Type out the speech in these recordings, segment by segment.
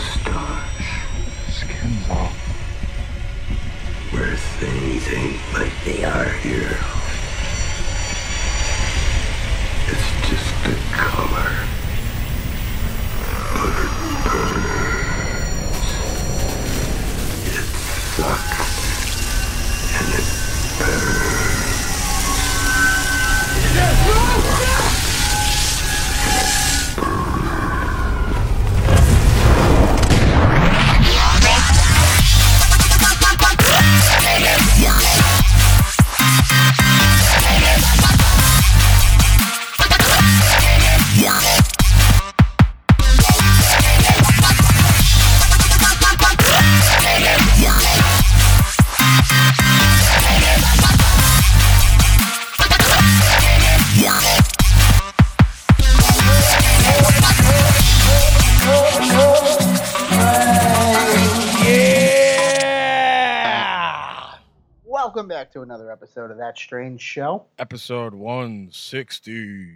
stars. Skins all. Where things ain't like they are here. Back to another episode of That Strange Show. Episode 160.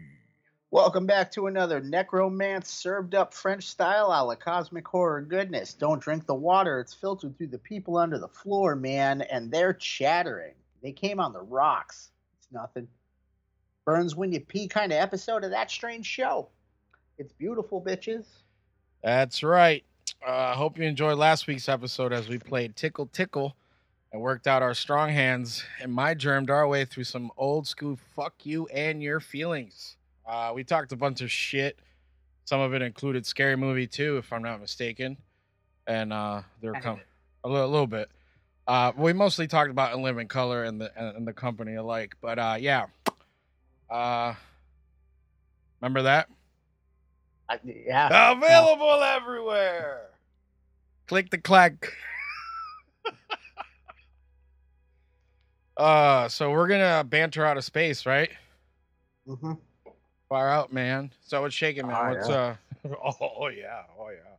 Welcome back to another necromance served up French style a la cosmic horror goodness. Don't drink the water, it's filtered through the people under the floor, man, and they're chattering. They came on the rocks. It's nothing. Burns when you pee kind of episode of That Strange Show. It's beautiful, bitches. That's right. I uh, hope you enjoyed last week's episode as we played Tickle Tickle and worked out our strong hands and my germed our way through some old school fuck you and your feelings. Uh, we talked a bunch of shit. Some of it included Scary Movie too, if I'm not mistaken. And uh, they're Kind com- a little, a little bit. Uh, we mostly talked about In Living Color and the and, and the company alike. But uh, yeah. Uh, remember that? I, yeah. Available everywhere. Click the clack. Uh, so we're gonna banter out of space, right? Mm-hmm. Far out, man. So what's shaking, man? Oh, what's yeah. uh? Oh yeah, oh yeah.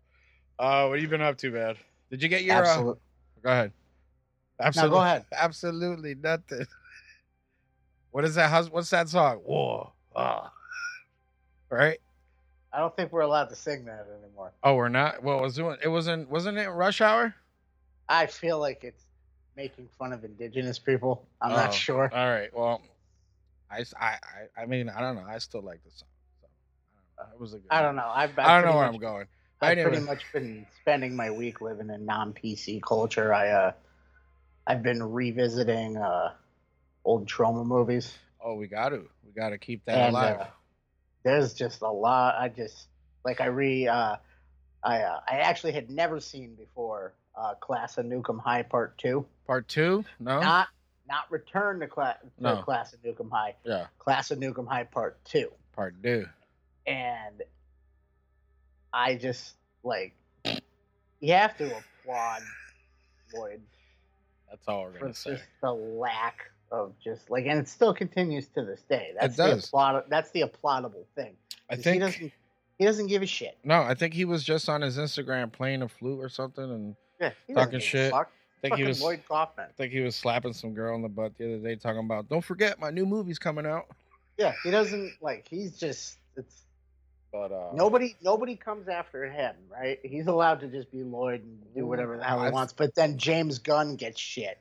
Uh, what have you been up to, man? Did you get your? Uh, go ahead. Absolutely. No, go ahead. Absolutely nothing. What is that? How's, what's that song? Whoa. Ah. Right? I don't think we're allowed to sing that anymore. Oh, we're not. Well, it was doing. It wasn't. Wasn't it Rush Hour? I feel like it's making fun of indigenous people. I'm Oh, not sure. All right. Well, I, I, I mean, I don't know. I still like the song. So, I don't know. It was a good I don't know. I've, I've I don't know pretty where much- I'm going. I've pretty much been spending my week living in non PC culture. I uh, I've been revisiting uh, old Troma movies, Oh, we got to. We got to keep that and alive. uh, there's just a lot. I just like I re uh, I uh, I actually had never seen before. Uh, Class of Nuke 'Em High Part Two, Part two? No. not not Return to, Cla- to No. Class of Nuke 'Em High, yeah. Class of Nuke 'Em High Part Two. Part two. and I just like you have to applaud Lloyd That's all we're for gonna say. just the lack of just like, and it still continues to this day. That's does. the applaud. That's the applaudable thing. I think. he doesn't. He doesn't give a shit. no, I think he was just on his Instagram playing a flute or something, and Yeah, Talking doesn't give a shit. Fuck. I think he was. Lloyd Kaufman. I think he was slapping some girl in the butt the other day, talking about, "Don't forget, my new movie's coming out." Yeah, he doesn't like. He's just. It's But uh, nobody. Nobody comes after him, right? He's allowed to just be Lloyd and do whatever the hell he wants. But then James Gunn gets shit.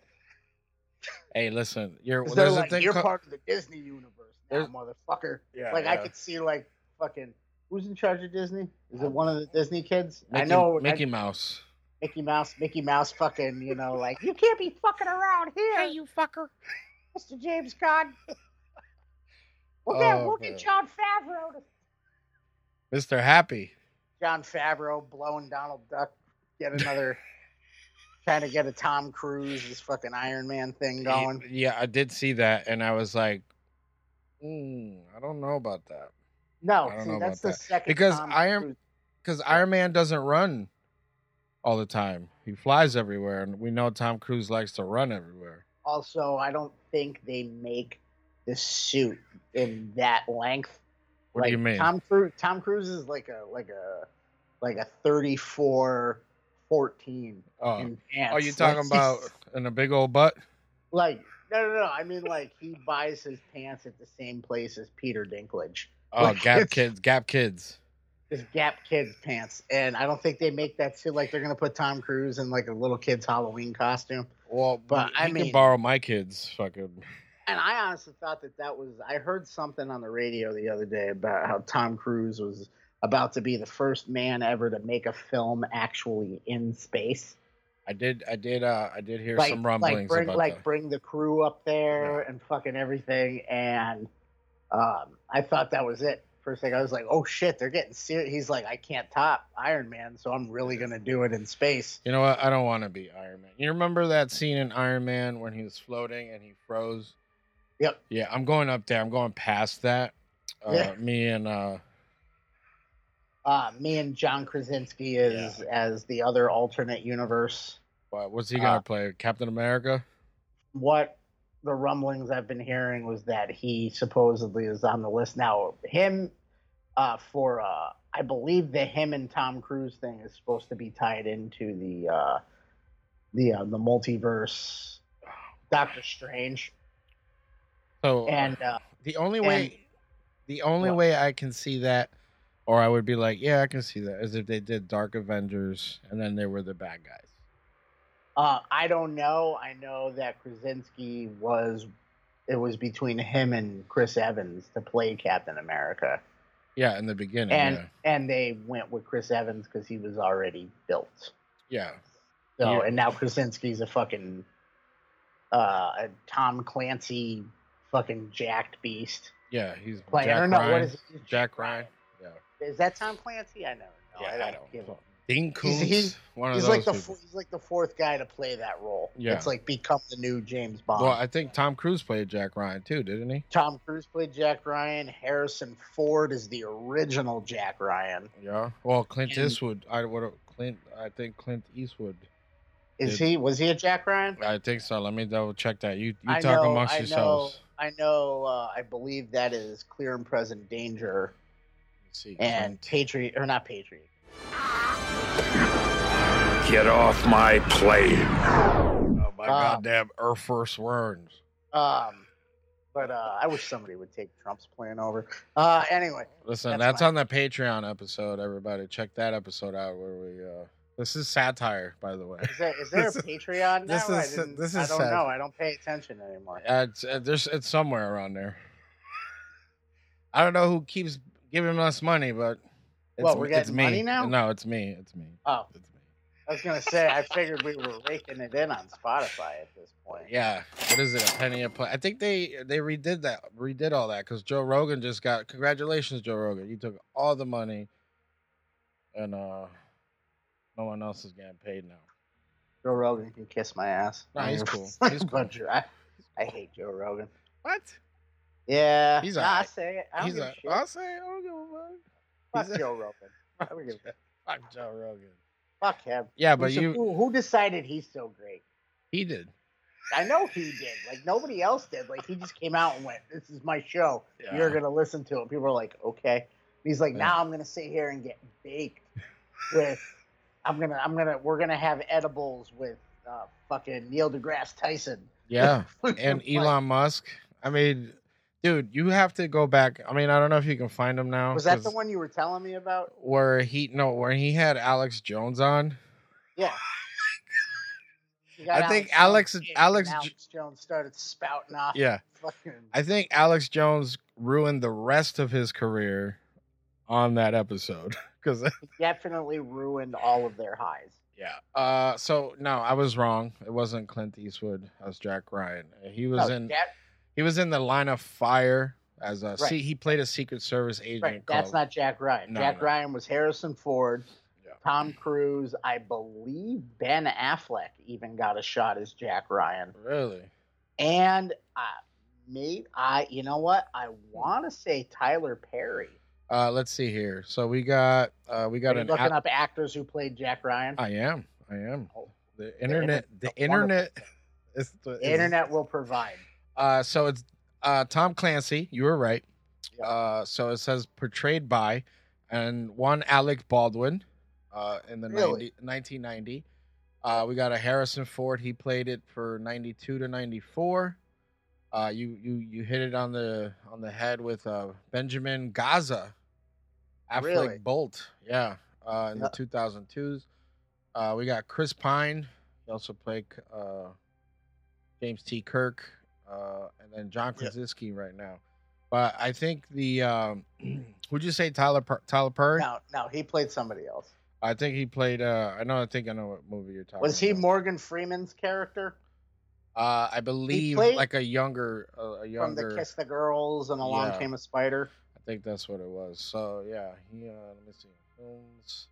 Hey, listen, you're there's a like, thing. you're co- part of the Disney universe now, motherfucker. yeah, like I could see like fucking who's in charge of Disney? Is it one of the Disney kids? I know Mickey I- Mouse. Mickey Mouse, Mickey Mouse, fucking, you know, like you can't be fucking around here, hey, you fucker. Mr. James Gunn. We'll get Oh, we'll get Jon Favreau to Mr. Happy. Jon Favreau blowing Donald Duck, get another trying to get a Tom Cruise this fucking Iron Man thing going. Yeah, I did see that, and I was like, mm, I don't know about that No, see, that's the that. second Because Tom Iron- because Iron Man doesn't run all the time. He flies everywhere, and we know Tom Cruise likes to run everywhere. Also, I don't think they make the suit in that length. What like, do you mean? Tom Cruise Tom Cruise is like a like a like a 34 14 Oh, in oh, pants. are you talking Like, about in a big old butt? like no no no, I mean like he buys his pants at the same place as Peter Dinklage. Oh, Like, Gap Kids, Gap Kids. Just Gap Kids pants, and I don't think they make that too. Like they're gonna put Tom Cruise in like a little kid's Halloween costume. Well, But, I mean- borrow my kids. Fucking And I honestly thought that that was. I heard something on the radio the other day about how Tom Cruise was about to be the first man ever to make a film actually in space. I did, I did, uh, I did hear like, some rumblings like bring about like that. bring the crew up there Yeah. and fucking everything. And um, I thought that was it. First thing I was like, oh shit, they're getting serious. He's like, I can't top Iron Man, so I'm really gonna do it in space. You know what? I don't want to be Iron Man. You remember that scene in Iron Man when he was floating and he froze? Yep. Yeah, I'm going up there. I'm going past that. Uh, Yeah. Me and uh, Uh, me and John Krasinski is as the other alternate universe. what, what's he gonna Uh, play? Captain America? what the rumblings I've been hearing was that he supposedly is on the list now. Him uh, for uh, I believe the him and Tom Cruise thing is supposed to be tied into the uh, the uh, the multiverse, Doctor Strange, So and uh, the only and- way, the only What? way I can see that, or I would be like, yeah, I can see that, is if they did Dark Avengers and then they were the bad guys. Uh, I don't know. I know that Krasinski was it was between him and Chris Evans to play Captain America. Yeah, in the beginning. and yeah. and they went with Chris Evans because he was already built. yeah. So Yeah. and now Krasinski's a fucking uh a Tom Clancy fucking jacked beast Yeah, he's player. Jack or no, Ryan. what is it? Jack Ryan. Yeah. Is that Tom Clancy? I never know. Yeah, I I don't, don't give a know. Dean Koontz. He's- he's- one of He's those like the people. he's like the fourth guy to play that role. Yeah. It's like become the new James Bond. Well, I think Tom Cruise played Jack Ryan too, didn't he? Tom Cruise played Jack Ryan. Harrison Ford is the original Jack Ryan. Yeah. Well, Clint And- Eastwood. I would. Clint. I think Clint Eastwood. Is Did- he? Was he a Jack Ryan? I think so. Let me double check that. You you I talk know, amongst I yourselves. know. I know. Uh, I believe that is clear and present danger Let's see. and Clint. Patriot or not Patriot. Get off my plane. Oh my Uh, goddamn Air Force Worms. Um, but uh, I wish somebody would take Trump's plan over. Uh, anyway, Listen, that's that's, fine. on the Patreon episode. Everybody, check that episode out. Where we. uh This is satire, by the way. is there, is there a This is- Patreon now? this is- didn't, this I don't sad. know. I don't pay attention anymore. Uh, it's uh, there's it's somewhere around there. I don't know who keeps giving us money, but it's, What, we're getting it's me. money now? No, it's me. It's me. Oh, It's me. I was gonna say I figured we were raking it in on Spotify at this point. Yeah. What is it? A penny a play? I think they they redid that, redid all that because Joe Rogan just got. Congratulations, Joe Rogan. You took all the money, and uh no one else is getting paid now. Joe Rogan can kiss my ass. No, he's cool. He's cool. I, I hate Joe Rogan. What? Yeah, He's nah, I say it. I don't He's give a, a shit. I'll say it. I don't give a fuck. Fuck Joe Rogan. Fuck Joe Rogan. Fuck him. Yeah, but Who- you who, who decided he's so great? he did. I know he did. Like nobody else did. Like he just came out and went, "This is my show. Yeah. You're gonna listen to it." People are like, "Okay." He's like, Yeah. "Now I'm gonna sit here and get baked with. I'm gonna, I'm gonna, we're gonna have edibles with uh, fucking Neil deGrasse Tyson." Yeah. and Elon Musk. I mean, dude, you have to go back. I mean, I don't know if you can find him now. Was that the one you were telling me about? where he no where he had Alex Jones on? Yeah. Got I think Alex- King, Alex Alex Jones started spouting off. Yeah, Fucking. I think Alex Jones ruined the rest of his career on that episode because definitely ruined all of their highs. yeah. Uh, so no, I was wrong. It wasn't Clint Eastwood. That was Jack Ryan. He was No, in that- he was in the line of fire as a Right. see he played a Secret Service agent. right. That's called- not Jack Ryan. No, Jack no. Ryan was Harrison Ford, Yeah. Tom Cruise. I believe Ben Affleck even got a shot as Jack Ryan. really. And uh, mate, I you know what? I want to say Tyler Perry. Uh, let's see here. So we got uh, we got Are an. looking a- up actors who played Jack Ryan. I am. I am. Oh, The internet. The internet's a internet. Is, The is- internet will provide. Uh, so it's uh, Tom Clancy. You were right. Uh, so it says portrayed by, and one Alec Baldwin, uh, in the Really? 90, 1990. Uh, we got a Harrison Ford. He played it for 92 to 94. Uh, you you you hit it on the on the head with uh, Benjamin Géza Affleck Really? Boldt. Yeah, uh, in Yeah. the 2002s. Uh, we got Chris Pine. He also played uh, James T. Kirk, uh, and then John Yeah. Krasinski right now. But I think the um, would you say Tyler Per- Tyler Perry? No, no, he played somebody else. I think he played. Uh, I know. I think I know what movie you're talking. Was he about. Morgan Freeman's character Uh, I believe played like a younger, uh, a from the Kiss the Girls and Along Yeah. Came a Spider? I think that's what it was. So yeah, he. Uh, let me see. Films.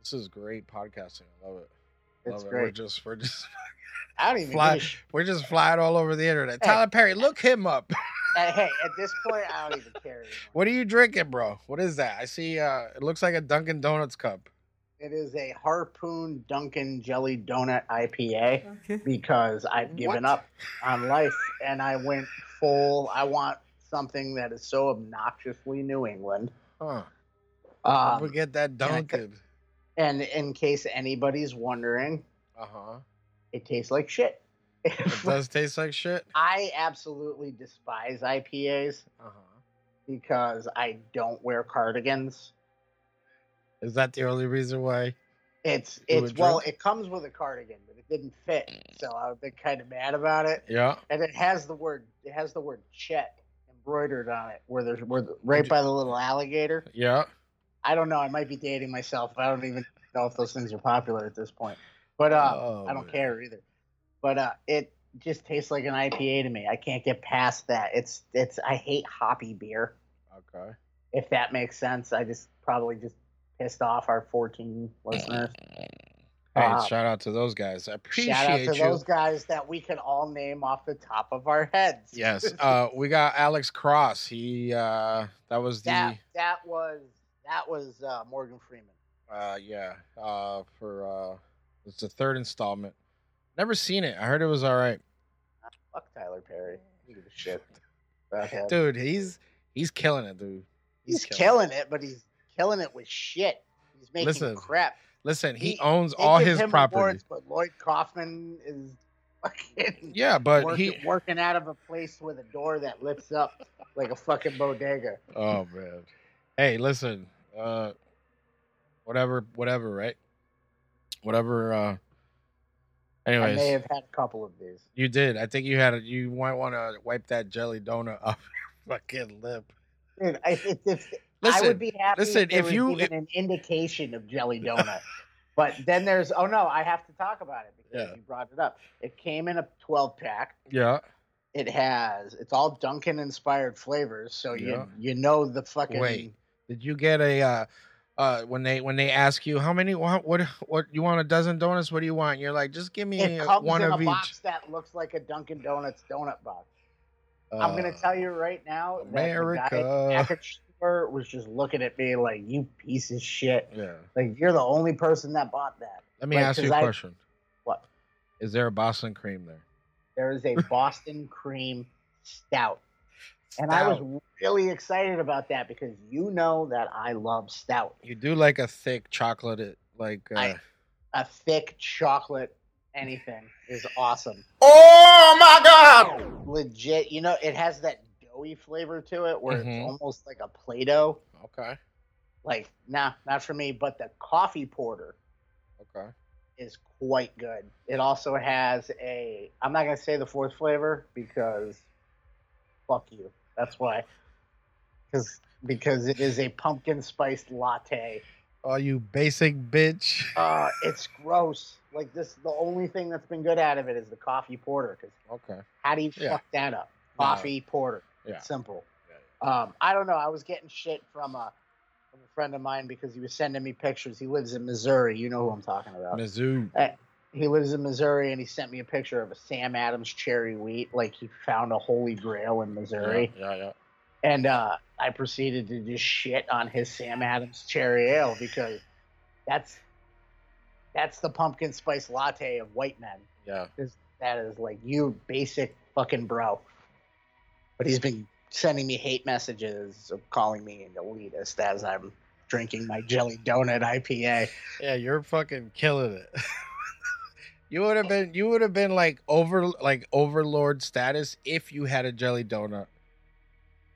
This is great podcasting. I love it. It's Love it. We're just we're just I don't even Fly- sh- we're just flying all over the internet. Hey. Tyler Perry, look him up. Hey, hey, at this point, I don't even care anymore. what are you drinking, bro? What is that? I see. Uh, it looks like a Dunkin' Donuts cup. It is a Harpoon Dunkin' Jelly Donut IPA because I've given What? up on life and I went full. I want something that is so obnoxiously New England. Huh? Um, Forget that I could- Dunkin'. And in case anybody's wondering, Uh huh. it tastes like shit. It does taste like shit. I absolutely despise IPAs Uh huh. because I don't wear cardigans. Is that the only reason why? It's it's well, drink? it comes with a cardigan, but it didn't fit, so I've been kind of mad about it. Yeah. And it has the word it has the word Chet embroidered on it, where there's where the, right by the little alligator. Yeah. I don't know. I might be dating myself. I don't even know if those things are popular at this point. But uh, Oh, I don't man. care either. But uh, it just tastes like an IPA to me. I can't get past that. It's it's. I hate hoppy beer. Okay. If that makes sense. I just probably just pissed off our 14 listeners. Hey, Uh, shout out to those guys. I appreciate Shout out to you. those guys that we can all name off the top of our heads. Yes. Uh, we got Alex Cross. He uh, that was the that that was that was uh, Morgan Freeman. uh, yeah uh, for uh, it's the third installment. Never seen it. I heard it was all right. Fuck Tyler Perry. Shit? Dude, he's he's killing it, dude. he's killing it, but he's killing it with shit. He's making Listen, crap. Listen, he, He- owns all his awards, but Lloyd Kaufman is fucking Yeah, but working, he. working out of a place with a door that lifts up like a fucking bodega. Oh man. Hey, listen. Uh, whatever, whatever, right? Whatever. uh anyways, I may have had a couple of these. you did. I think you had. A, you might want to wipe that jelly donut off your fucking lip. Dude, I, if, if, I would be happy listen, if, there if you- even an indication of jelly donut. but then there's oh no, I have to talk about it because Yeah. you brought it up. It came in a 12 pack. Yeah. It has it's all Dunkin' inspired flavors, so Yeah. you you know the fucking Wait. Did you get a uh uh when they when they ask you how many what what what you want a dozen donuts? What do you want? You're like, just give me It uh, comes one in of a each. box that looks like a Dunkin' Donuts donut box. I'm gonna Uh, tell you right now that the guy at America. store was just looking at me like, "You piece of shit! Yeah. Like you're the only person that bought that." Let me Like, ask you a I- question. What? Is there a Boston cream there? There is a Boston cream stout. And I was really excited about that because you know that I love stout. You do like a thick chocolate, like uh, I- A thick chocolate anything is awesome. Oh my god! Legit, you know, it has that doughy flavor to it where Mhm. it's almost like a Play-Doh. okay, Like, nah, not for me. But the coffee porter okay. is quite good. It also has a. I'm not gonna say the fourth flavor because, fuck you. That's why. Because because it is a pumpkin spiced latte. Oh, you basic bitch. Uh, it's gross. Like this, the only thing that's been good out of it is the coffee porter. Because Okay. how do you Yeah. fuck that up? No. Coffee porter. Yeah. Simple. Yeah. Um, I don't know. I was getting shit from a from a friend of mine because he was sending me pictures. He lives in Missouri. You know who I'm talking about. Mizzou. He lives in Missouri and he sent me a picture of a Sam Adams cherry wheat, like he found a holy grail in Missouri. Yeah, yeah, yeah. And uh, I proceeded to just shit on his Sam Adams cherry ale because that's that's the pumpkin spice latte of white men. yeah. That is like you basic fucking bro. But he's been sending me hate messages of calling me an elitist as I'm drinking my jelly donut IPA. Yeah, you're fucking killing it. you would have been you would have been like over like overlord status if you had a jelly donut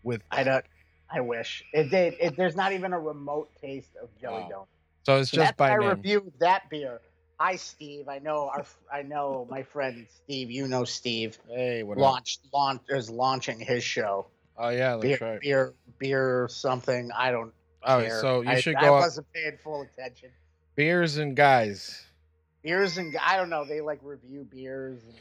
with I don't I wish it did. It, there's not even a remote taste of jelly Wow. donut. So it's just that's by my name. review of that beer. Hi, Steve. I know our. I know my friend Steve. You know Steve. Hey, what up? Launched launch is launching his show. Oh yeah, that's Beer, right. beer, beer, something. I don't Oh, care. so you I, should I go I wasn't paying full attention. beers and guys. Beers and I don't know. They like review beers. And,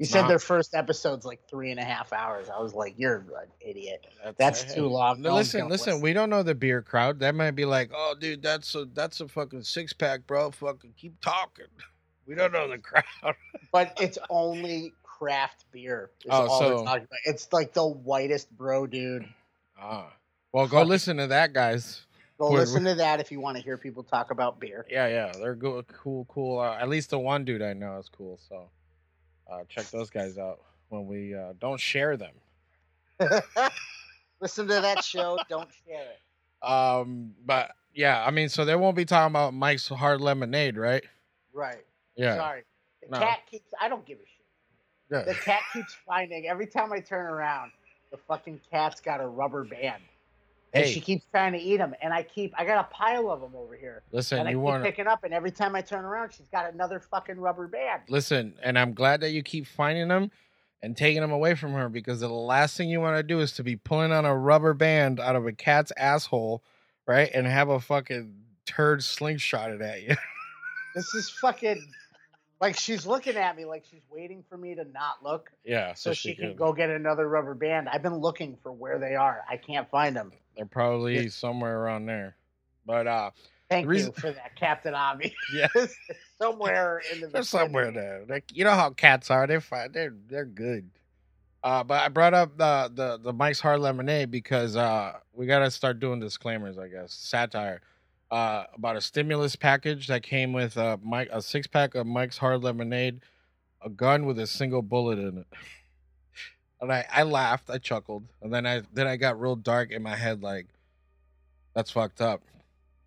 It's said not- their first episode's like three and a half hours. I was like, "You're an idiot." That's, That's too long. no, listen, listen. listen. We don't know the beer crowd. That might be like, oh, dude, that's a that's a fucking six pack, bro. Fucking keep talking. We don't know the crowd. But it's only craft beer. Is Oh, all so- talking about. It's like the whitest bro, dude. Ah, well, go listen to that, guys. Go Wait, listen to that if you want to hear people talk about beer. Yeah, yeah, they're good, cool, cool. Uh, at least the one dude I know is cool. So, uh, check those guys out when we uh, don't share them. listen to that show. Don't share it. Um, but yeah, I mean, so they won't be talking about Mike's Hard Lemonade, right? Right. Yeah. Sorry. The No. cat keeps. I don't give a shit. Yeah. The cat keeps finding every time I turn around, the fucking cat's got a rubber band, and Hey, she keeps trying to eat them. And I keep. I got a pile of them over here, listen, and I you keep want to picking up. And every time I turn around, she's got another fucking rubber band. listen, and I'm glad that you keep finding them and taking them away from her because the last thing you want to do is to be pulling on a rubber band out of a cat's asshole, right? And have a fucking turd slingshotted at you. This is fucking. Like she's looking at me like she's waiting for me to not look yeah, so, she, can go get another rubber band. I've been looking for where they are. I can't find them. They're probably Yeah. somewhere around there. But uh Thank reason- you for that, Captain Obvious. yeah, somewhere in the they're somewhere there. Like you know how cats are. They're fine. They're they're good. Uh, but I brought up the the the Mike's Hard Lemonade because uh, we gotta start doing disclaimers. I guess satire uh, about a stimulus package that came with a Mike a six pack of Mike's Hard Lemonade, a gun with a single bullet in it. And I, I laughed, I chuckled, and then I then I got real dark in my head, like that's fucked up,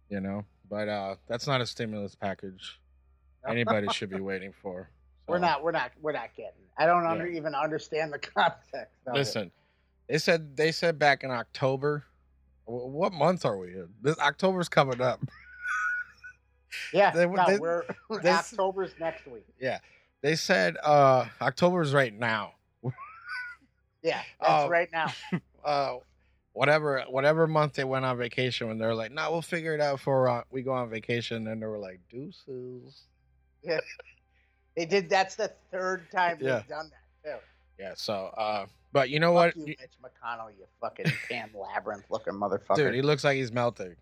you know. But uh, that's not a stimulus package. Anybody should be waiting for. We're not. We're not. We're not getting. I don't under, even understand the context. Of it. Listen, they said they said back in October. What month are we in? This October's coming up. Yeah. they- no, they- we're they- October's next week. Yeah, they said uh October's right now. Yeah, that's Oh. right now. Uh whatever whatever month they went on vacation when they're like, no, we'll figure it out for uh, we go on vacation and they were like, deuces. Yeah, they did. That's the third time Yeah. they've done that too. Yeah, so uh but you know Fuck what? you, Mitch McConnell, you fucking pan labyrinth looking motherfucker. Dude, he looks like he's melting.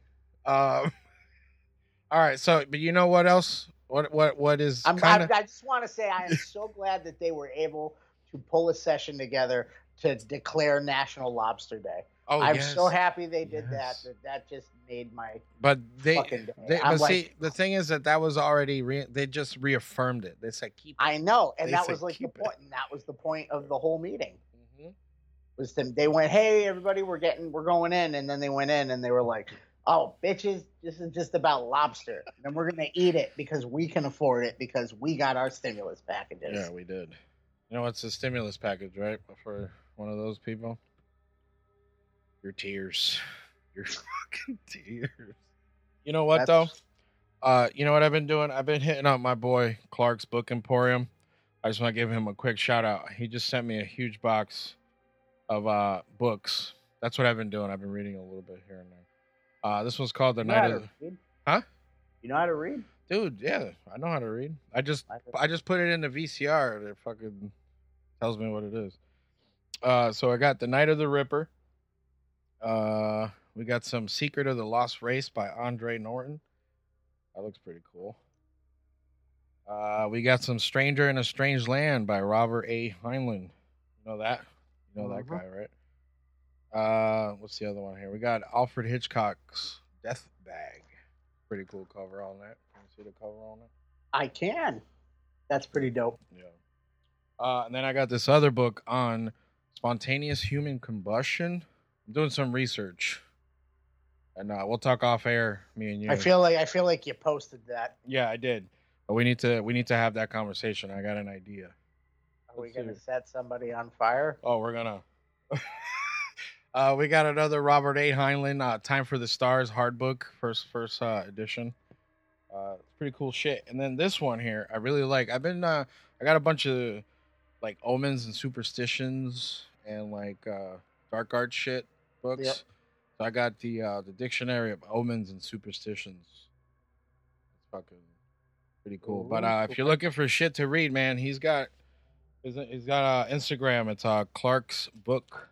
Um All right, so but you know what else? What what what is I'm, kind I'm, I just want to say I am so glad that they were able to pull a session together to declare National Lobster Day. Oh, I'm yes. so happy they did Yes. that. That that just made my But they, they but like, see, the thing is that that was already re- they just reaffirmed it. They said keep. It. I know, and They that was like the point. And that was the point of the whole meeting. Mm-hmm. Was them? They went, "Hey, everybody, we're getting, we're going in," and then they went in, and they were like, "Oh, bitches, this is just about lobster, and we're gonna eat it because we can afford it because we got our stimulus packages." Yeah, we did. You know what's a stimulus package, right? For one of those people, your tears, your fucking tears. You know what though? Uh, you know what I've been doing? I've been hitting up my boy Clark's Book Emporium. I just want to give him a quick shout out. He just sent me a huge box of uh books. That's what I've been doing. I've been reading a little bit here and there. Uh, this one's called The You Night of. Huh? You know how to read? Dude, yeah, I know how to read. I just I- I just put it in the VCR. It fucking tells me what it is. Uh, so I got the Night of the Ripper. Uh, we got some Secret of the Lost Race by Andre Norton. That looks pretty cool. Uh, we got some Stranger in a Strange Land by Robert A. Heinlein. You know that? You know that Mhm. guy, right? Uh, what's the other one here? We got Alfred Hitchcock's Death Bag. Pretty cool cover on that. Can you see the cover on it? I can. That's pretty dope. Yeah. Uh, and then I got this other book on spontaneous human combustion. I'm doing some research, and uh, we'll talk off air, me and you. I feel like I feel like you posted that. yeah, I did. But we need to we need to have that conversation. I got an idea. Are we Let's gonna see. set somebody on fire? Oh, we're gonna. Uh, we got another Robert A. Heinlein, uh, "Time for the Stars" hard book, first first uh, edition. Uh, it's pretty cool shit. And then this one here, I really like. I've been, uh, I got a bunch of like omens and superstitions and like uh, dark art shit books. Yep. So I got the uh, the dictionary of omens and superstitions. It's fucking pretty cool. but Ooh, uh, if you're looking for shit to read, man, he's got he's he's got uh, Instagram. It's uh, Clark's Book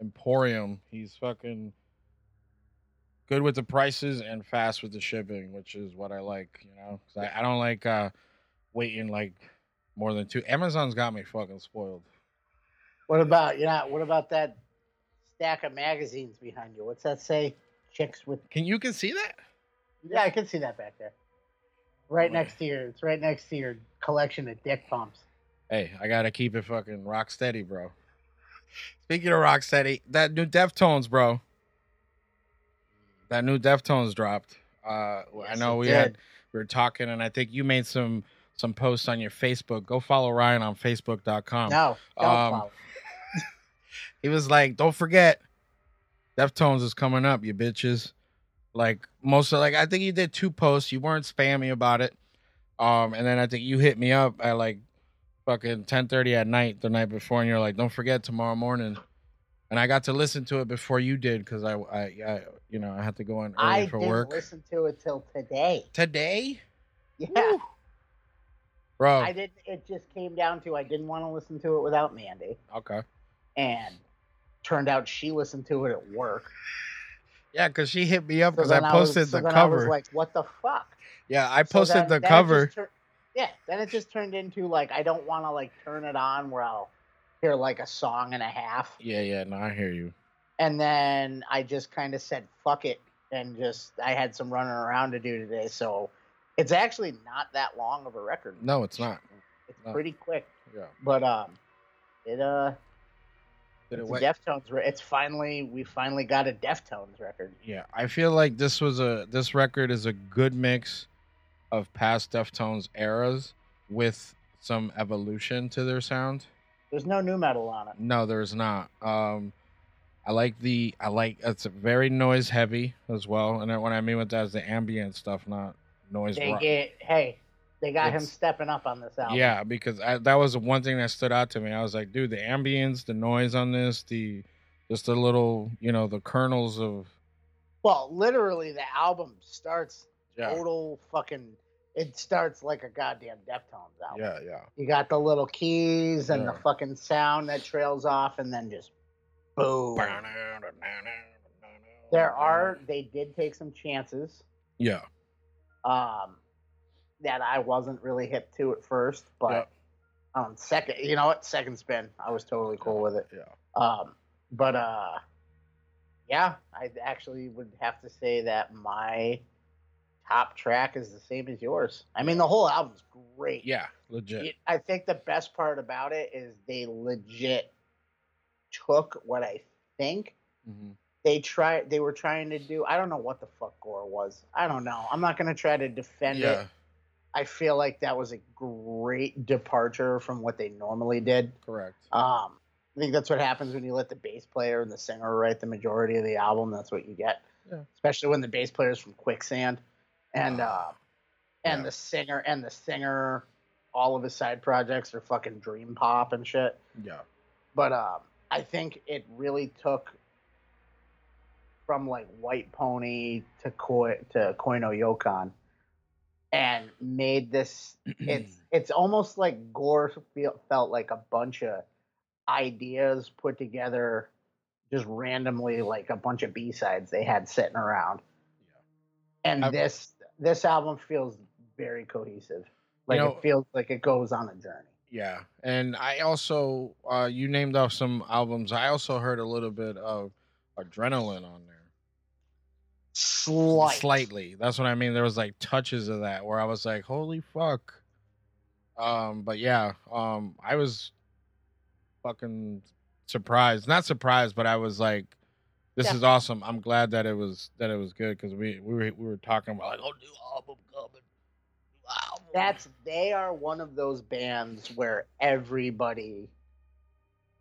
Emporium. He's fucking good with the prices and fast with the shipping, which is what I like. You know, I, I don't like uh, waiting like more than two. Amazon's got me fucking spoiled. What about you know? What about that stack of magazines behind you? What's that say? Chicks with. Can you can see that? Yeah, I can see that back there. Right Oh, next to your. It's right next to your collection of dick pumps. Hey, I gotta keep it fucking rock steady, bro. Speaking of rock steady, that new Deftones, bro. That new Deftones dropped. Uh, I know we did. had we were talking, and I think you made some some posts on your Facebook. Go follow Ryan on Facebook.com. No, don't um, follow. He was like, "Don't forget, Deftones is coming up, you bitches." Like most of like, I think you did two posts. You weren't spammy about it. Um, and then I think you hit me up at like fucking ten thirty at night the night before, and you're like, "Don't forget tomorrow morning." And I got to listen to it before you did because I, I, I, you know, I had to go in early I for didn't work listen to it till today. today, Yeah, Woo. Bro. I did. It just came down to I didn't want to listen to it without Mandy, okay, and turned out she listened to it at work. yeah, because she hit me up So because then I was- posted so the cover. I was like, "What the fuck?" yeah, I So posted then- the then cover. tur- yeah, then it just turned into like I don't want to like turn it on where I'll hear like a song and a half, Yeah, yeah, no, I hear you. and then I just kind of said fuck it and just I had some running around to do today, so it's actually not that long of a record. No, it's not. It's no. pretty quick, Yeah. but um, it uh, Did it it's a Deftones. Re- it's finally we finally got a Deftones record. Yeah, I feel like this was a this record is a good mix of past Deftones eras with some evolution to their sound. There's no nu metal on it. No, there's not. Um I like the I like it's very noise heavy as well. And what I mean with that is the ambient stuff, not noise They rock. get hey, they got him stepping up on this album. Yeah, because I, that was the one thing that stood out to me. I was like, dude, the ambience, the noise on this, the just the little, you know, the kernels of Well, literally, the album starts yeah, total fucking. It starts like a goddamn Deftones album. yeah, yeah. You got the little keys and the fucking sound that trails off, and then just boom. There are. They did take some chances. yeah, Um, that I wasn't really hip to at first, but Yeah. on second, you know what? Second spin, I was totally cool with it. yeah. Um, but uh, yeah, I actually would have to say that my top track is the same as yours. I mean, the whole album's great. Yeah, legit. It- I think the best part about it is they legit took what I think hmm they tried. They were trying to do. I don't know what the fuck Gore was. I don't know. I'm not gonna try to defend Yeah, it. I feel like that was a great departure from what they normally did. correct. Um, I think that's what happens when you let the bass player and the singer write the majority of the album. That's what you get, Yeah. especially when the bass player is from Quicksand, and uh, and Yeah. the singer and the singer, all of his side projects are fucking dream pop and shit. Yeah, But um, I think it really took from like White Pony to Koi to Koi No Yokan, and made this it's it's almost like Gore feel, felt like a bunch of ideas put together just randomly like a bunch of B-sides they had sitting around. yeah. And I've- this this album feels very cohesive. Like know- it feels like it goes on a journey. yeah. And I also, uh, you named off some albums. I also heard a little bit of Adrenaline on there. Slight. Slightly. That's what I mean. There was like touches of that where I was like, holy fuck. Um, but yeah, um, I was fucking surprised. Not surprised, but I was like, this Yeah. is awesome. I'm glad that it was that it was good because we we were we were talking about like, oh, new album coming. Album. That's they are one of those bands where everybody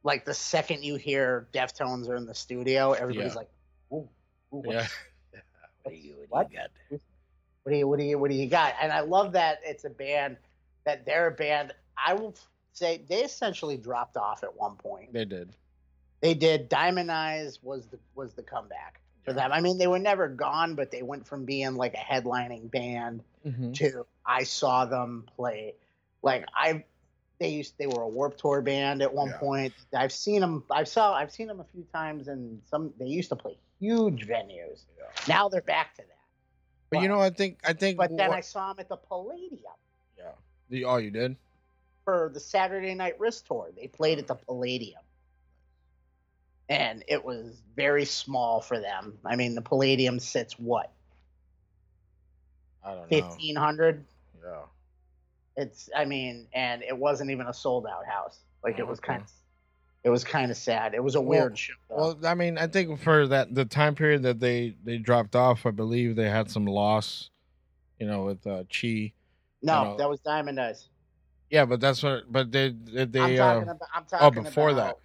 like the second you hear Deftones are in the studio, everybody's Yeah. like, "Ooh, ooh what, Yeah. what, what? what do you what do you what do you got?" And I love that it's a band that they're a band. I will say they essentially dropped off at one point. They did. They did. Diamond Eyes was the was the comeback for Yeah. them. I mean, they were never gone, but they went from being like a headlining band Mhm. to I saw them play. Like I, they used they were a Warped Tour band at one Yeah. point. I've seen them. I saw. I've seen them a few times, and some they used to play huge venues. Now they're back to that. But you know, I think I think. But then what- I saw them at the Palladium yeah. The, oh, you did. for the Saturday Night Wrist Tour. They played at the Palladium. And it was very small for them. I mean, the Palladium sits what, I don't know. fifteen hundred? Yeah. It's, I mean, and it wasn't even a sold out house. Like it was oh, Okay. kind of, it was kind of sad. It was a Well- weird show. though. Well, I mean, I think for that the time period that they they dropped off, I believe they had some loss. You know, with uh, Chi. no, know- that was Diamond Eyes. Yeah, but that's what. But they they, I'm uh, about. I'm talking before that.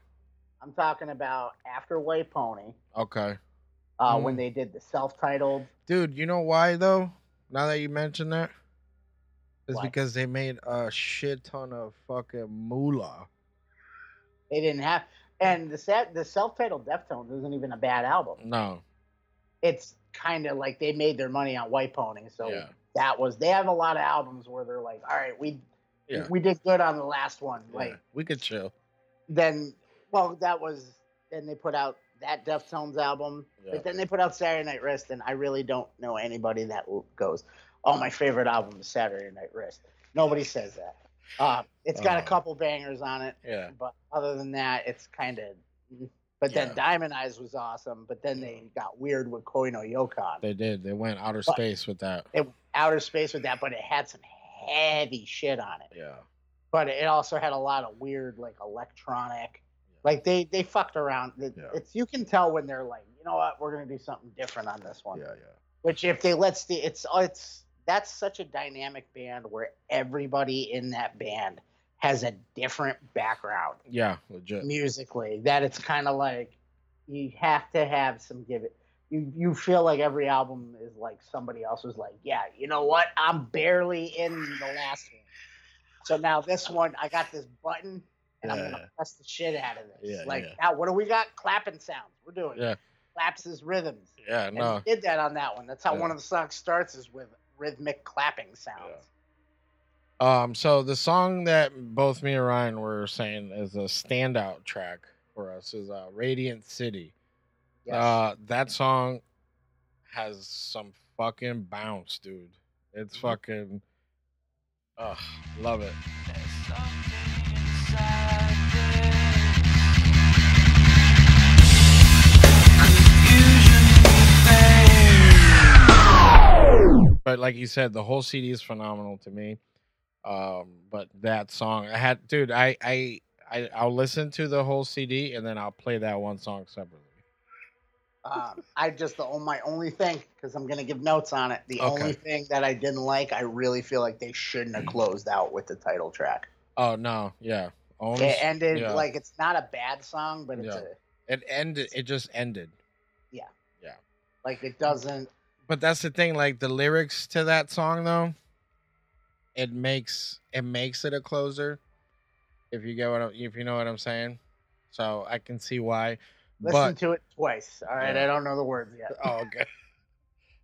I'm talking about after White Pony, okay, uh, Mm. when they did the self-titled. dude. You know why though? Now that you mention that, it's Why? because they made a shit ton of fucking moolah. They didn't have, and the set, the self-titled Deftones isn't even a bad album. No. It's kind of like they made their money on White Pony, so Yeah. that was. They have a lot of albums where they're like, all right, we Yeah. we did good on the last one. Like we could chill. then, well, that was. Then they put out that Deftones album, Yeah. but then they put out Saturday Night Wrist, and I really don't know anybody that goes, "Oh, my favorite album is Saturday Night Wrist." Nobody says that. Uh, it's got a Uh. couple bangers on it, Yeah. but other than that, it's kind of. But then Yeah. Diamond Eyes was awesome, but then they got weird with Koi no Yokan. They did. They went outer But- space with that. It outer space with that, but it had some heavy shit on it. Yeah. But it also had a lot of weird, like electronic. Like they they fucked around. It- Yeah. It's you can tell when they're like, you know what, we're gonna do something different on this one. Yeah. Yeah. Which if they let Steve, it's it's that's such a dynamic band where everybody in that band has a different background Yeah. Legit. musically that it's kind of like you have to have some give it you you feel like every album is like somebody else was like yeah you know what i'm barely in the last one so now this one i got this button and i'm gonna press the shit out of this Yeah, like yeah. now what do we got clapping sounds we're doing Yeah. claps as rhythms Yeah. No. did that on that one that's how Yeah. one of the songs starts is with rhythmic clapping sounds Um, so the song that both me and Ryan were saying is a standout track for us is uh, "Radiant City." Yes. Uh, that song has some fucking bounce, dude. It's Mhm. fucking, ugh, love it. But like you said, the whole CD is phenomenal to me. Um, but that song, I had, dude, I, I, I, I'll listen to the whole CD and then I'll play that one song separately. Um, I just the on- my only thing because I'm gonna give notes on it. The Okay. only thing that I didn't like, I really feel like they shouldn't have closed out with the title track. Oh no, yeah, It ended yeah. like it's not a bad song, but it's Yeah. a it ended. It just ended. Yeah, yeah. Like it doesn't. But that's the thing. Like the lyrics to that song, though, it makes it makes it a closer. If you get what I'm, if you know what I'm saying, so I can see why. Listen but to it twice. All right, Yeah. I don't know the words yet. oh, okay.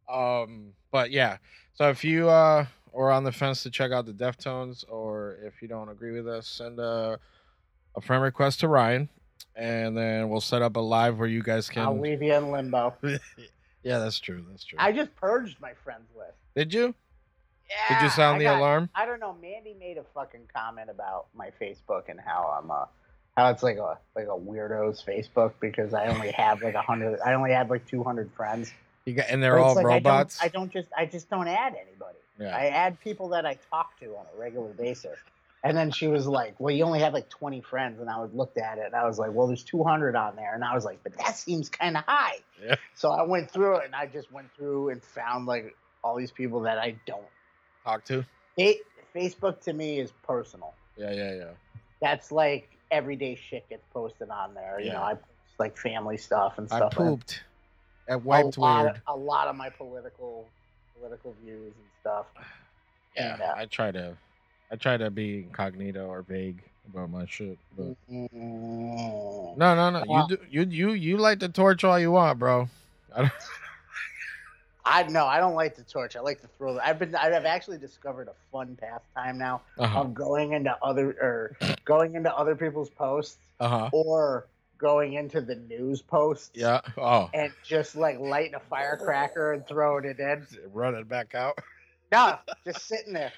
Um, but yeah. So if you uh are on the fence to check out the Deftones, or if you don't agree with us, send a a friend request to Ryan, and then we'll set up a live where you guys can. I'll leave you in limbo. yeah, that's true. That's true. I just purged my friends list. Did you? Yeah, Did you sound I the got- alarm? I don't know. Mandy made a fucking comment about my Facebook and how I'm uh how it's like a like a weirdo's Facebook because I only have like a hundred. I only have like two hundred friends. You got, and they're all like robots. I don't, I don't just I just don't add anybody. yeah. I add people that I talk to on a regular basis. And then she was like, "Well, you only have like 20 friends." And I looked at it, and I was like, "Well, there's 200 on there." And I was like, "But that seems kind of high." Yeah. So I went through it, and I just went through and found like all these people that I don't. Talk to. It, Facebook to me is personal. Yeah, yeah, yeah. That's like everyday shit gets posted on there. You Yeah. know, I post like family stuff and stuff. and pooped. I wiped a lot, weird. a lot of my political political views and stuff. Yeah, and, uh, I try to, I try to be incognito or vague about my shit. But Mm, no, no, no. You do, you you you light the torch all you want, bro. I don't, I no, I don't like the torch. I like to throw. I've been. I've actually discovered a fun pastime now uh-huh, of going into other or going into other people's posts uh-huh. or going into the news posts. Yeah. Oh, And just like lighting a firecracker and throwing it in. run it back out. No, just sitting there.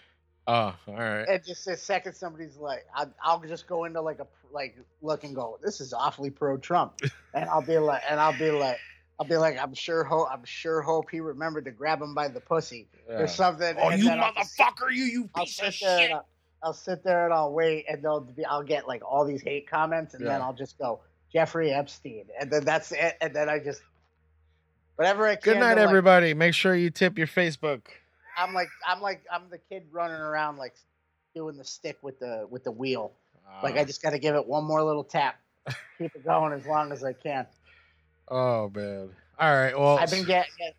Oh, all right. And just a second, somebody's like, I'll, I'll just go into like a like look and go. This is awfully pro Trump, and I'll be like, and I'll be like, I'll be like, I'm sure hope, I'm sure hope he remembered to grab him by the pussy Yeah. or something. Oh, you I'll just- motherfucker! You you I'll piece of shit! I'll, I'll sit there and I'll wait, and they'll be, I'll get like all these hate comments, and then I'll just go Jeffrey Epstein, and then that's it, and then I just whatever I can. Good night, like, everybody. Make sure you tip your Facebook. I'm like I'm like I'm the kid running around like doing the stick with the with the wheel. Like I Uh, just got to give it one more little tap, keep it going as long as I can. Oh man. All right. Well, I've been getting it.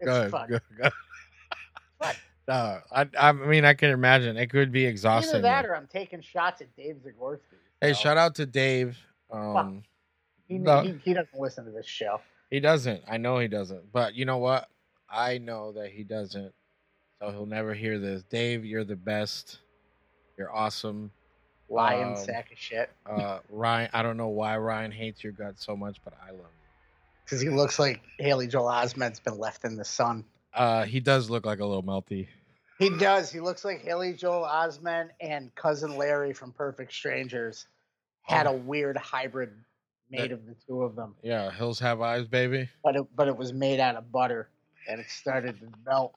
It's Good. fun. Good. good. Fun. No, I I mean I can imagine it could be exhausting. Either that or I'm taking shots at Dave Zagorski. hey, so shout out to Dave. Um, He, no. he, he doesn't listen to this show. he doesn't. I know he doesn't. But you know what? I know that he doesn't. So he'll never hear this. Dave, you're the best. You're awesome. Lying Um, sack of shit. Uh, Ryan, I don't know why Ryan hates your guts so much, but I love you. Because he looks like Haley Joel Osment's been left in the sun. Uh, he does look like a little melty. He does. He looks like Haley Joel Osment and cousin Larry from Perfect Strangers had a weird hybrid made of the two of them. Yeah, hills have eyes, baby. But it, but it was made out of butter and it started to melt.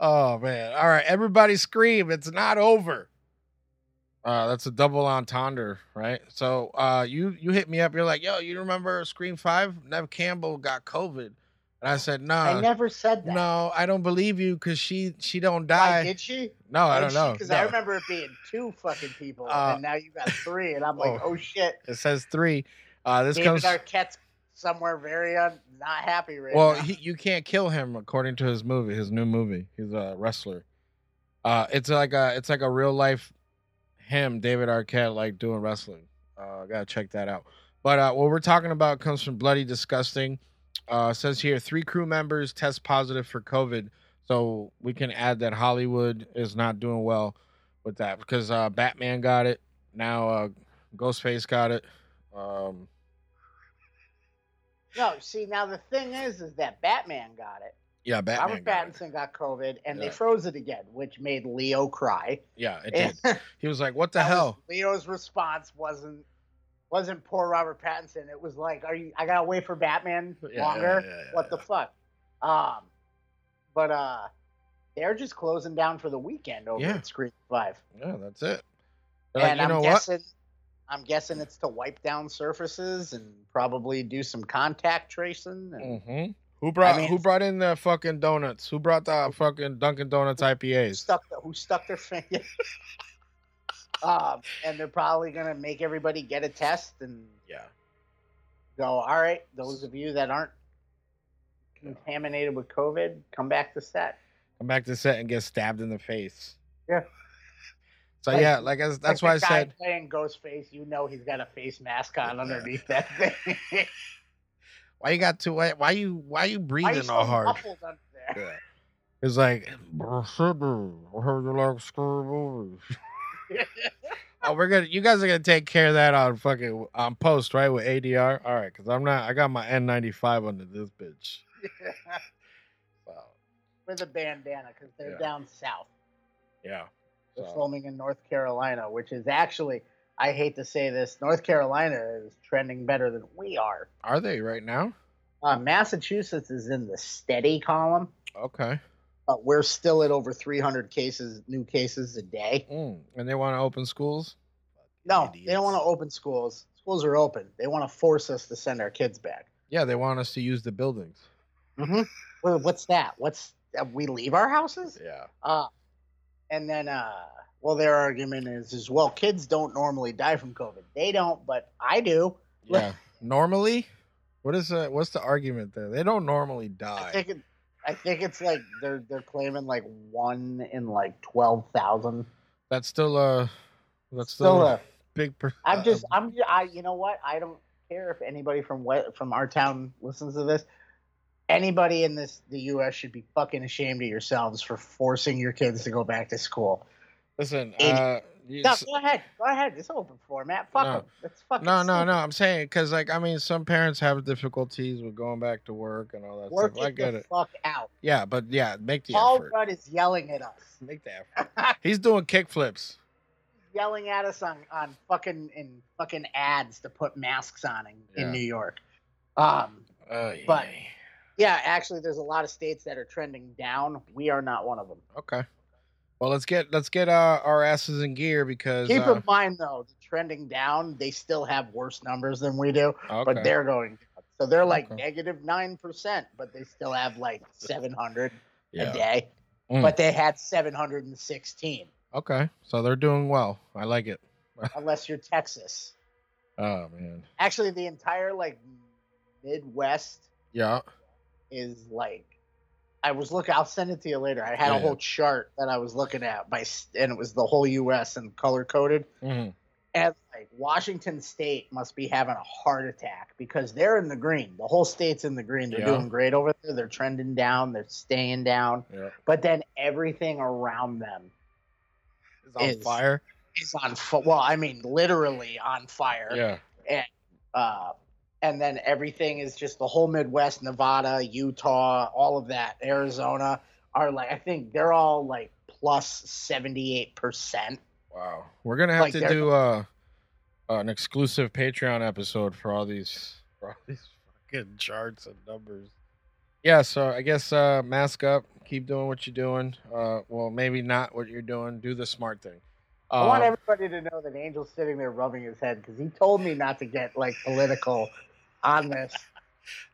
Oh man! All right, everybody scream! It's not over. Uh, that's a double entendre, right? So, uh, you you hit me up. You're like, "Yo, you remember Scream Five? Nev Campbell got COVID," and I said, "No, I never said that. No, I don't believe you because she she don't Why die." did she? no, I don't know. Because I remember it being two fucking people, Uh, and now you got three, and I'm like, oh. oh, shit. It says three. Uh, this David comes. Arquette's somewhere very un- not happy right Well, now. he, you can't kill him according to his movie, his new movie. He's a wrestler. Uh, it's like a it's like a real life him, David Arquette, like doing wrestling. Uh, gotta check that out. But uh, what we're talking about comes from Bloody Disgusting. Uh, says here three crew members test positive for COVID, so we can add that Hollywood is not doing well with that because uh, Batman got it. Now uh, Ghostface got it. Um, no, see, now the thing is, is that Batman got it. yeah, Batman. Robert got it. Pattinson got COVID, and Yeah. they froze it again, which made Leo cry. Yeah, it And did. He was like, "What the that was- hell?" Leo's response wasn't wasn't poor Robert Pattinson. It was like, "Are you? I gotta wait for Batman Yeah, longer? yeah, what the fuck?" Um, but uh, they're just closing down for the weekend over at Scream Five, Yeah, that's it. They're like, and know I'm what? Guessing. I'm guessing it's to wipe down surfaces and probably do some contact tracing. And hmm Who brought mean, Who brought in the fucking donuts? Who brought the fucking Dunkin' Donuts who IPAs? stuck the, who stuck their finger. um, and they're probably gonna make everybody get a test and Yeah, go, all right, those of you that aren't contaminated with COVID, come back to set. come back to set and get stabbed in the face. Yeah. So Like- yeah, like as, that's Like why I said, playing Ghostface, you know he's got a face mask on underneath that thing. why you got to why, why you why you Why breathing you so all hard? muffled under there? Yeah. It's like, I heard you like scary movies. Oh, we're gonna. You guys are gonna take care of that on fucking on post, right? With ADR. All right, because I'm not. I got my N95 under this bitch. Wow. With a bandana because they're Yeah. down south. Yeah. They're So, filming in North Carolina, which is actually, I hate to say this, North Carolina is trending better than we are. are they right now? Uh, Massachusetts is in the steady column, Okay. but we're still at over 300 cases, new cases a day. Mm. And they want to open schools. No, Idiots. they don't want to open schools. Schools are open. They want to force us to send our kids back. Yeah, they want us to use the buildings. Mm-hmm. What's that? What's uh, we leave our houses? Yeah. Uh, and then uh well their argument is is well kids don't normally die from covid they don't but i do Yeah. Normally, what is the what's the argument there? They don't normally i die. think it, i think it's like they're they're claiming like one in like 12,000 That's still a that's still, still a a big. Per- i'm uh, just i'm i you know what i don't care if anybody from what from our town listens to this anybody in this the us should be fucking ashamed of yourselves for forcing your kids to go back to school listen. Uh, you no, go ahead go ahead it's open format fuck No. them that's fucking no, no, stupid. no. I'm saying because like I mean, some parents have difficulties with going back to work and all that work stuff. I it get the it. fuck out Yeah, but yeah, make the Paul effort. Rudd is yelling at us. Make the effort. He's doing kick flips. yelling at us on, on fucking in fucking ads to put masks on in, Yeah. in New York. Um Uh, But- yeah, actually there's a lot of states that are trending down. We are not one of them. okay. Well, let's get let's get uh, our asses in gear because Keep uh, in mind though, the trending down, they still have worse numbers than we do, okay. but they're going down. So they're like negative 9%, but they still have like 700 yeah. a day. Mm. But they had 716 Okay, so they're doing well. I like it. unless you're Texas. Oh man. Actually, the entire like Midwest Yeah. Is like I was looking. I'll send it to you later. I had Yeah, a whole chart that I was looking at by, and it was the whole U.S. and color coded. hmm And like Washington State must be having a heart attack because they're in the green. The whole state's in the green. They're Yeah. doing great over there. They're trending down. They're staying down. Yeah. But then everything around them is on Is- fire. is on. Fu- well, I mean, literally on fire. Yeah. And uh, and then everything is just the whole Midwest, Nevada, Utah, all of that, Arizona are like I think they're all like plus seventy eight percent. Wow. We're gonna have Like, to they're- do uh, an exclusive Patreon episode for all these for all these fucking charts and numbers. Yeah, so I guess uh mask up, keep doing what you're doing. Uh well maybe not what you're doing, do the smart thing. I want Um, everybody to know that Angel's sitting there rubbing his head because he told me not to get like political on this.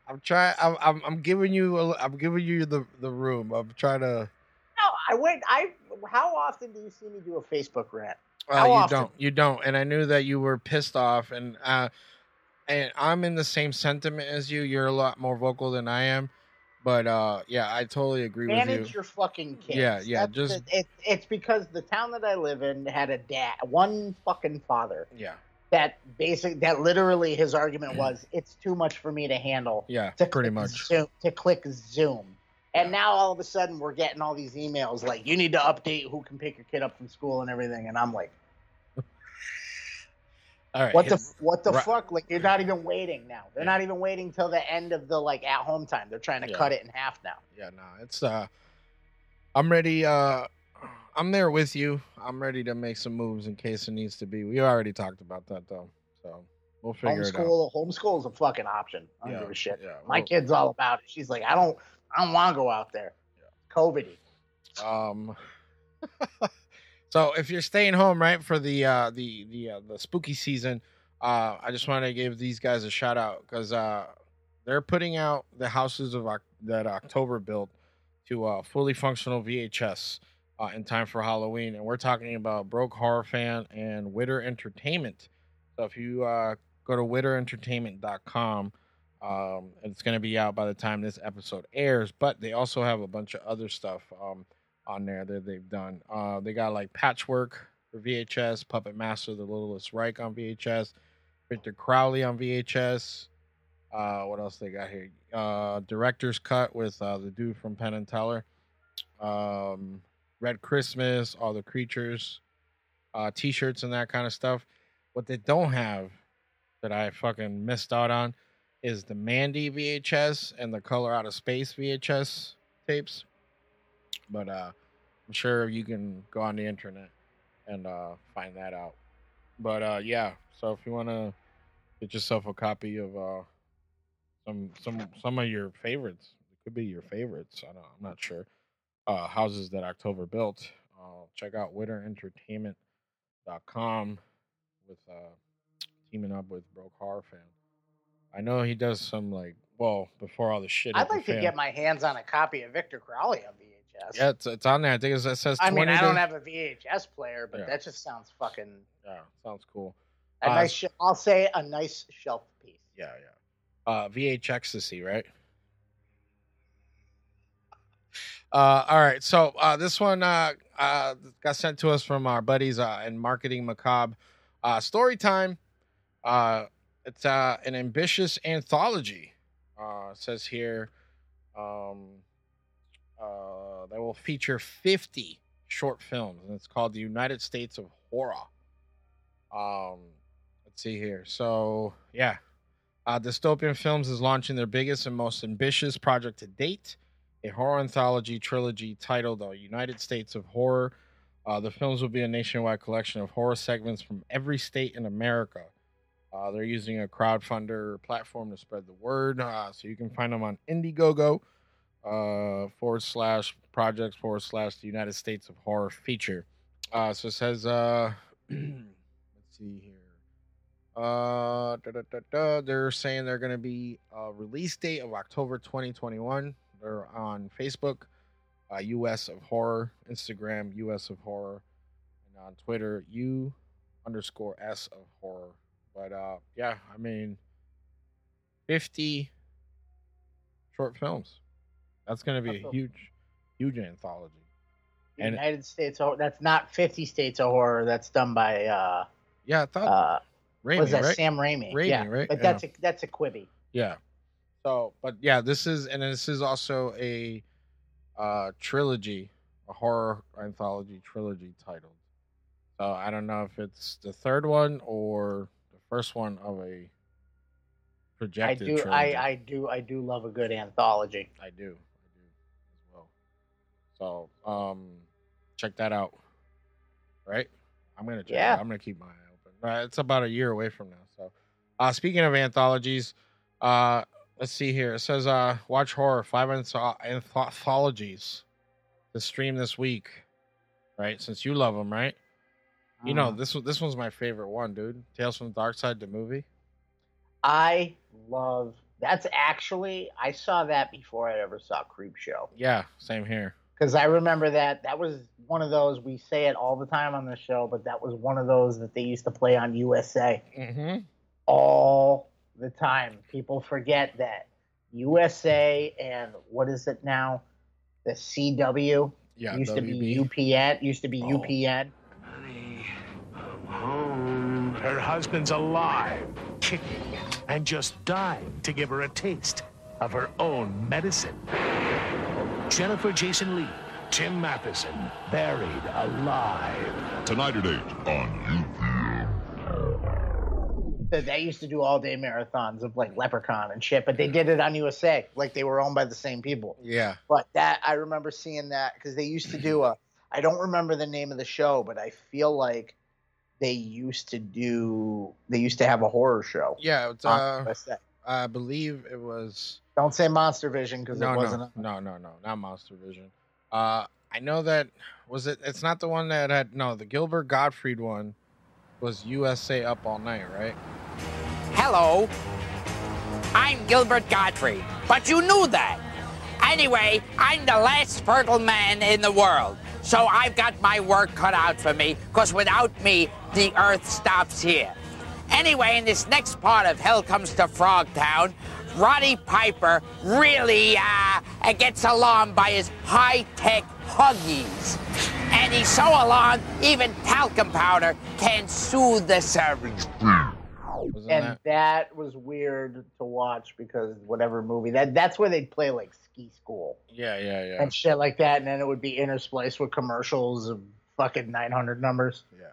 I'm trying I'm, I'm I'm giving you a, I'm giving you the the room. I'm trying to No, I wait. I how often do you see me do a Facebook rant? Uh, How you often? don't. You don't. And I knew that you were pissed off, and uh, and I'm in the same sentiment as you. You're a lot more vocal than I am, but uh, yeah, I totally agree with you. Manage your fucking kids. Yeah, yeah, That's just- the- it, it's because the town that I live in had a dad, one fucking father. Yeah, that basic that literally his argument was it's too much for me to handle yeah, to pretty much. zoom, to click zoom and Yeah. now all of a sudden we're getting all these emails like you need to update who can pick your kid up from school and everything and i'm like All right. what the what the Right. fuck like you're not even waiting now they're Yeah. not even waiting till the end of the like at home time they're trying to Yeah. cut it in half now yeah, no, it's uh, I'm ready. Uh, I'm there with you. I'm ready to make some moves in case it needs to be. We already talked about that though, so we'll figure it out. homeschool homeschool is a fucking option i don't Yeah, give a shit yeah, my we'll- kid's all about it she's like i don't i don't want to go out there Yeah. covid Um. so if you're staying home, right, for the uh, the the uh, the spooky season, uh, I just want to give these guys a shout out because uh, they're putting out the houses of that October built to uh, fully functional VHS uh, in time for Halloween, and we're talking about Broke Horror Fan and Witter Entertainment. So if you uh, go to witterentertainment.com. Um, it's going to be out by the time this episode airs, but they also have a bunch of other stuff um, on there that they've done. Uh, they got like Patchwork for VHS, Puppet Master, The Littlest Reich on VHS, Victor Crowley on VHS. Uh, what else they got here? Uh, Director's Cut with uh, the dude from Penn and Teller. Um, Red Christmas, All the Creatures, uh, T-shirts and that kind of stuff. What they don't have that I fucking missed out on is the Mandy VHS and the Color Out of Space VHS tapes. But uh I'm sure you can go on the internet and uh find that out. But uh yeah, so if you want to get yourself a copy of uh some some some of your favorites, it could be your favorites. I don't I'm not sure. Uh houses that October built. Uh check out witterentertainment.com with uh teaming up with Broke Horror Fan. I know he does some like well before all the shit. i'd like to fan. get my hands on a copy of victor crowley on VHS. Yeah, it's, it's on there. I think it says I mean, I don't have a VHS player, but Yeah. that just sounds fucking Yeah, sounds cool. a Uh, nice. Sh- I'll say a nice shelf piece. Yeah, yeah. Uh, VH ecstasy, right? Uh, all right. So uh, this one uh, uh, got sent to us from our buddies uh, in Marketing Macabre. Uh, story time. Uh, it's uh, an ambitious anthology. Uh, says here um, uh, that will feature 50 short films, and it's called The United States of Horror. Um, let's see here. So, yeah, uh, Dystopian Films is launching their biggest and most ambitious project to date, a horror anthology trilogy titled The United States of Horror. Uh, the films will be a nationwide collection of horror segments from every state in America. Uh, they're using a crowdfunder platform to spread the word, uh, so you can find them on Indiegogo uh, forward slash projects forward slash the United States of Horror feature. Uh, so it says, uh, let's see here. Uh, da, da, da. They're saying they're going to be a release date of October 2021. They're on Facebook, uh, US of Horror, Instagram, US of Horror, and on Twitter, U underscore S of Horror. But uh, yeah, I mean, 50 short films. That's going to be a huge, huge anthology. And- United States. That's not Fifty States of Horror. That's done by uh, Yeah, I thought uh, Raimi, was that right? Sam Raimi? Raimi, yeah, right? But Yeah. that's a that's a Quibi. Yeah. So, but yeah, this is and this is also a uh trilogy, a horror anthology trilogy titled. So I don't know if it's the third one or the first one of a projected do. trilogy. I do, I do. I do love a good anthology. I do. I do as well. So, um check that out. Right? I'm gonna check Yeah. it. I'm gonna keep my eye open. Uh, it's about a year away from now. So uh speaking of anthologies, uh let's see here. It says uh watch horror, five anth- anthologies to stream this week. Right? Since you love them, right? You know, Mhm. this this one's my favorite one, dude. Tales from the Dark Side, the movie. I love. That's actually I saw that before I ever saw Creep Show Yeah, same here. because I remember that that was one of those we say it all the time on the show, but that was one of those that they used to play on USA Mm-hmm. all the time. People forget that USA and what is it now? The CW Yeah, used to be WB. UPN. Used to be Oh. UPN. Honey, home. Her husband's alive, kicking, and just dying to give her a taste of her own medicine. Jennifer Jason Leigh, Tim Matheson, buried alive. Tonight at 8 on That They used to do all day marathons of like Leprechaun and shit, but they did it on USA, like they were owned by the same people. Yeah. But that I remember seeing that because they used to do a. I don't remember the name of the show, but I feel like they used to do. They used to have a horror show. Yeah, it's, on uh, USA. I believe it was Don't say Monster Vision because no, it wasn't. no, no, no, no, not Monster Vision. Uh, I know that was it. It's not the one that had no. The Gilbert Gottfried one was USA Up All Night, right? Hello. I'm Gilbert Gottfried, but you knew that. Anyway, I'm the last fertile man in the world. So I've got my work cut out for me, because without me, the earth stops here. Anyway, in this next part of Hell Comes to Frogtown, Roddy Piper really uh, gets alarmed by his high-tech huggies. And he's so alarmed, even talcum powder can soothe the savage Wasn't and that? that was weird to watch because whatever movie that that's where they'd play like ski school Yeah, yeah, yeah, and shit like that, and then it would be interspliced with commercials of fucking 900 numbers. yeah.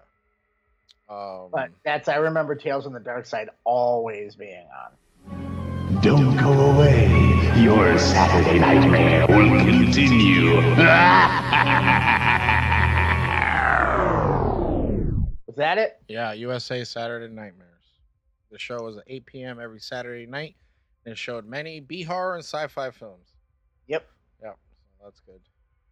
Um, But that's I remember Tales from the Dark Side always being on. Don't go away. Your Saturday nightmare will continue. Was that it? yeah, USA Saturday Nightmares. The show was at 8 p.m. every Saturday night, and it showed many B horror and sci-fi films. Yep. Yeah, so that's good.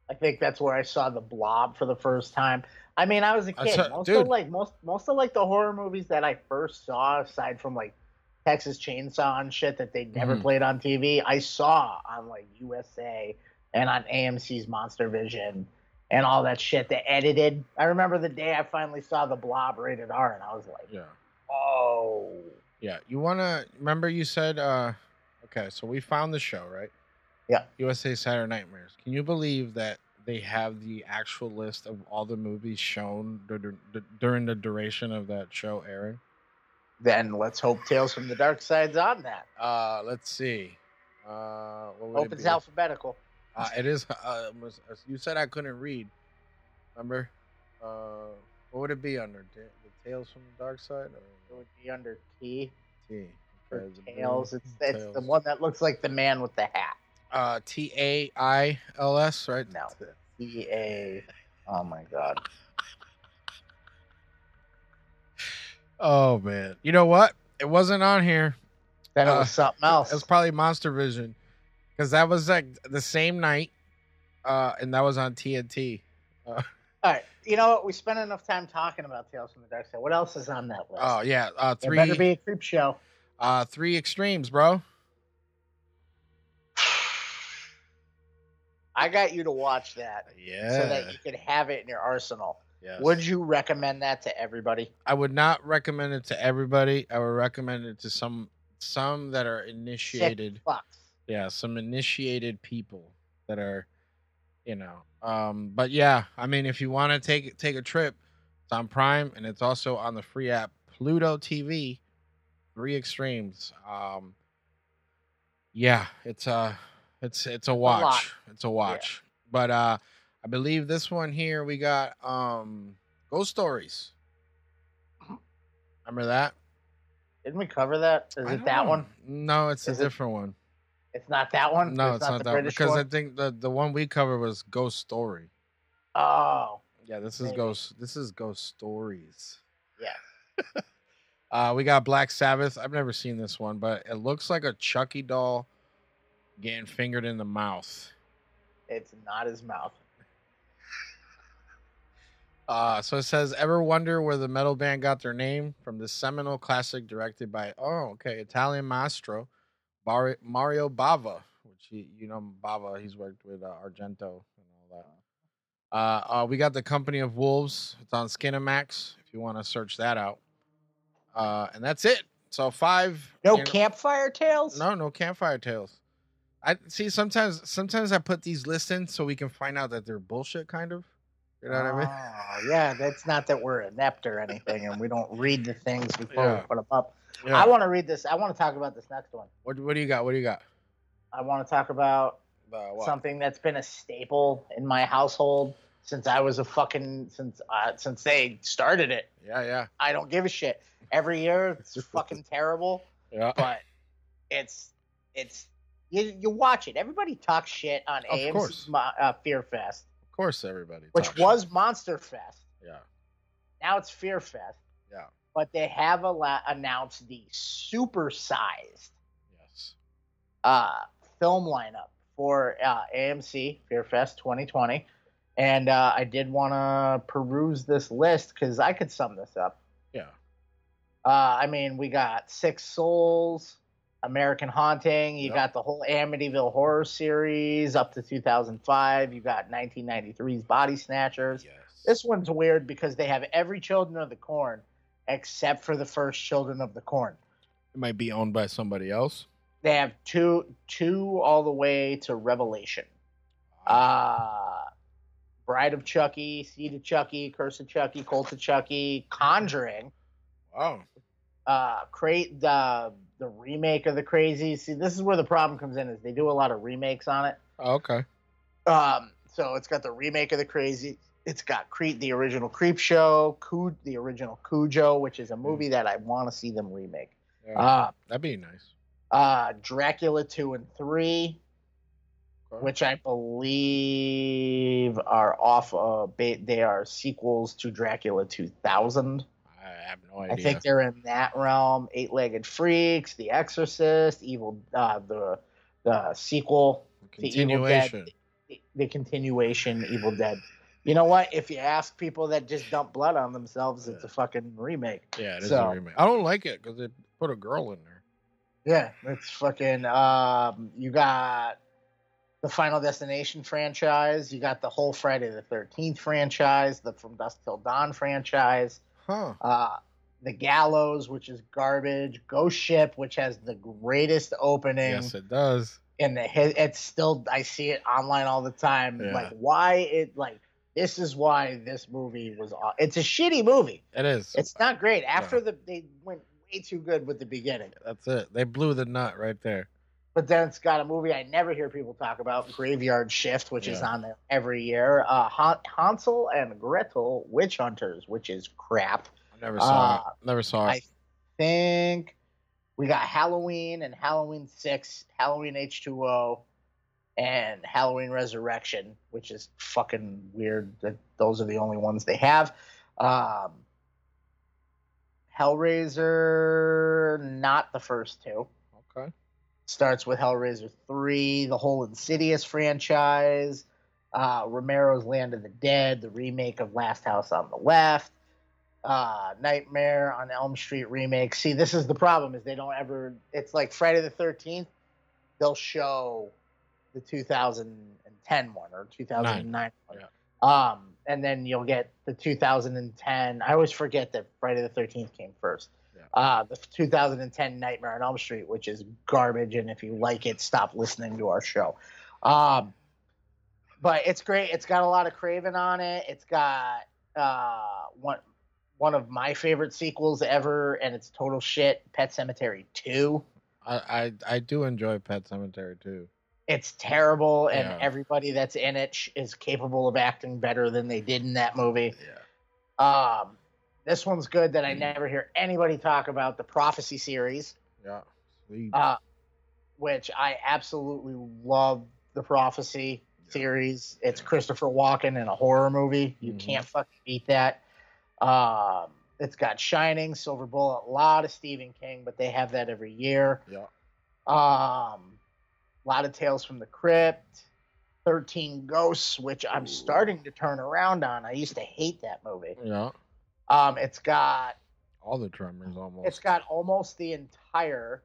I think that's where I saw the Blob for the first time. I mean, I was a kid. saw- most dude. of like most most of like the horror movies that I first saw, aside from like Texas Chainsaw and shit that they never Mhm. played on TV, I saw on like USA and on AMC's Monster Vision and all that shit. The edited. I remember the day I finally saw the Blob rated R, and I was like, Yeah. oh. Yeah. You wanna remember you said uh okay, so we found the show, right? Yeah. USA Saturday Nightmares. Can you believe that they have the actual list of all the movies shown dur- dur- during the duration of that show airing? Then let's hope Tales from the Dark Side's on that. Uh let's see. Uh what Hope it it's be? alphabetical. Uh, it is. Uh, was- uh, you said I couldn't read. Remember? Uh, what would it be under? Ta- The Tales from the Dark Side Or? It would be under T T? for Okay, Tails. blue It's it's the one that looks like the man with the hat. Uh, T A I L S, right? No. T A. Oh my god. Oh man. You know what? It wasn't on here. Then it Uh, was something else. It was probably Monster Vision, because that was like the same night, uh, and that was on TNT. Uh, All right. You know what? We spent enough time talking about Tales from the Dark Side. What else is on that list? oh yeah, uh, There better be a creep show. uh, three extremes, bro. I got you to watch that Yeah. so that you could have it in your arsenal. Yes. Would you recommend that to everybody? I would not recommend it to everybody. I would recommend it to some some that are initiated. Yeah, some initiated people that are, you know. Um, but yeah, I mean, if you want to take take a trip, it's on Prime and it's also on the free app Pluto TV. Three Extremes. Um, yeah, it's a it's it's a watch. It's a watch. But uh, I believe this one here we got um Ghost Stories. Remember that? Didn't we cover that? Is it that know. one? No, it's Is a it- different one. It's not that one. No, it's, not, the that one British because I think the the one we covered was Ghost Story. Oh, Yeah, this is Maybe. Ghost. This is Ghost Stories. yeah. Uh, we got Black Sabbath. I've never seen this one, but it looks like a Chucky doll getting fingered in the mouth. It's not his mouth. Uh, so it says, "Ever wonder where the metal band got their name from?" The seminal classic directed by oh, okay, Italian maestro Bar- Mario Bava, which he, you know Bava. He's worked with uh, Argento and all that. Uh, uh, we got the Company of Wolves. It's on Skinamax if you want to search that out. Uh, and that's it. So five. No know- campfire tales. no, no campfire tales. I see. Sometimes, sometimes I put these lists in so we can find out that they're bullshit. Kind of. You know what I mean? Oh, yeah, that's not that we're inept or anything, and we don't read the things before Yeah. we put them up. Yeah. I want to read this. I want to talk about this next one. What What do you got? What do you got? I want to talk about Uh, something that's been a staple in my household since I was a fucking since uh, since they started it. Yeah, yeah, I don't give a shit. Every year it's fucking terrible, yeah. but it's it's you, you watch it. Everybody talks shit on Of AMC uh, Fear Fest, course, everybody. which was Monster Fest. yeah, Now it's Fear Fest. Yeah. But they have a la- announced the super-sized yes, uh, film lineup for uh, AMC Fear Fest 2020, and uh, I did want to peruse this list because I could sum this up. yeah. Uh, I mean, we got Six Souls, American Haunting. You Yep. got the whole Amityville horror series up to 2005. You got 1993's Body Snatchers. Yes. This one's weird because they have every Children of the Corn except for the first Children of the Corn. it might be owned by somebody else. They have two, two all the way to Revelation. Uh, Bride of Chucky, Seed of Chucky, Curse of Chucky, Cult of Chucky, Conjuring. wow. uh create the the remake of the crazy see this is where the problem comes in is they do a lot of remakes on it Oh, okay. um so it's got the remake of the crazy it's got creep the original creep show Cu- the original cujo which is a movie that i want to see them remake Yeah, uh that'd be nice. uh dracula 2 and 3 Okay. which i believe are off Of, they are sequels to dracula 2000 I have no idea. I think they're in that realm. Eight Legged Freaks, The Exorcist, Evil, uh, the the sequel, the Evil Dead, continuation. the, the continuation, Evil Dead. You know what? If you ask people that just dump blood on themselves, it's a fucking remake. Yeah, it is So- a remake. I don't like it because they put a girl in there. Yeah, it's fucking. Um, you got the Final Destination franchise. You got the whole Friday the Thirteenth franchise, the From Dusk Till Dawn franchise, Huh. uh, the Gallows, which is garbage, Ghost Ship, which has the greatest opening Yes, it does. And the hit. It's still I see it online all the time. Yeah. Like why it like this is why this movie was. aw- It's a shitty movie. It is. It's not great. After the they went way too good with the beginning. That's it. They blew the nut right there. But then it's got a movie I never hear people talk about, Graveyard Shift, which is on there every year. Uh, Han- Hansel and Gretel Witch Hunters, which is crap. I never saw Uh, it. Never saw it. I think we got Halloween and Halloween 6, Halloween H2O, and Halloween Resurrection, which is fucking weird that those are the only ones they have. Um, Hellraiser, not the first two. Okay. Starts with Hellraiser 3, the whole Insidious franchise, uh, Romero's Land of the Dead, the remake of Last House on the Left, uh, Nightmare on Elm Street remake. See, this is the problem is they don't ever it's like Friday the 13th, they'll show the 2010 one or 2009 one. Yeah. Um, and then you'll get the 2010. I always forget that Friday the 13th came first. Uh, the 2010 Nightmare on Elm Street, which is garbage, and if you like it, stop listening to our show. Um, but it's great. It's got a lot of Craven on it. It's got uh, one one of my favorite sequels ever, and it's total shit. Pet Sematary Two. I, I I do enjoy Pet Sematary too. It's terrible, and Yeah. everybody that's in it is capable of acting better than they did in that movie. Yeah. Um, this one's good that I never hear anybody talk about the Prophecy series, Yeah. Sweet. uh, which I absolutely love. The Prophecy series. It's Christopher Walken in a horror movie. You Mhm. can't fucking beat that. Um, it's got Shining, Silver Bullet, a lot of Stephen King, but they have that every year. yeah. Um, a lot of Tales from the Crypt, Thirteen Ghosts, which I'm starting to turn around on. I used to hate that movie. Yeah. Um, it's got All the Tremors almost. it's got almost the entire,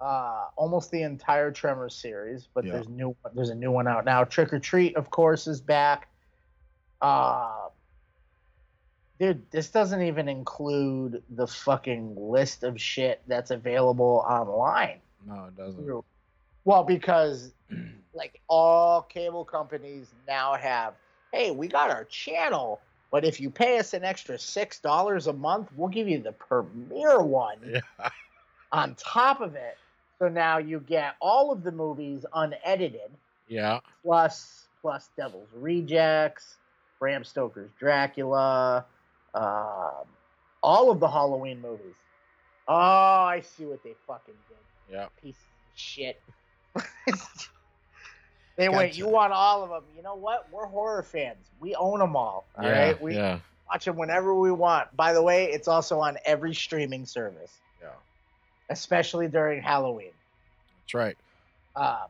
uh, almost the entire Tremors series, but Yeah. there's new there's a new one out now. Trick or Treat, of course, is back. Uh, dude, this doesn't even include the fucking list of shit that's available online. No, it doesn't. Well, because like all cable companies now have, hey, we got our channel, but if you pay us an extra six dollars a month, we'll give you the premiere one Yeah. on top of it. So now you get all of the movies unedited, Yeah. plus plus Devil's Rejects, Bram Stoker's Dracula, um, all of the Halloween movies. Oh, I see what they fucking did Yeah. piece of shit. they went, you want all of them. You know what? We're horror fans. We own them all. All right, yeah. We yeah. watch them whenever we want. By the way, it's also on every streaming service, Yeah. especially during Halloween. That's right. Um,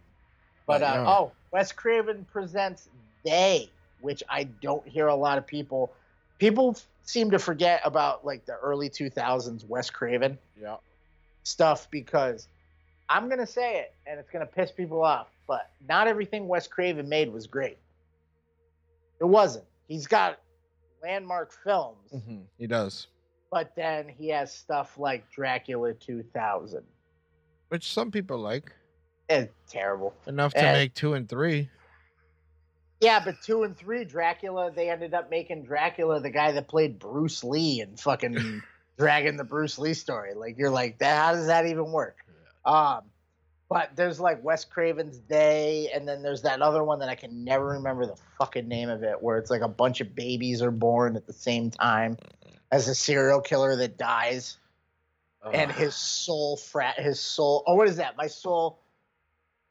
but uh, oh, Wes Craven presents They, which I don't hear a lot of people. People seem to forget about like the early 2000s Wes Craven Yeah. stuff because I'm gonna say it, and it's gonna piss people off, but not everything Wes Craven made was great. It wasn't. He's got landmark films, hmm He does. but then he has stuff like Dracula 2000. Which some people like. It's terrible. Enough to Eh. make two and three. Yeah, but two and three, Dracula, they ended up making Dracula the guy that played Bruce Lee and fucking dragging the Bruce Lee story. Like you're like, that how does that even work? Um but there's like Wes Craven's They, and then there's that other one that I can never remember the fucking name of it, where it's like a bunch of babies are born at the same time as a serial killer that dies, and his soul frat his soul oh what is that? My soul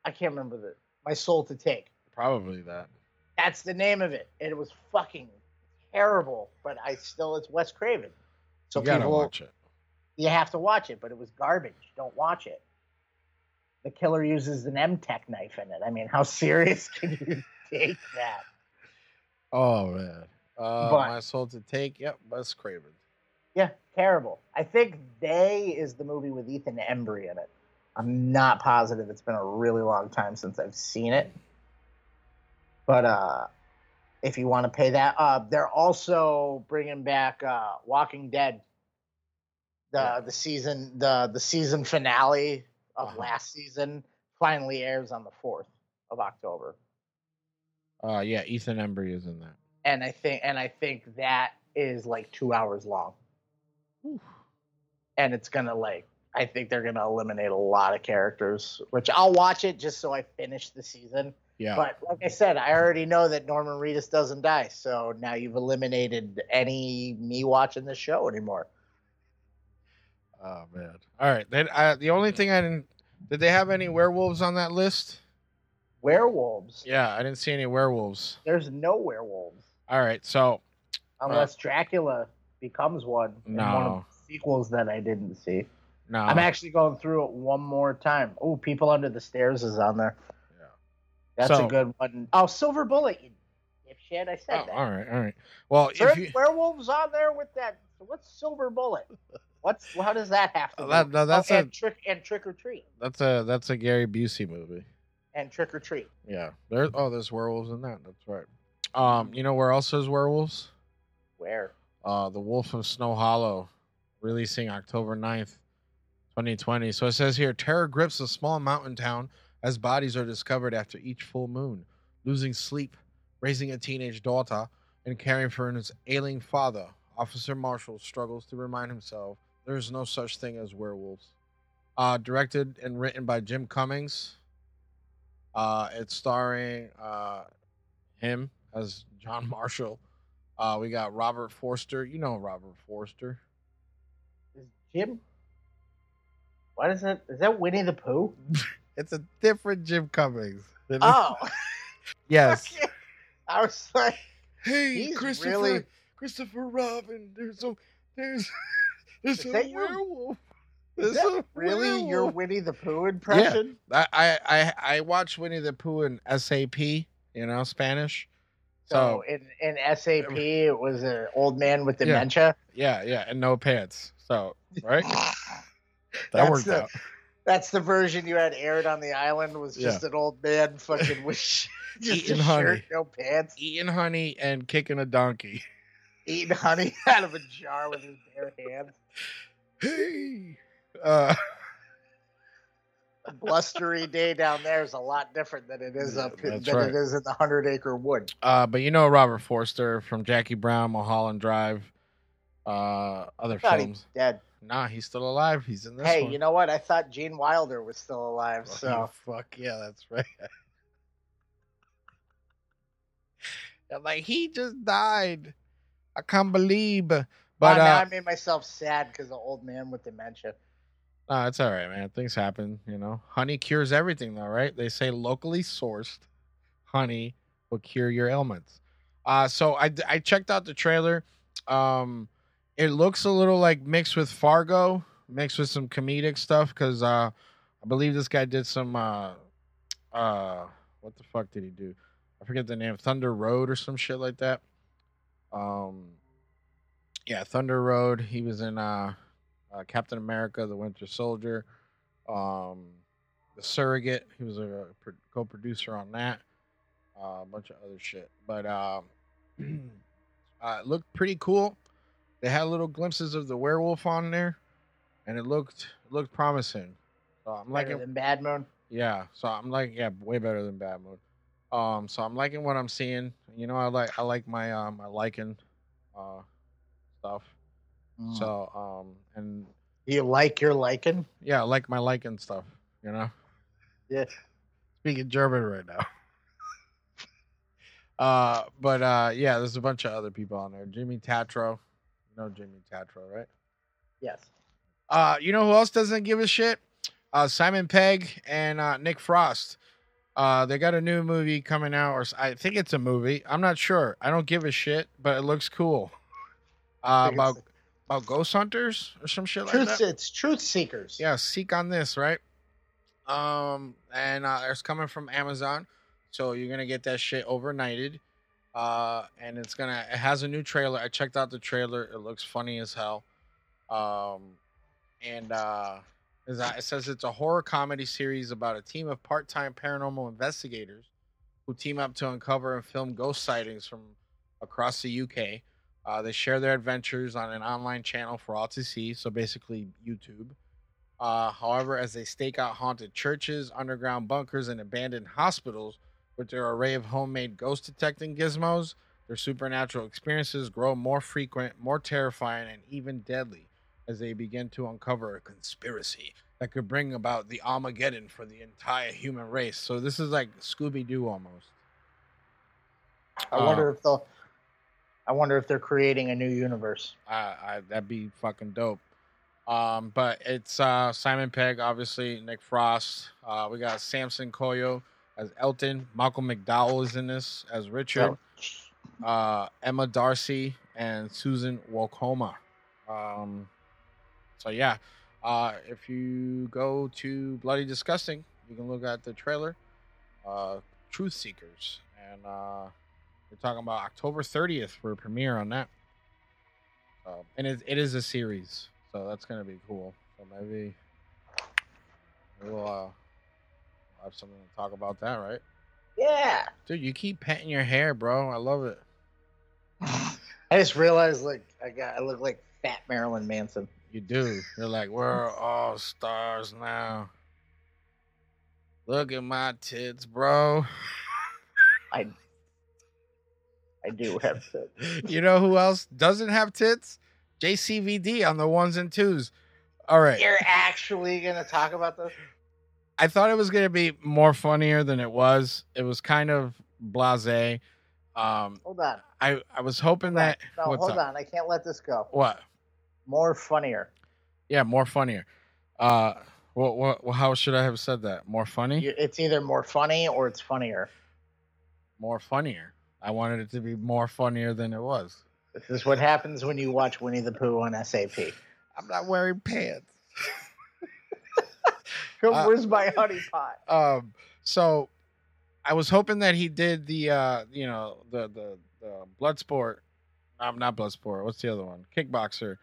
I can't remember the my soul to take. Probably that. That's the name of it. And it was fucking terrible, but I still it's Wes Craven. So you gotta people watch it. you have to watch it, but it was garbage. Don't watch it. The killer uses an M Tech knife in it. I mean, how serious can you take that? Oh man. Uh, But- my soul to take. Yep, Wes Craven. Yeah, terrible. I think They is the movie with Ethan Embry in it. I'm not positive. It's been a really long time since I've seen it. But uh, if you want to pay that, uh, they're also bringing back uh, Walking Dead. The Yeah. the season the the season finale of Uh-huh. last season finally airs on the fourth of October. Uh, yeah, Ethan Embry is in that. and I think and I think that is like two hours long. And it's gonna like I think they're gonna eliminate a lot of characters, which I'll watch it just so I finish the season. Yeah. But like I said, I already know that Norman Reedus doesn't die, so now you've eliminated any me watching the show anymore. Oh man. All right. Then uh, the only thing I didn't did they have any werewolves on that list? Werewolves. Yeah, I didn't see any werewolves. There's no werewolves All right. So unless Dracula becomes one in one of No. the sequels that I didn't see. no. I'm actually going through it one more time. Oh, People Under the Stairs is on there. Yeah. That's So- a good one. Oh, Silver Bullet. You dipshit. I said Oh, that. all right. All right. Well, Is there if you werewolves on there with that? What's Silver Bullet? What's how does that have to? That- no, that's oh, a- and trick and trick or treat that's a that's a Gary Busey movie. and trick or treat. Yeah. There. Oh, there's werewolves in that. That's right. Um, you know where else there's werewolves? Where? uh, The Wolf of Snow Hollow, releasing October 9th, 2020. So it says here terror grips a small mountain town as bodies are discovered after each full moon. Losing sleep, raising a teenage daughter, and caring for his ailing father, Officer Marshall struggles to remind himself there is no such thing as werewolves. Uh, directed and written by Jim Cummings. Uh, it's starring uh, him as John Marshall. Uh, we got Robert Forster. You know Robert Forster. Is Jim? What is that? Is that Winnie the Pooh? It's a different Jim Cummings. Oh, yes. I was like, Hey, Christopher. really- Christopher Robin. There's a there's Is a werewolf. is that really your. Winnie the Pooh impression? I, I I I watched Winnie the Pooh in SAP. You know Spanish. So So in, in SAP, it was an old man with dementia. yeah, yeah, and no pants. So right, that That's worked the- out. That's the version you had aired on the island. Was just an old man fucking with just Eating a honey. shirt, no pants, Eating honey and kicking a donkey. Eating honey out of a jar with his bare hands. Hey. Uh, A blustery day down there is a lot different than it is up than that's it right. is in the hundred acre wood. Uh, but you know Robert Forster from Jackie Brown, Mulholland Drive, uh, other Thought films. dead. Nah, he's still alive. He's in this Hey, one. you know what? I thought Gene Wilder was still alive. Oh, So fuck yeah, that's right. I'm like he just died. I can't believe. But now uh, I made myself sad because the old man with dementia. nah, it's all right, man. Things happen. You know, honey cures everything, though, right? They say locally sourced honey will cure your ailments. Uh, so I I checked out the trailer. Um, it looks a little like mixed with Fargo, mixed with some comedic stuff because uh, I believe this guy did some uh, uh, what the fuck did he do? I forget the name, Thunder Road or some shit like that. Um, yeah, Thunder Road. He was in uh, uh Captain America: The Winter Soldier. Um, the Surrogate. He was a pro- co-producer on that. Uh, a bunch of other shit, but um, uh, it looked pretty cool. They had little glimpses of the werewolf on there, and it looked it looked promising. So I'm Better liking, than Bad Moon. yeah. So I'm like, yeah, way better than Bad Moon. Um, so I'm liking what I'm seeing. You know, I like I like my um my liking, uh, stuff. Mm. So um and you like your liking? yeah, I like my liking stuff. You know. Yeah. Speaking German right now. uh, but uh, yeah, there's a bunch of other people on there. Jimmy Tatro, you know Jimmy Tatro, right? Yes. Uh, you know who else doesn't give a shit? Uh, Simon Pegg and uh, Nick Frost. Uh, they got a new movie coming out, or I think it's a movie. I'm not sure. I don't give a shit, but it looks cool. Uh, about about ghost hunters or some shit like Truth, that. it's Truth Seekers. Yeah, seek on this, right? Um, and uh, it's coming from Amazon, so you're gonna get that shit overnighted. Uh, and it's gonna it has a new trailer. I checked out the trailer. It looks funny as hell. Um, and uh, Is that it says it's a horror comedy series about a team of part-time paranormal investigators who team up to uncover and film ghost sightings from across the UK. Uh, they share their adventures on an online channel for all to see, so basically YouTube. Uh, however, as they stake out haunted churches, underground bunkers, and abandoned hospitals with their array of homemade ghost detecting gizmos, their supernatural experiences grow more frequent, more terrifying, and even deadly as they begin to uncover a conspiracy that could bring about the Armageddon for the entire human race. So this is like Scooby Doo almost. I Uh, wonder if they'll. I wonder if they're creating a new universe. I, I that'd be fucking dope. Um, but it's uh, Simon Pegg, obviously Nick Frost. Uh, we got Samson Kayo as Elton. Malcolm McDowell is in this as Richard. Uh, Emma D'Arcy and Susan Wokoma. Um, so yeah, uh, if you go to Bloody Disgusting, you can look at the trailer, uh, Truth Seekers, and uh, we're talking about October 30th for a premiere on that. So, and it, it is a series, so that's gonna be cool. So maybe we'll uh, have something to talk about that, right? Yeah. Dude, you keep petting your hair, bro. I love it. I just realized like I got I look like fat Marilyn Manson. You do. You're like, we're all stars now. Look at my tits, bro. I I do have to. you know who else doesn't have tits? JCVD on the ones and twos. All right. You're actually gonna talk about this? I thought it was gonna be more funnier than it was. It was kind of blase. Um, Hold on. I I was hoping that. No, hold up? on. I can't let this go. What? More funnier. Yeah, more funnier. Uh, what what? How should I have said that? More funny? It's either more funny or it's funnier. More funnier. I wanted it to be more funnier than it was. This is what happens when you watch Winnie the Pooh on SAP. I'm not wearing pants. Uh, Where's my honey pot? Um, so I was hoping that he did the uh, you know, the the the blood sport. Um, not blood sport. What's the other one? Kickboxer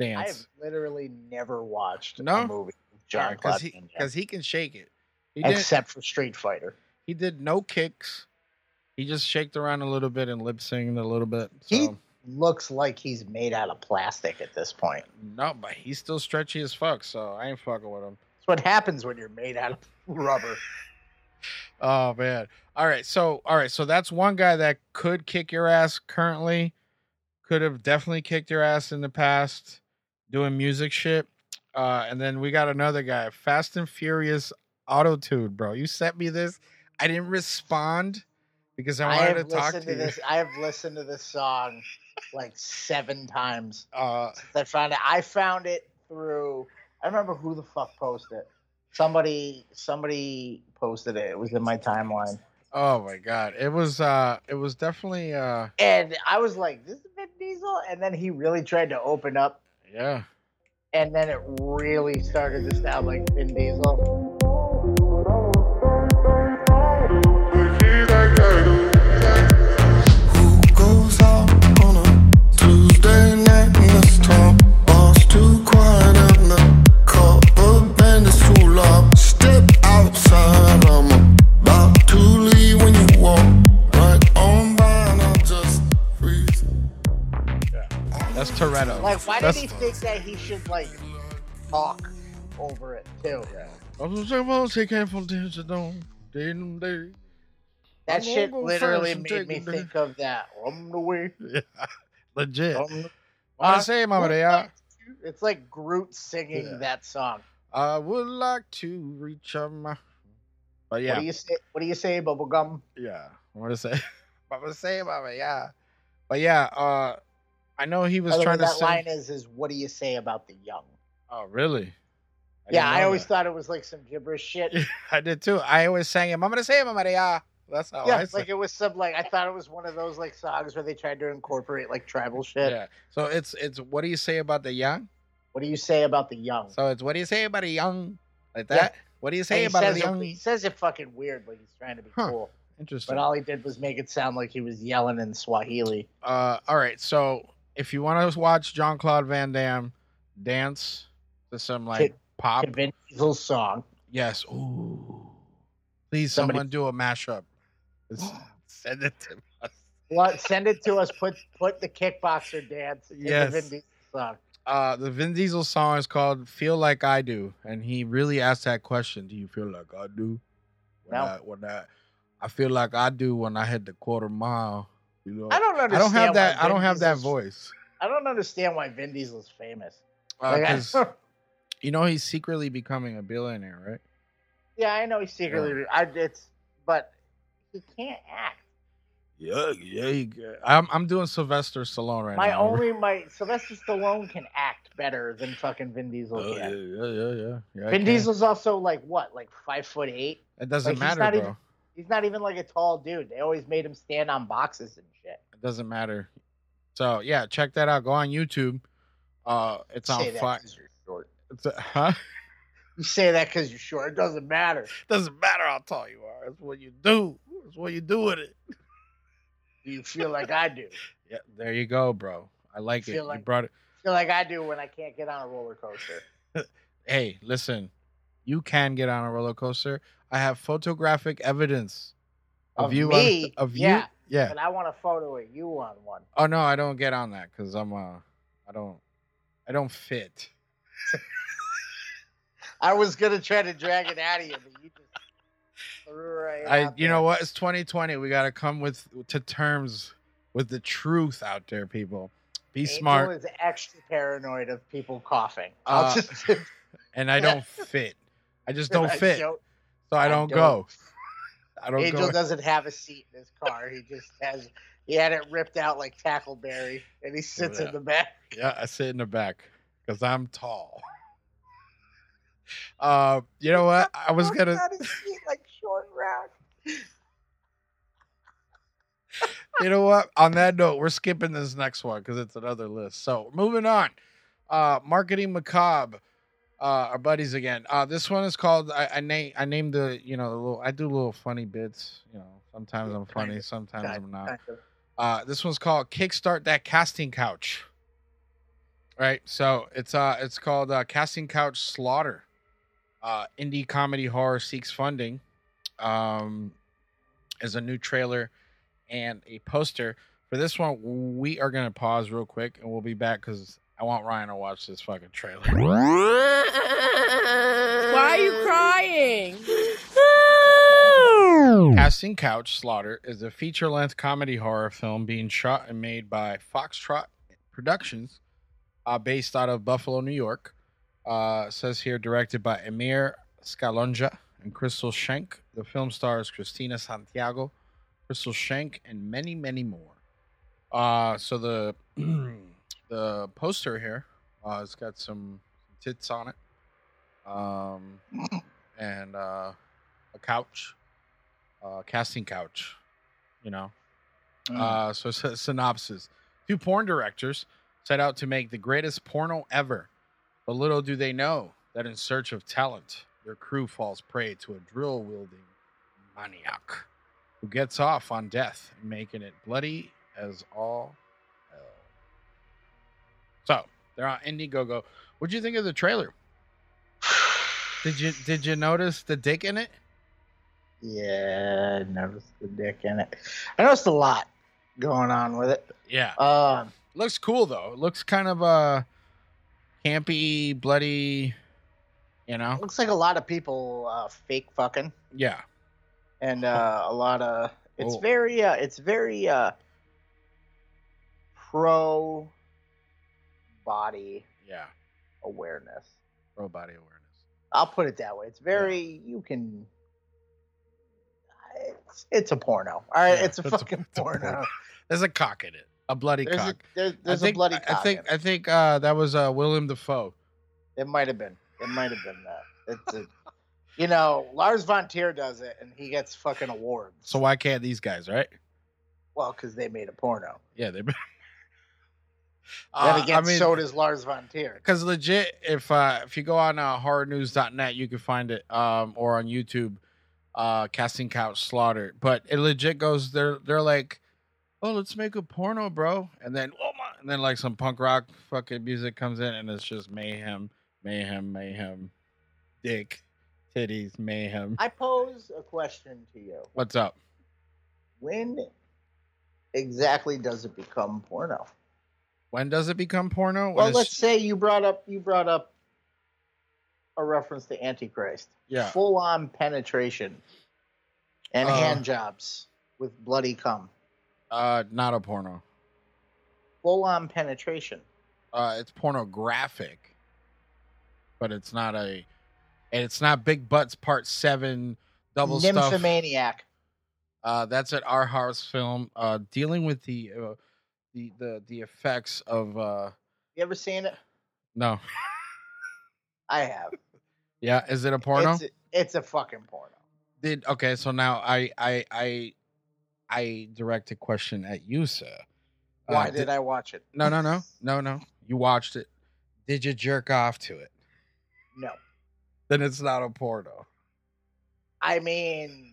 I have literally never watched No? a movie with John because Claude he because he can shake it. He except for Street Fighter. he did no kicks. He just shaked around a little bit and lip synced a little bit. So He looks like he's made out of plastic at this point. no, but he's still stretchy as fuck. So I ain't fucking with him. That's what happens when you're made out of rubber. Oh man. All right. So all right. So that's one guy that could kick your ass currently. Could have definitely kicked your ass in the past doing music shit. Uh, and then we got another guy, Fast and Furious Auto Tune, bro. You sent me this. I didn't respond because I I, wanted have to talk to, to, you. this. I have listened to this song like seven times Uh, I found it. I found it through. I remember who the fuck posted it. Somebody, somebody posted it. It was in my timeline, oh my god. It was uh it was definitely uh and I was like, "This is Vin Diesel." And then he really tried to open up, yeah. and then it really started to sound like Vin Diesel. Toretto. Like, why did That's, he think that he should like talk over it too? That I'm shit gonna go literally fast and made take me think of that. On the way. Yeah, legit. on the- I say, Mama, what they are. It's like Groot singing Yeah. that song. I would like to reach out my. But yeah, What do you say? What do you say, bubblegum? yeah. What to say? What to say, Mama? Yeah. But yeah, uh, I know he was the trying to that sing. line is is what do you say about the young? Oh, really? I yeah, I always that. thought it was like some gibberish shit. I did too. I always sang him. I'm gonna say, Mama, yeah. That's how yeah, I like it was some like I thought it was one of those like songs where they tried to incorporate like tribal shit. Yeah. So it's it's what do you say about the young? What do you say about the young? So it's what do you say about a young like Yeah. that? What do you say he about it, young? he says it fucking weird, like he's trying to be Huh. cool. Interesting. But all he did was make it sound like he was yelling in Swahili. uh, all right. So if you want to watch Jean-Claude Van Damme dance to some like Kick- pop. to Vin Diesel's song. Yes. Ooh. Please, Somebody- someone do a mashup. Send it to us. What? Send it to us. Put put the kickboxer dance. in Yes. The Vin Diesel song. Uh, the Vin Diesel song is called "Feel Like I Do," and he really asked that question: Do you feel like I do? When No. I, when I, I feel like I do when I hit the quarter mile. You know, I don't understand. I don't have that. I don't have that voice. I don't understand why Vin Diesel's famous. Uh, like, you know he's secretly becoming a billionaire, right? yeah, I know he's secretly. I it's, but he can't act. Yeah, yeah. He, I'm I'm doing Sylvester Stallone right my now. My only my Sylvester Stallone can act better than fucking Vin Diesel Oh, can. yeah, yeah, yeah, yeah. yeah Vin. Diesel's also like what, like five foot eight. It doesn't like, he's matter, not bro. even- He's not even like a tall dude. They always made him stand on boxes and shit. It doesn't matter. So yeah, check that out. Go on YouTube. Uh, it's You on say that fire. 'cause you're short. It's a, huh? You say that because you're short. It doesn't matter. It Doesn't matter how tall you are. It's what you do. It's what you do with it. You feel like I do. Yeah, there you go, bro. I like it. Feel you brought it. Feel like I do when I can't get on a roller coaster. Hey, listen, you can get on a roller coaster. I have photographic evidence of, Of you. me? On, of Yeah. you. Yeah. But I want a photo of you on one. Oh no, I don't get on that because I'm uh, I don't, I don't fit. I was gonna try to drag it out of you, but you just threw it right I, you there. know what? It's 2020. We got to come with to terms with the truth out there, people. Be Angel smart. is extra paranoid of people coughing. I'll Uh, just And I don't fit. I just don't fit, Joe- so I I don't don't. go. I don't Angel go. doesn't have a seat in his car. He just has. He had it ripped out like Tackleberry, and he sits Yeah. in the back. Yeah, I sit in the back because I'm tall. Uh, you know what? I was gonna. like short round. You know what? On that note, we're skipping this next one because it's another list. So moving on. Uh, marketing macabre. Uh, our buddies again. Uh, this one is called. I, I name. I named the. You know, the little. I do little funny bits. You know, sometimes I'm funny, sometimes I'm not. Uh, this one's called Kickstart That Casting Couch. Right, so it's uh, it's called uh, Casting Couch Slaughter. Uh, indie comedy horror seeks funding. Um, is a new trailer and a poster for this one. We are gonna pause real quick, and we'll be back because I want Ryan to watch this fucking trailer. Why are you crying? Casting Couch Slaughter is a feature length comedy horror film being shot and made by Foxtrot Productions, uh, based out of Buffalo, New York. Uh, says here directed by Emir Scalonja and Crystal Schenk. The film stars Christina Santiago, Crystal Schenk, and many, many more. Uh, so the the poster here, uh, it's got some tits on it, um, and uh, a couch uh, casting couch, you know. Uh, so a synopsis: Two porn directors set out to make the greatest porno ever, but little do they know that in search of talent, their crew falls prey to a drill wielding maniac who gets off on death, making it bloody as all. So they're on Indiegogo. What'd you think of the trailer? Did you did you notice the dick in it? Yeah, I noticed the dick in it. I noticed a lot going on with it. Yeah. Um, looks cool though. It looks kind of uh campy, bloody, you know. looks like a lot of people uh, fake fucking, Yeah. and uh, a lot of it's Oh. very uh, it's very uh, pro body Yeah. awareness. Pro body awareness. I'll put it that way. It's very you can. It's, it's a porno. All right, Yeah, it's a it's a- fucking it's a porno. porno. There's a cock in it. A bloody There's a cock. there's, I there's think, a bloody I- cock. I think in. I think uh that was uh Willem Dafoe. It might have been. It might have been that. It's a, you know, Lars von Trier does it, and he gets fucking awards. So why can't these guys, right? well, because they made a porno. Yeah, they Then Uh, again, I mean, so does Lars von Trier. because legit, if uh, if you go on uh, horrornews.net, you can find it, um, or on YouTube, uh, Casting Couch Slaughter. But it legit goes. They're they're like, oh, let's make a porno, bro, and then oh my, and then like some punk rock fucking music comes in, and it's just mayhem, mayhem, mayhem, dick, titties, mayhem. I pose a question to you. What's up? When exactly does it become porno? When does it become porno? Well, it's- let's say you brought up you brought up a reference to Antichrist. yeah. Full on penetration and Uh, hand jobs with bloody cum. Uh, not a porno. Full on penetration. Uh, it's pornographic, but it's not a, and it's not Big Butts Part Seven double stuff. Nymphomaniac. Uh, that's at our house film. Uh, dealing with the, uh, the the the effects of uh, You ever seen it? no, I have. yeah, is it a porno? It's, it's a fucking porno. Did okay? So now I I I I direct a question at you, sir. Uh, Why did I watch it? No, no, no, no, no. You watched it. Did you jerk off to it? No. Then it's not a porno. I mean,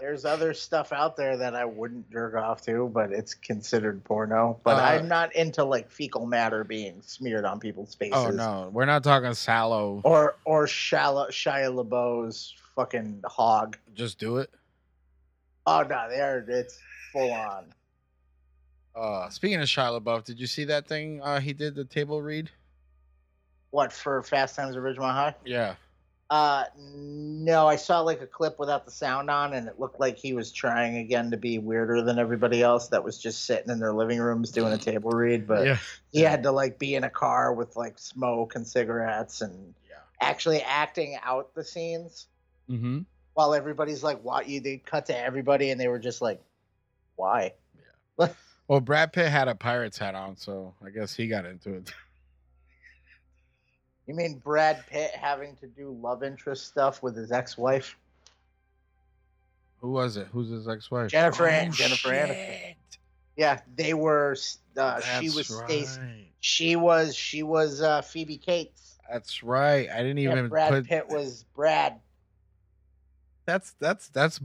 there's other stuff out there that I wouldn't jerk off to, but it's considered porno. But Uh, I'm not into like fecal matter being smeared on people's faces. Oh no, we're not talking Salò. Or or Shia, Shia LaBeouf's fucking hog. Just do it. Oh no, there it's full on. Uh, speaking of Shia LaBeouf, did you see that thing uh, he did the table read? What for Fast Times at Ridgemont High? Yeah. Uh, no, I saw like a clip without the sound on, and it looked like he was trying again to be weirder than everybody else that was just sitting in their living rooms doing a table read. But yeah. he had to like be in a car with like smoke and cigarettes and Yeah. actually acting out the scenes Mm-hmm. while everybody's like, "What?" You they cut to everybody, and they were just like, "Why?" Yeah. Well, Brad Pitt had a pirate's hat on, so I guess he got into it. You mean Brad Pitt having to do love interest stuff with his ex-wife? Who was it? Who's his ex-wife? Jennifer An- Oh, Jennifer shit. Aniston. Yeah, they were. Uh, she was right. Stacy. She was. She was uh, Phoebe Cates. That's right. I didn't even Brad put. Pitt was Brad. That's that's that's.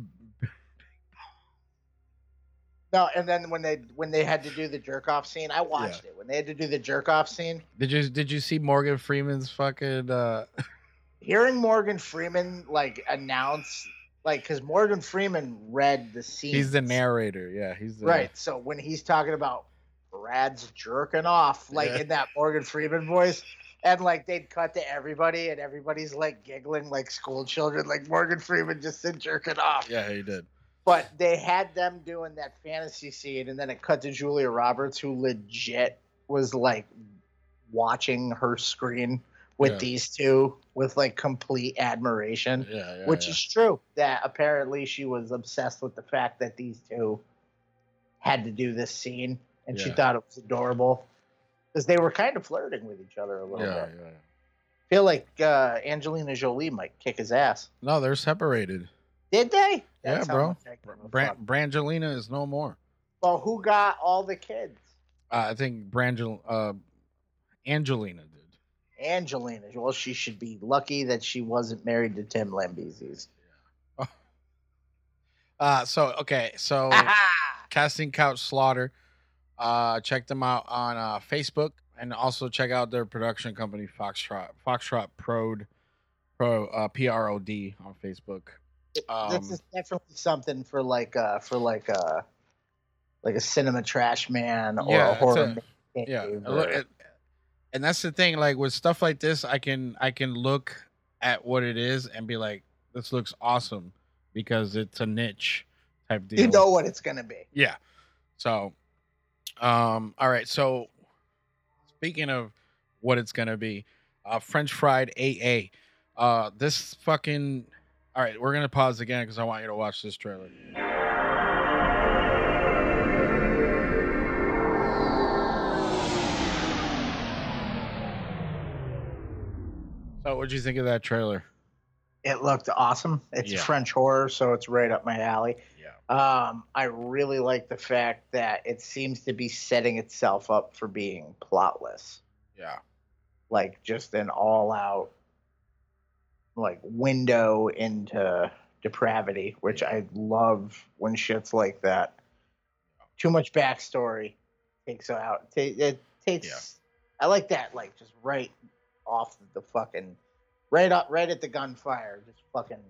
No, and then when they when they had to do the jerk off scene, I watched it. When they had to do the jerk off scene, Did you did you see Morgan Freeman's fucking? uh hearing Morgan Freeman like announce like because Morgan Freeman read the scene. He's the narrator. Yeah, he's the Right. So when he's talking about Brad's jerking off, like Yeah. in that Morgan Freeman voice, and like they'd cut to everybody, and everybody's like giggling like school children, like Morgan Freeman just said jerking off. Yeah, he did. But they had them doing that fantasy scene, and then it cut to Julia Roberts, who legit was like watching her screen with Yeah. these two with like complete admiration Yeah, yeah. which is true. That apparently she was obsessed with the fact that these two had to do this scene, and she thought it was adorable because they were kind of flirting with each other a little yeah, bit. yeah. feel like uh, Angelina Jolie might kick his ass. No, they're separated. Did they? Yeah, That's how bro. much I give a Bran- fuck. Brangelina is no more. Well, who got all the kids? Uh, I think Brangel uh, Angelina did. Angelina. Well, she should be lucky that she wasn't married to Tim Lambesis. Yeah. Uh, so okay, so casting couch slaughter. Uh, check them out on uh, Facebook and also check out their production company Foxtrot Foxtrot Prod Pro uh, P R O D on Facebook. Um, this is definitely something for like uh for like a like a cinema trash man or Yeah, a horror. a- yeah, or- and that's the thing. Like with stuff like this, I can I can look at what it is and be like, this looks awesome because it's a niche type deal. you know what it's gonna be. Yeah. So, um, all right. So, speaking of what it's gonna be, uh, French fried AA. Uh, this fucking. All right, we're gonna pause again because I want you to watch this trailer. So, what'd you think of that trailer? It looked awesome. It's Yeah. French horror, so it's right up my alley. Yeah. Um, I really like the fact that it seems to be setting itself up for being plotless, Yeah. like just an all-out like window into depravity, which I love when shit's like that. Too much backstory takes out. It takes. I like that, like just right off the fucking right up, right at the gunfire, just fucking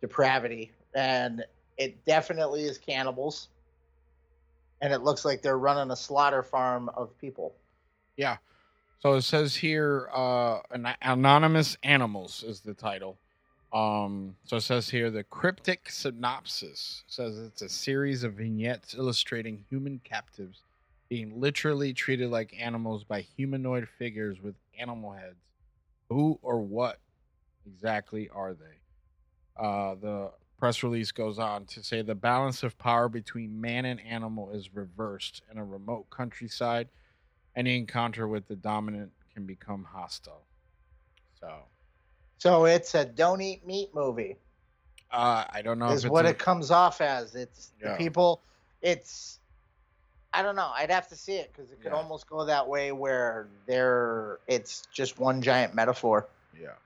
depravity, and it definitely is cannibals, and it looks like they're running a slaughter farm of people. Yeah. So it says here, uh, an- anonymous animals is the title. Um, so it says here the cryptic synopsis says it's a series of vignettes illustrating human captives being literally treated like animals by humanoid figures with animal heads. Who or what exactly are they? Uh, the press release goes on to say the balance of power between man and animal is reversed in a remote countryside any encounter with the dominant can become hostile. So, So it's a don't eat meat movie. uh, I don't know is what a- it comes off as. It's Yeah. the people. It's I don't know. I'd have to see it because it could Yeah. almost go that way where there it's just one giant metaphor. yeah.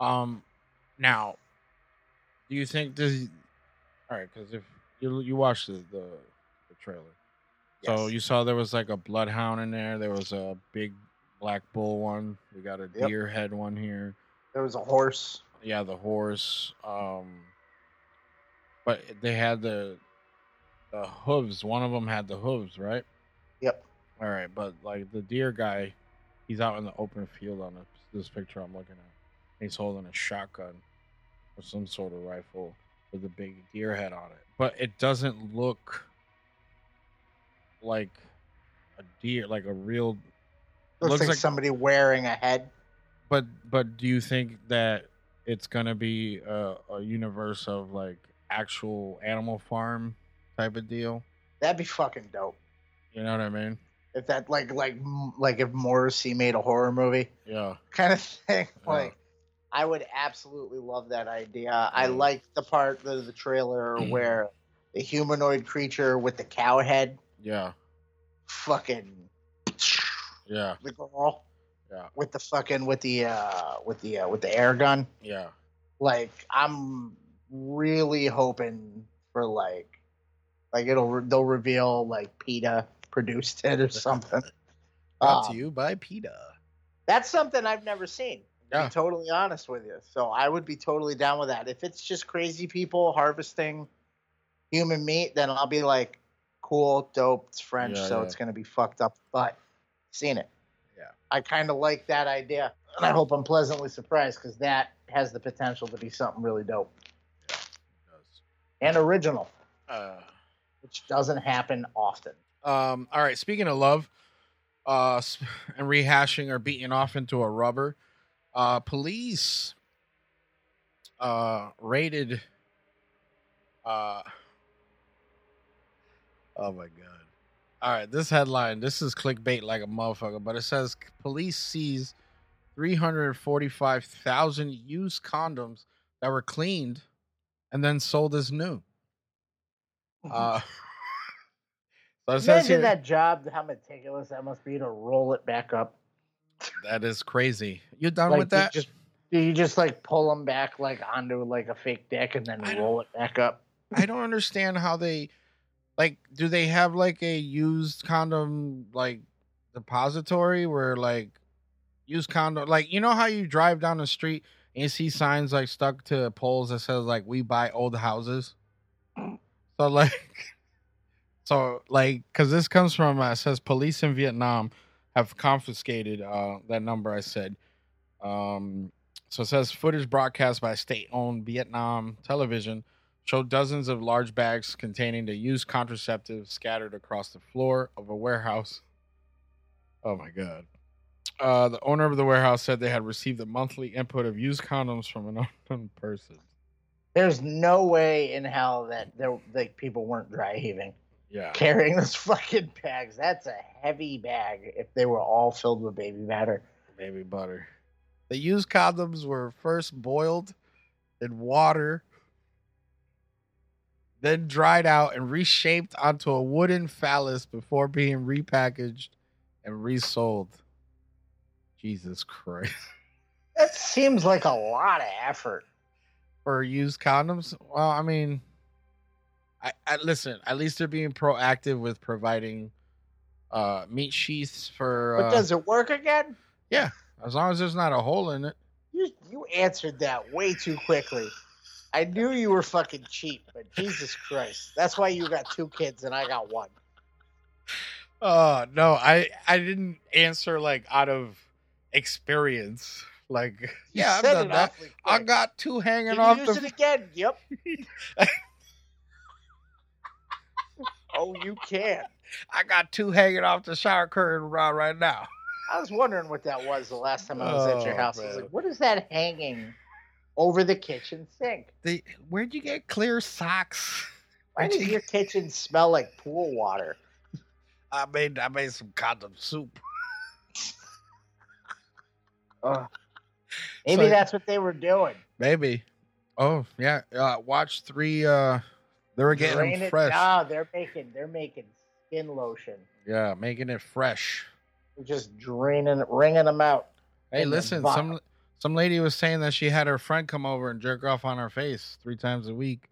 Um, now, do you think this? All right, because if you you watched the, the the trailer, so Yes. you saw there was like a bloodhound in there. There was a big black bull one. We got a Yep. deer head one here. There was a horse. Yeah, the horse. Um, but they had the the hooves. One of them had the hooves, right? Yep. All right, but like the deer guy, he's out in the open field on this, this picture I'm looking at. He's holding a shotgun or some sort of rifle with a big deer head on it, but it doesn't look like a deer, like a real. Looks, Looks like, like- somebody wearing a head. But but do you think that it's gonna be a, a universe of like actual Animal Farm type of deal? That'd be fucking dope. You know what I mean? If that like like like if Morrissey made a horror movie Yeah. kind of thing. Yeah. Like I would absolutely love that idea. I Yeah. like the part of the trailer where the humanoid creature with the cow head Yeah. fucking Yeah. the girl Yeah. with the fucking with the uh with the uh, with the air gun. Yeah. Like I'm really hoping for like like it'll re- they'll reveal like PETA produced it or something. Brought Um, to you by PETA. That's something I've never seen. To Yeah. be totally honest with you. So I would be totally down with that. If it's just crazy people harvesting human meat, then I'll be like, cool, dope, it's French, Yeah, so yeah. it's gonna be fucked up. But seen it. Yeah. I kind of like that idea. And I hope I'm pleasantly surprised because that has the potential to be something really dope and original, Uh, which doesn't happen often. um. All right. Speaking of love, uh, and rehashing or beating off into a rubber, uh, police, uh, raided, uh. Oh my god. All right, this headline, this is clickbait like a motherfucker, but it says police seize 345,000 used condoms that were cleaned and then sold as new. Uh, so Imagine here, that job, how meticulous that must be to roll it back up. that is crazy. You done like with that? Just, do you just like pull them back like onto like a fake deck and then I roll it back up? I don't understand how they like do they have like a used condom like depository where like used condom like you know how you drive down the street and you see signs like stuck to poles that says like we buy old houses so like so like because this comes from uh, it says police in vietnam have confiscated uh that number i said. Um so it says footage broadcast by state-owned vietnam television showed dozens of large bags containing the used contraceptives scattered across the floor of a warehouse. Oh my god. Uh, the owner of the warehouse said they had received the monthly input of used condoms from an unknown person. There's no way in hell that there like people weren't dry heaving Yeah. carrying those fucking bags. That's a heavy bag if they were all filled with baby matter. Baby butter. The used condoms were first boiled in water, then dried out and reshaped onto a wooden phallus before being repackaged and resold. Jesus Christ. That seems like a lot of effort. For used condoms? Well, I mean, I, I listen, at least they're being proactive with providing uh meat sheaths for But uh, does it work again? Yeah, as long as there's not a hole in it. You you answered that way too quickly. I knew you were fucking cheap, but Jesus Christ, that's why you got two kids and I got one. Oh no, I I didn't answer like out of experience. Like, You yeah, I've done that. I got two hanging Can off you use the. it again? Yep. oh, you can. I got two hanging off the shower curtain rod right now. I was wondering what that was the last time I was at your Oh, house. I was like, what is that hanging over the kitchen sink? The, where'd you get clear socks? Why does your kitchen smell like pool water? I made I made some condom soup. Ugh. Maybe So- that's what they were doing. Maybe. Oh yeah. Uh, watch three. Uh, they were getting Drain them it- fresh. No, they're making they're making skin lotion. Yeah, making it fresh. They're just draining, wringing them out. Hey, listen. Some some lady was saying that she had her friend come over and jerk off on her face three times a week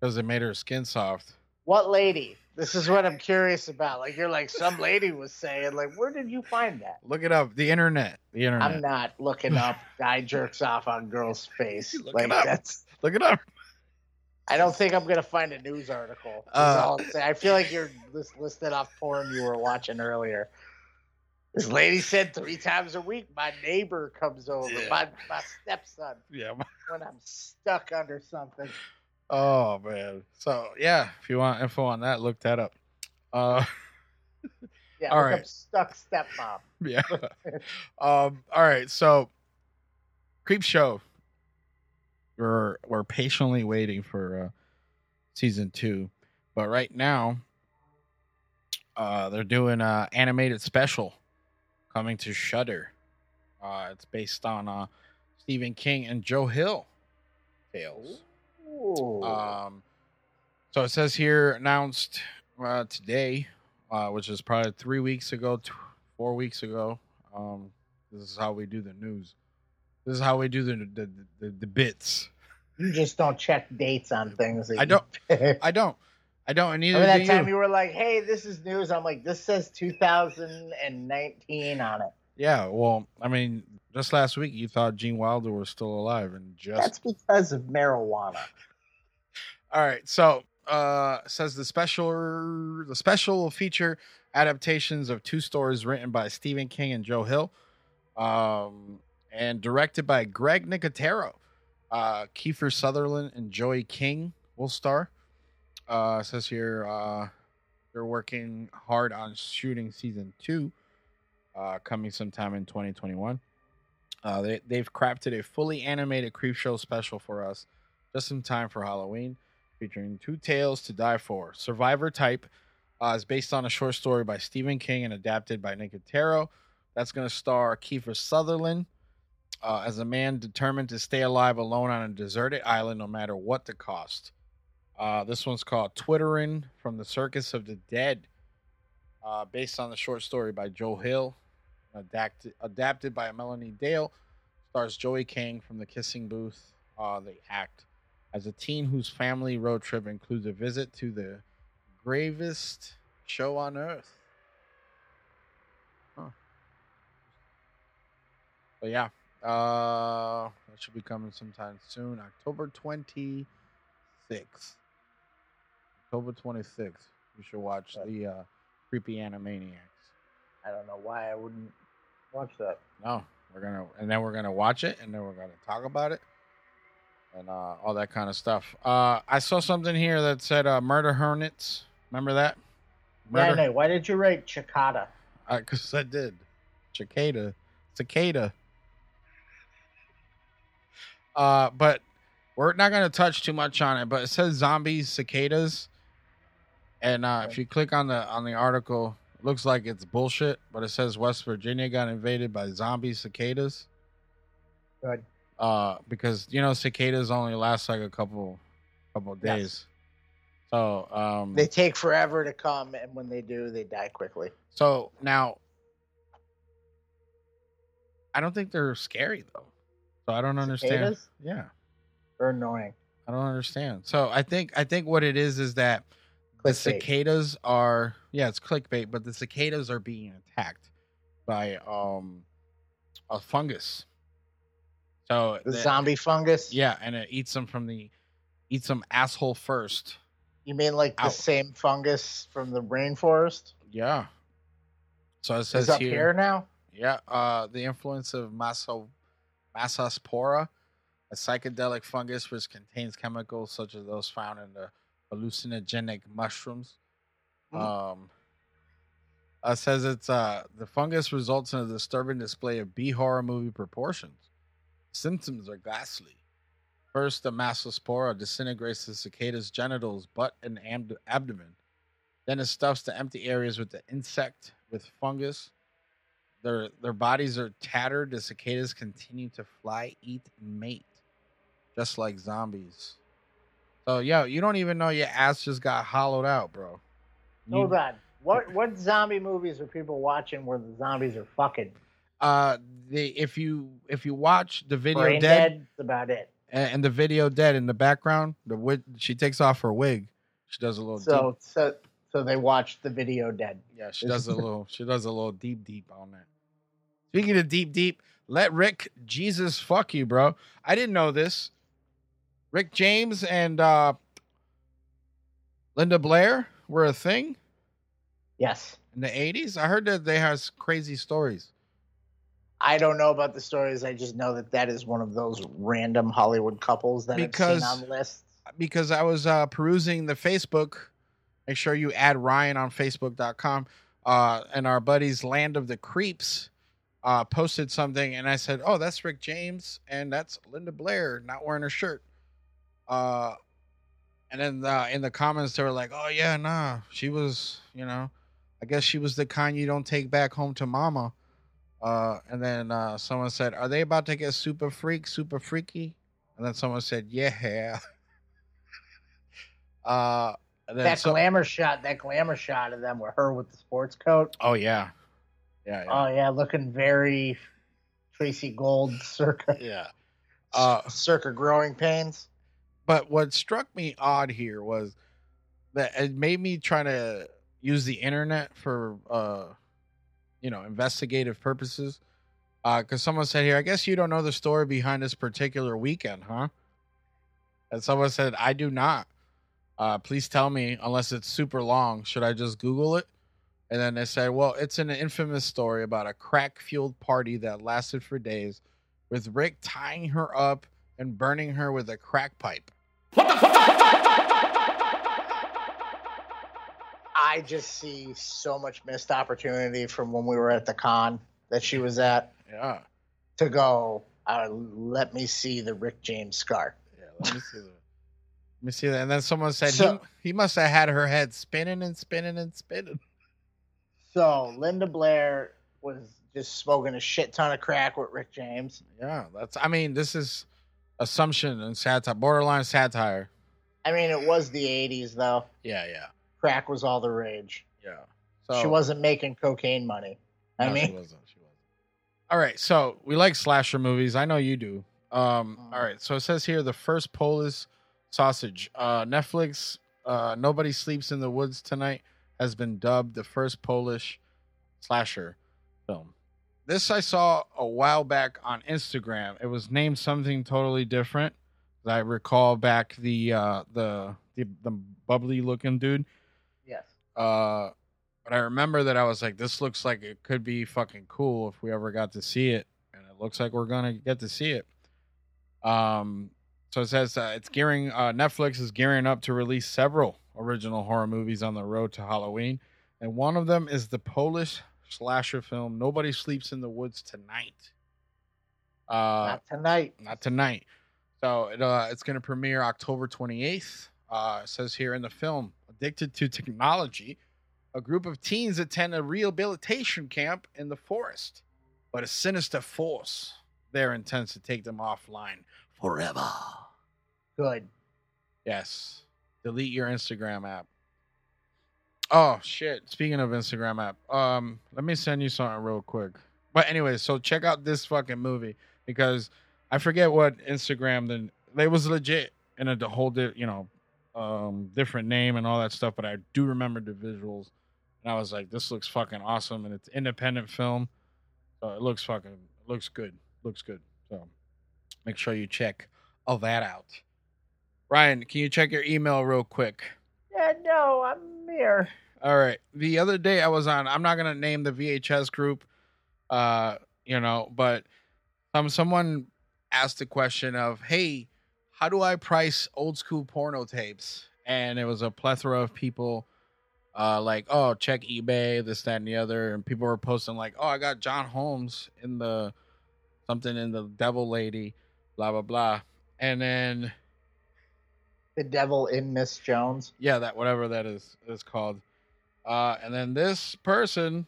because it made her skin soft. What lady? This is what I'm curious about. Like you're like some lady was saying. Like where did you find that? Look it up. The internet. The internet. I'm not looking up guy jerks off on girl's face. Look like it up. that's. Look it up. I don't think I'm gonna find a news article. Uh. I feel like you're lis- listed off porn you were watching earlier. This lady said three times a week, my neighbor comes over, Yeah. my my stepson, Yeah. when I'm stuck under something. Oh man. So yeah, if you want info on that, look that up. Uh, Yeah, All right. stuck stepmom. yeah. um. All right. So, creep show. We're we're patiently waiting for uh, season two, but right now, uh, they're doing a animated special coming to Shudder. Uh, it's based on uh, Stephen King and Joe Hill tales. Ooh. Um, so it says here announced uh, today, uh, which is probably three weeks ago, t- four weeks ago. Um, this is how we do the news. This is how we do the the, the, the bits. you just don't check dates on things. that I don't. I don't. I don't. And neither that time you. you were like, "Hey, this is news." I'm like, "This says 2019 on it." Yeah. Well, I mean, just last week you thought Gene Wilder was still alive, and just That's because of marijuana. All right. So uh says the special the special will feature adaptations of two stories written by Stephen King and Joe Hill. Um and directed by Greg Nicotero. Uh Kiefer Sutherland and Joey King will star. Uh says here uh they're working hard on shooting season two, uh coming sometime in 2021. Uh they, they've crafted a fully animated creep show special for us just in time for Halloween featuring two tales to die for. Survivor Type uh, is based on a short story by Stephen King and adapted by Nick Nicotero. That's going to star Kiefer Sutherland uh, as a man determined to stay alive alone on a deserted island no matter what the cost. Uh, this one's called Twittering from the Circus of the Dead, uh, based on the short story by Joe Hill, adapted, adapted by Melanie Dale. Stars Joey King from the Kissing Booth, uh, the act as a teen whose family road trip includes a visit to the gravest show on earth. Huh. But yeah, uh, that should be coming sometime soon. October 26th. October 26th. You should watch the uh, Creepy Animaniacs. I don't know why I wouldn't watch that. No, we're gonna, and then we're gonna watch it, and then we're gonna talk about it, and uh, all that kind of stuff. Uh, I saw something here that said uh, "Murder Hornets." Remember that? Yeah, Murder, know. Why did you write Chicada? because I did. Cicada, cicada. Uh, but we're not gonna touch too much on it. But it says zombies, cicadas, and uh, if you click on the on the article, it looks like it's bullshit. But it says West Virginia got invaded by zombie cicadas. Good. Uh, because you know cicadas only last like a couple couple Yes. days. So um, They take forever to come, and when they do, they die quickly. So now, I don't think they're scary though. So I don't understand. Cicadas? Yeah, They're annoying. I don't understand. So I think I think what it is is that the cicadas are yeah, it's clickbait, but the cicadas are being attacked by um a fungus. So The the- zombie fungus. Yeah, and it eats them from the eats them asshole first. You mean like the same fungus from the rainforest? Yeah. So it says Is up here, here now? yeah, uh, the influence of Maso, Massospora, a psychedelic fungus which contains chemicals such as those found in the hallucinogenic mushrooms. Um, uh, says it's uh, the fungus results in a disturbing display of B horror movie proportions. Symptoms are ghastly. First, the Massospora disintegrates the cicada's genitals, butt, and ab- abdomen. Then it stuffs the empty areas with the insect with fungus. Their their bodies are tattered. The cicadas continue to fly, eat, and mate, just like zombies. So, yo, you don't even know your ass just got hollowed out, bro. You- Hold on. What what zombie movies are people watching where the zombies are fucking? Uh, the if you if you watch the video Brain dead, dead. That's about it. and, and the video dead in the background, the wig she takes off her wig. She does a little So deep, so so they watched the video dead. yeah. She does a little. She does a little deep deep on that. Speaking of deep deep, let Rick Jesus fuck you, bro. I didn't know this. Rick James and uh Linda Blair were a thing Yes. in the '80s. I heard that they has crazy stories. I don't know about the stories. I just know that that is one of those random Hollywood couples that Because- I've seen on lists. because I was uh, perusing the Facebook. Make sure you add Ryan on Facebook.com. Uh, and our buddies Land of the Creeps uh, posted something, and I said, "Oh, that's Rick James, and that's Linda Blair not wearing her shirt." Uh, and then uh, in the comments they were like, "Oh yeah, nah, she was, you know, I guess she was the kind you don't take back home to mama." Uh, and then uh, someone said, "Are they about to get super freak, super freaky?" And then someone said, "Yeah." Uh, That glamour shot, that glamour shot of them with her with the sports coat. oh yeah, yeah, yeah, Oh yeah, looking very Tracey Gold circa yeah. Uh, circa growing pains. But what struck me odd here was that it made me try to use the internet for, uh, you know, investigative purposes. Because someone said here, I guess you don't know the story behind this particular weekend, huh? And someone said, I do not. Uh, please tell me, unless it's super long, should I just Google it? And then they said, well, it's an infamous story about a crack fueled party that lasted for days with Rick tying her up and burning her with a crack pipe. I just see so much missed opportunity from when we were at the con that she was at Yeah. to go. Uh, let me see the Rick James scar. Yeah. Let me see that. Let me see that. And then someone said So- he, he must have had her head spinning and spinning and spinning. So Linda Blair was just smoking a shit ton of crack with Rick James. Yeah. That's, I mean, this is assumption and satire, borderline satire. I mean, it was the '80s though. Yeah. Yeah. Crack was all the rage. Yeah. So she wasn't making cocaine money. I No, she mean, wasn't. She wasn't. All right, so we like slasher movies. I know you do. Um, Mm. all right, so it says here the first Polish sausage. Uh, Netflix. Uh, Nobody sleeps in the woods tonight has been dubbed the first Polish slasher film. This I saw a while back on Instagram. It was named something totally different. I recall back the uh, the the, the bubbly looking dude. yes. Uh, but I remember that I was like, this looks like it could be fucking cool if we ever got to see it, and it looks like we're gonna get to see it. Um, so it says uh, it's gearing. Uh, Netflix is gearing up to release several original horror movies on the road to Halloween, and one of them is the Polish slasher film "Nobody Sleeps in the Woods Tonight." Uh, Not tonight. not tonight. So it, uh, it's going to premiere October 28th. Uh, it says here in the film, addicted to technology, a group of teens attend a rehabilitation camp in the forest, but a sinister force there intends to take them offline forever. Good. Yes. Delete your Instagram app. Oh shit. Speaking of Instagram app, um, let me send you something real quick. But anyway, so check out this fucking movie because I forget what Instagram then they was legit in a whole di- you know um different name and all that stuff, but I do remember the visuals. And I was like, this looks fucking awesome and it's independent film. So it looks fucking looks good. Looks good. So make sure you check all that out. Ryan, can you check your email real quick? Yeah, no, I'm here. All right. The other day I was on. I'm not gonna name the VHS group, uh, you know, but um, someone asked the question of, "Hey, how do I price old school porno tapes?" And it was a plethora of people, uh, like, "Oh, check eBay, this, that, and the other," and people were posting like, "Oh, I got John Holmes in the something in the Devil Lady, blah blah blah," and then The devil in Miss Jones. yeah, that whatever that is is called. Uh, and then this person,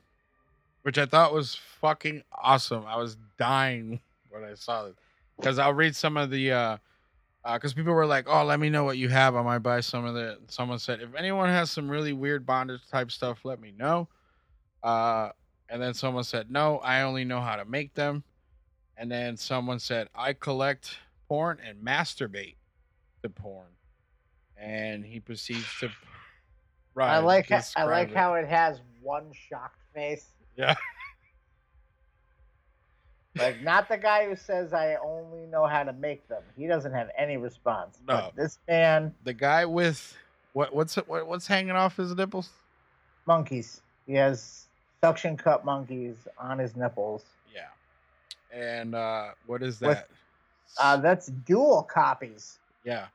which I thought was fucking awesome. I was dying when I saw it because I'll read some of the uh, because people were like, "Oh, let me know what you have. I might buy some of it." Someone said, "If anyone has some really weird bondage type stuff, let me know." Uh, and then someone said, "No, I only know how to make them." And then someone said, "I collect porn and masturbate to porn." And he proceeds to. I like ha- I like it. how it has one shocked face. Yeah. Like not the guy who says I only know how to make them. He doesn't have any response. No. But this man, the guy with what what's what, what's hanging off his nipples? monkeys. He has suction cup monkeys on his nipples. Yeah. And uh what is With- that? Uh, that's dual copies. yeah.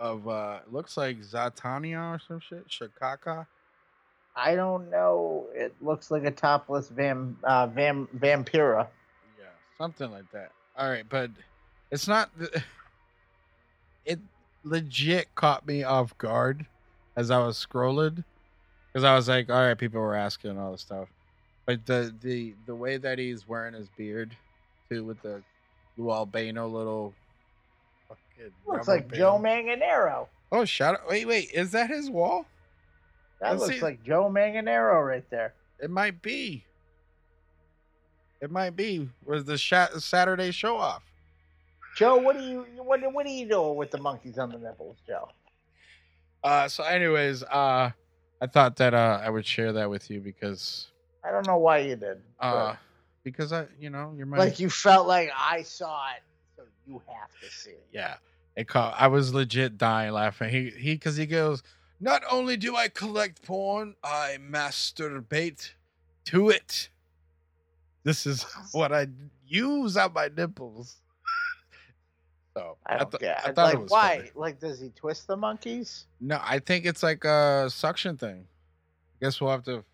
Of uh looks like Zatania or some shit. Shikaka. I don't know. It looks like a topless vam uh, vam vampira. Yeah, something like that. All right, but it's not the- it legit caught me off guard as I was scrolling because I was like, all right, people were asking all this stuff, but the the the way that he's wearing his beard too with the Lou Albano little Looks like band. Joe Manganiello. Oh, shout out! Wait, wait, is that his wall? That Let's looks see. like Joe Manganiello right there. It might be. It might be. Was the sha- Saturday show off? Joe, what are you what what are you doing with the monkeys on the nipples, Joe? Uh, so, anyways, uh, I thought that uh, I would share that with you because, I don't know why you did. uh, because I, you know, you're my like you felt like I saw it, so you have to see it. yeah. It caught. I was legit dying laughing. He he because he goes. Not only do I collect porn, I masturbate to it. This is what I use on my nipples. So I don't th- get I thought like it was why? funny. Like does he twist the monkeys? No, I think it's like a suction thing. I guess we'll have to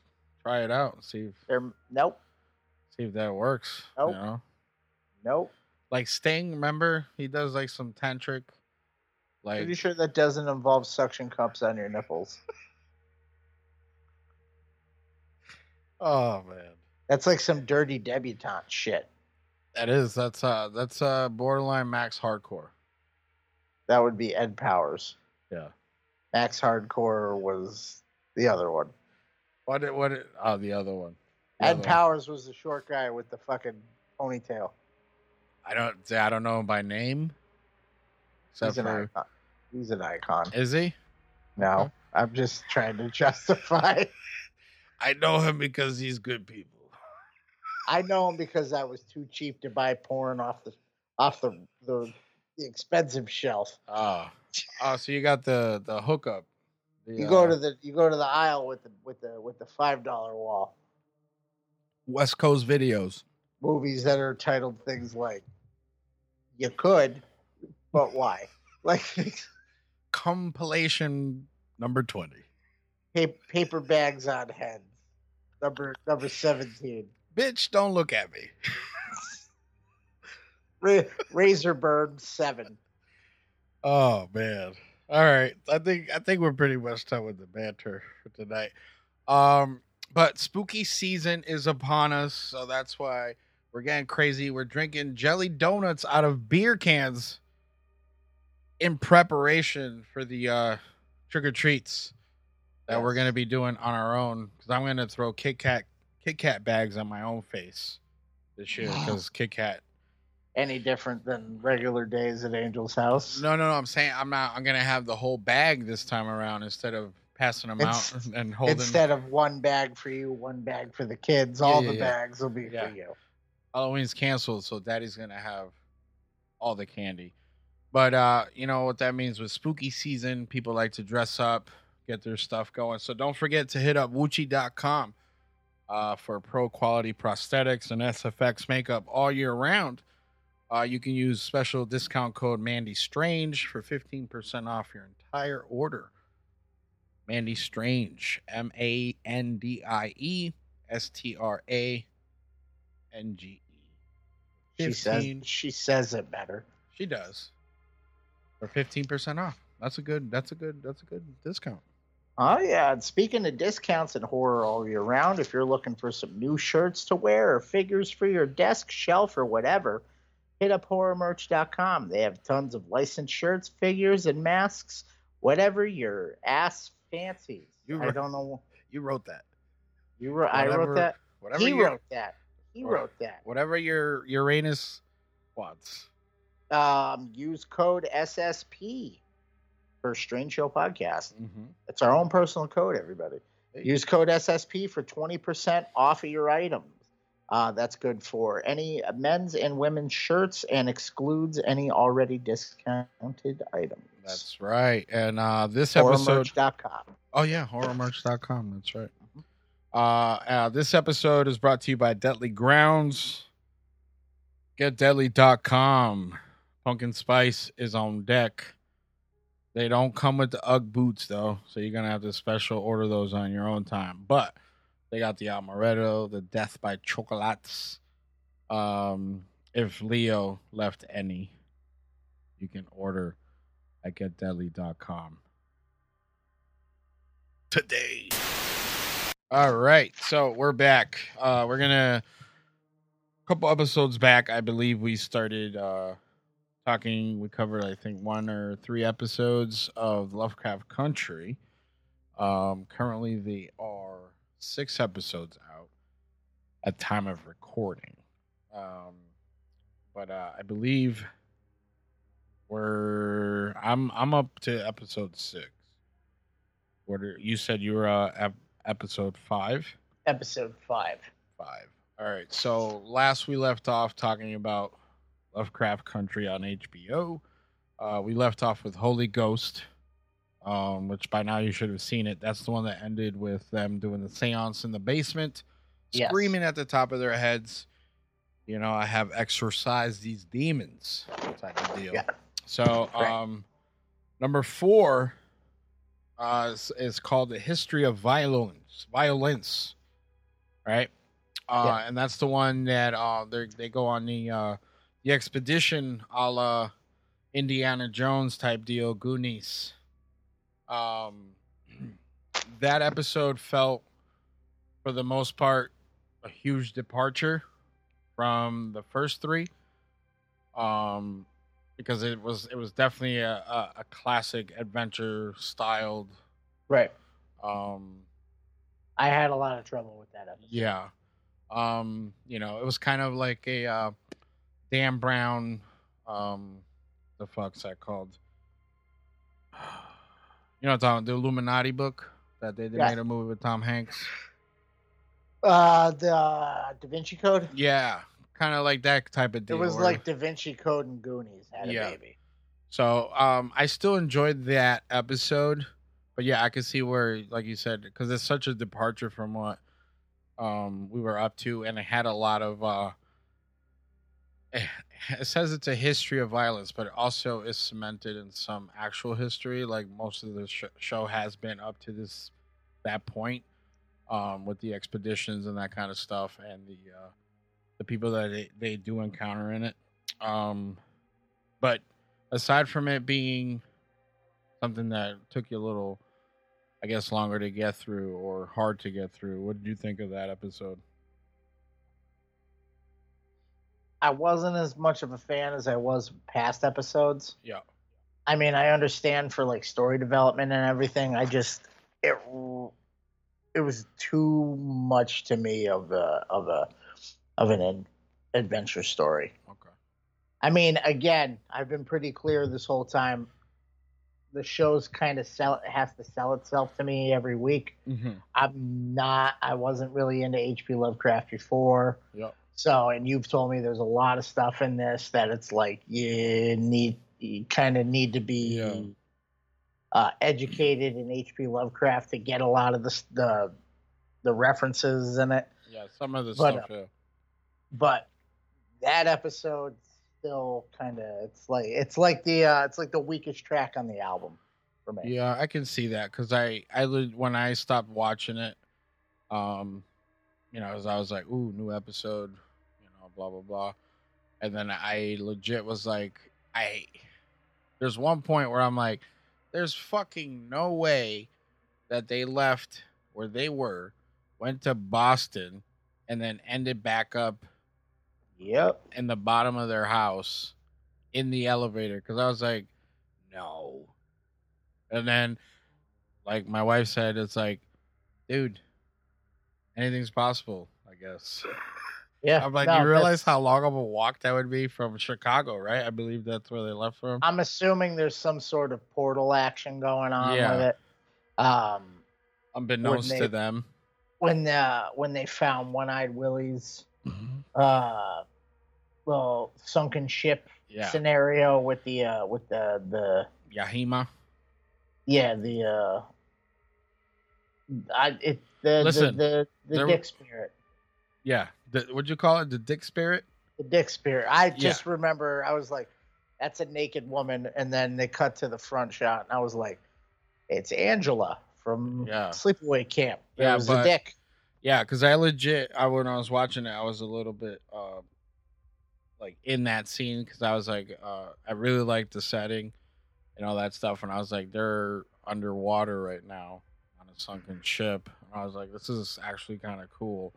try it out and see if They're nope, see if that works. Nope. You know, nope. Like Sting. Remember, he does like some tantric, like Pretty sure that doesn't involve suction cups on your nipples. oh man, That's like some dirty debutante shit. that is that's uh that's uh borderline max hardcore. That would be Ed Powers. Yeah. Max Hardcore was the other one. What it what it oh the other one. The Ed other one. Powers was the short guy with the fucking ponytail. I don't I don't know him by name. Except He's an for icon. He's an icon. is he? No, I'm just trying to justify. I know him because he's good people. I know him because I was too cheap to buy porn off the off the the, the expensive shelf. Oh, oh, so you got the the hookup. The, You go uh, to the you go to the aisle with the with the with the five dollar wall. West Coast videos. Movies that are titled things like "You could, but why?" Like compilation number 20 pa- paper bags on heads. Number number seventeen. bitch don't look at me Ra- Razor burn seven. oh man all right i think i think we're pretty much done with the banter for tonight um but spooky season is upon us so that's why we're getting crazy we're drinking jelly donuts out of beer cans in preparation for the uh trick-or-treats that we're going to be doing on our own because i'm going to throw kit kat kit kat bags on my own face this year because kit kat Any different than regular days at Angel's house? No, no, no. I'm saying I'm not. I'm gonna have the whole bag this time around instead of passing them out and holding. Instead of one bag for you, one bag for the kids, all Yeah, the yeah, bags will be for you. Halloween's canceled, so Daddy's gonna have all the candy. But uh, you know what that means with spooky season, people like to dress up, get their stuff going. So don't forget to hit up Woochie.com uh, for pro quality prosthetics and SFX makeup all year round. Uh, you can use special discount code Mandie Strange for 15% off your entire order. Mandie Strange, M A N D I E S T R A N G E. She says she says it better. She does. For 15% off. That's a good that's a good that's a good discount. Oh yeah, and speaking of discounts and horror all year round, if you're looking for some new shirts to wear or figures for your desk shelf or whatever, hit up horrormerch.com. They have tons of licensed shirts, figures, and masks, whatever your ass fancies. You I don't know. You wrote that. You wrote. I wrote that. Whatever He your wrote that. He Or- wrote that. whatever your Uranus wants. Um, use code SSP for Strange Show Podcast. Mm-hmm. It's our own personal code, everybody. Use code SSP for 20% off of your items. Uh, that's good for any men's and women's shirts and excludes any already discounted items. That's right. And uh this episode Horrormerch.com. Oh yeah, horrormerch.com. That's right. Uh, uh this episode is brought to you by Deadly Grounds. GetDeadly.com. Pumpkin Spice is on deck. They don't come with the Ugg boots though, so you're gonna have to special order those on your own time. But they got the Amaretto, the Death by Chocolates. Um, if Leo left any, you can order at GetDeadly.com today. All right, so we're back. Uh we're gonna a couple episodes back, I believe we started uh talking we covered I think one or three episodes of Lovecraft Country. Um currently they are six episodes out at time of recording. Um but uh I believe we're I'm I'm up to episode six. What are, you said you were uh, episode five? Episode 5. Five. All right. So last we left off talking about Lovecraft Country on HBO. Uh, we left off with Holy Ghost, um, which by now you should have seen it. That's the one that ended with them doing the seance in the basement, Yes. screaming at the top of their heads. You know, I have exorcised these demons, type of deal. Yeah. So, um, number four uh, is, is called the history of violence. Violence, right? Uh, Yeah. and that's the one that uh, they they go on the uh, the expedition, a la Indiana Jones type deal, Goonies. Um, that episode felt, for the most part, a huge departure from the first three. Um, because it was it was definitely a, a, a classic adventure styled. Right. Um, I had a lot of trouble with that episode. yeah. Um, you know, it was kind of like a uh, Dan Brown. Um, the fuck's that called? You know, what I'm talking the Illuminati book that they, they Yeah. made a movie with Tom Hanks. Uh, the uh, Da Vinci Code. Yeah, kind of like that type of deal. It was where- like Da Vinci Code and Goonies had a baby. So um, I still enjoyed that episode, but yeah, I could see where, like you said, because it's such a departure from what um, we were up to, and it had a lot of. Uh, it says it's a history of violence, but it also is cemented in some actual history. Like most of the sh- show has been up to this that point, um, with the expeditions and that kind of stuff, and the uh, the people that they, they do encounter in it. Um, but aside from it being something that took you a little, I guess, longer to get through or hard to get through, what did you think of that episode? I wasn't as much of a fan as I was past episodes. Yeah. I mean, I understand for like story development and everything. I just it it was too much to me of a of a of an ad- adventure story. Okay. I mean, again, I've been pretty clear this whole time. The show's kind of sell it has to sell itself to me every week. Mm-hmm. I'm not. I wasn't really into H.P. Lovecraft before. Yep. So, and you've told me there's a lot of stuff in this that it's like you need, you kind of need to be Yeah. uh, educated in H.P. Lovecraft to get a lot of the the the references in it. Yeah, some of the But, stuff. uh, yeah. But that episode still kind of it's like it's like the uh, it's like the weakest track on the album for me. Yeah, I can see that because I, I when I stopped watching it, um, you know, as I was like, ooh, new episode, you know, blah blah blah, and then I legit was like, I, there's one point where I'm like, there's fucking no way that they left where they were, went to Boston, and then ended back up Yep. in the bottom of their house in the elevator because I was like, no. And then, like my wife said, it's like, dude, anything's possible, I guess. Yeah. I'm like, no, you realize how long of a walk that would be from Chicago, right? I believe that's where they left from. I'm assuming there's some sort of portal action going on Yeah. with it. Um, Unbeknownst they- to them. when uh, when they found One Eyed Willie's uh, little sunken ship Yeah. scenario with the uh, with the the Yahima. yeah the uh, I it the Listen, the the, the dick spirit Yeah. The, what'd you call it? The Dick Spirit? the dick spirit. I Yeah. just remember I was like, that's a naked woman, and then they cut to the front shot, and I was like, it's Angela from Yeah. Sleepaway Camp. There Yeah, was but- a dick. Yeah, because I legit, I when I was watching it, I was a little bit uh, like in that scene because I was like, uh, I really liked the setting and all that stuff, and I was like, they're underwater right now on a sunken ship, and I was like, this is actually kind of cool.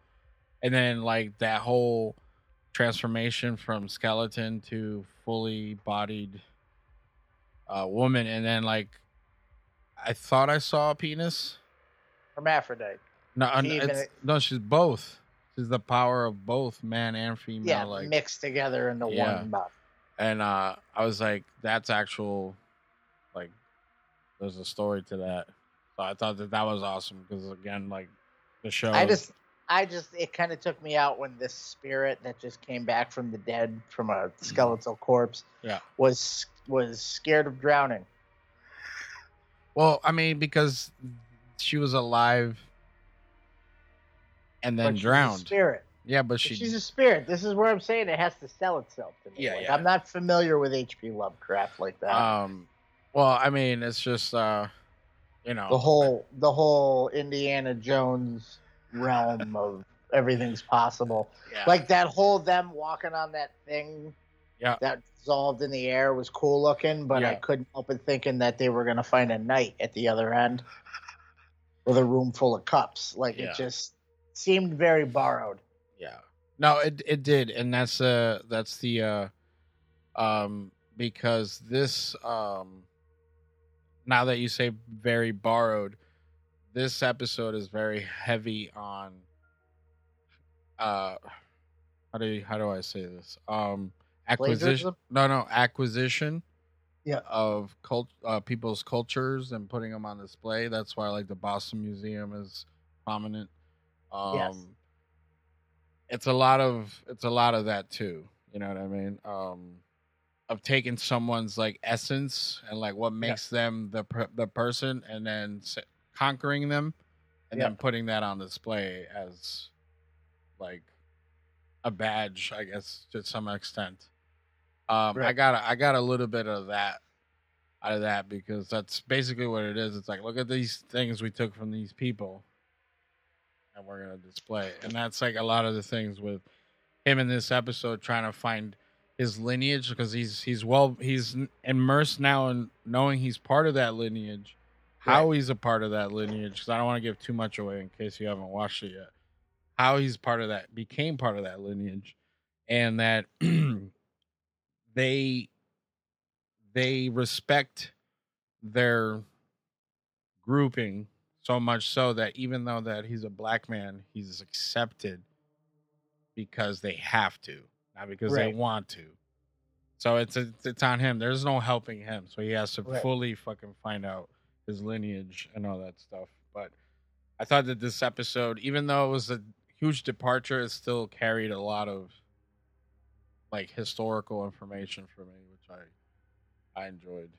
And then like that whole transformation from skeleton to fully bodied uh, woman, and then like I thought I saw a penis. Hermaphrodite. No, even- no, she's both. She's the power of both man and female. Yeah, like, mixed together into Yeah. one body. and uh, I was like, that's actual, like, there's a story to that. So I thought that that was awesome because again, like, the show. I just, I just, it kind of took me out when this spirit that just came back from the dead from a skeletal corpse, Yeah. was was scared of drowning. well, I mean, because she was alive and then but she's a drowned. spirit. Yeah, but But she's a spirit. This is where I'm saying it has to sell itself to me. Yeah, Like, yeah. I'm not familiar with H.P. Lovecraft like that. um, well, I mean, it's just, uh, you know, the whole, the whole Indiana Jones realm of everything's possible. yeah. Like that whole them walking on that thing Yeah. that dissolved in the air was cool looking, but I couldn't help but thinking that they were gonna find a knight at the other end with a room full of cups. Like Yeah. it just seemed very borrowed. Yeah. No, it it did, and that's uh that's the uh um because this um now that you say very borrowed, this episode is very heavy on uh how do you, how do I say this? Um acquisition Plagiarism? no no acquisition Yeah. of cult uh people's cultures and putting them on display. That's why like the Boston Museum is prominent. Um Yes. it's a lot of it's a lot of that too you know what i mean? Um of taking someone's like essence and like what makes them the per- the person and then s- conquering them and then putting that on display as like a badge i guess to some extent. Um i got a, i got a little bit of that out of that because that's basically what it is. It's like look at these things we took from these people and we're gonna display. And that's like a lot of the things with him in this episode trying to find his lineage because he's he's well he's immersed now in knowing he's part of that lineage. How he's a part of that lineage because I don't want to give too much away in case you haven't watched it yet. How he's part of that became part of that lineage, and that they they respect their grouping so much so that even though that he's a black man he's accepted because they have to not because they want to so it's it's it's on him there's no helping him so he has to Right. fully fucking find out his lineage and all that stuff but i thought that this episode even though it was a huge departure. It still carried a lot of like historical information for me, which I I enjoyed.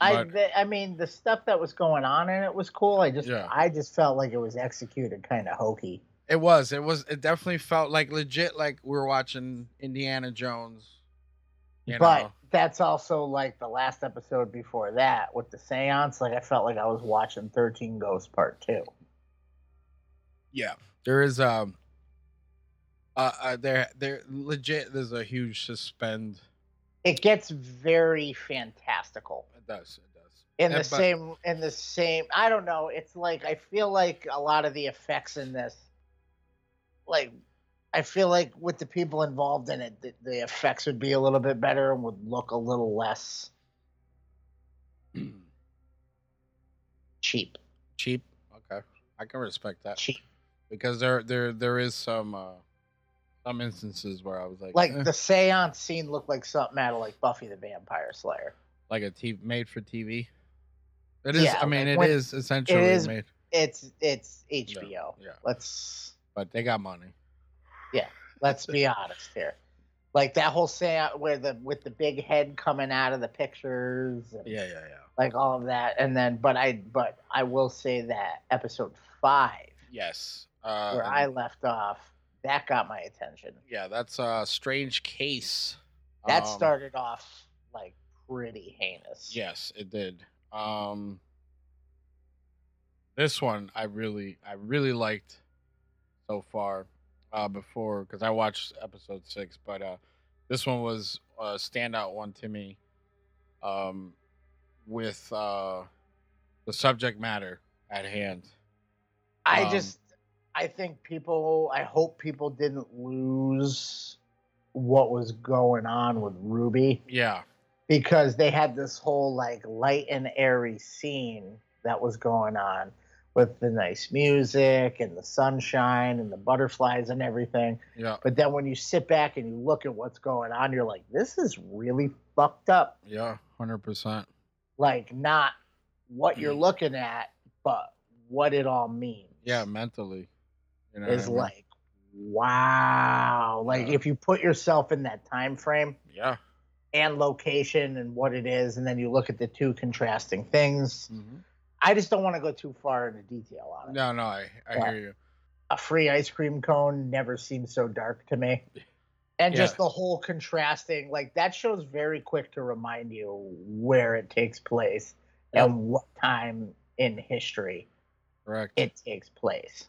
I, But- the, I mean, the stuff that was going on in it was cool. I just, Yeah. I just felt like it was executed kind of hokey. It was. It was. It definitely felt like legit. Like we were watching Indiana Jones. You but know. that's also like the last episode before that with the seance. Like I felt like I was watching Thirteen Ghosts Part Two. Yeah, there is um. Uh, uh, there, there, legit. There's a huge suspend. It gets very fantastical. Does. It does. in the but- same in the same i don't know it's like i feel like a lot of the effects in this like i feel like with the people involved in it the, the effects would be a little bit better and would look a little less cheap cheap. Okay, I can respect that cheap because there, there, there is some, uh some instances where I was like, like eh, the seance scene looked like something out of like buffy the vampire slayer like a TV made for TV. It is. Yeah, I mean, like it when- is essentially is- made, it's it's hbo yeah. let's but they got money. Yeah. Let's be honest here. Like that whole seance where the with the big head coming out of the pictures, and Yeah, yeah, yeah. like all of that, and then but I but I will say that episode five Yes. Uh, where I left off that got my attention. yeah, that's a strange case. That Um, started off like pretty heinous. Yes, it did. Um this one I really I really liked so far uh before cuz I watched episode 6, but uh this one was a standout one to me um with uh the subject matter at hand. I Um, just I think people I hope people didn't lose what was going on with Ruby. Yeah. Because they had this whole like light and airy scene that was going on with the nice music and the sunshine and the butterflies and everything. Yeah. But then when you sit back and you look at what's going on, you're like, this is really fucked up. Yeah, 100%. Like, not what you're Mm. looking at, but what it all means. Yeah, mentally. You know Is I mean? like, wow. Like, Yeah. if you put yourself in that time frame, yeah. And location and what it is, and then you look at the two contrasting things. Mhm. I just don't want to go too far into detail on it. No, no, I I hear you. A free ice cream cone never seems so dark to me. And just Yeah. the whole contrasting, like that show's very quick to remind you where it takes place Yep. and what time in history Correct. it takes place.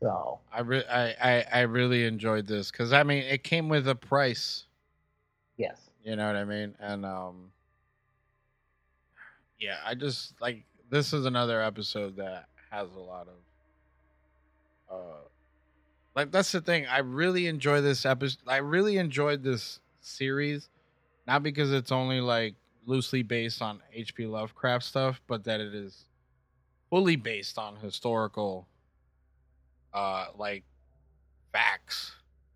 So I, re- I, I I really enjoyed this because I mean it came with a price. Yes. You know what I mean? And um, yeah, I just like this is another episode that has a lot of uh, like that's the thing. I really enjoy this episode. I really enjoyed this series, not because it's only like loosely based on H.P. Lovecraft stuff, but that it is fully based on historical, uh, like facts.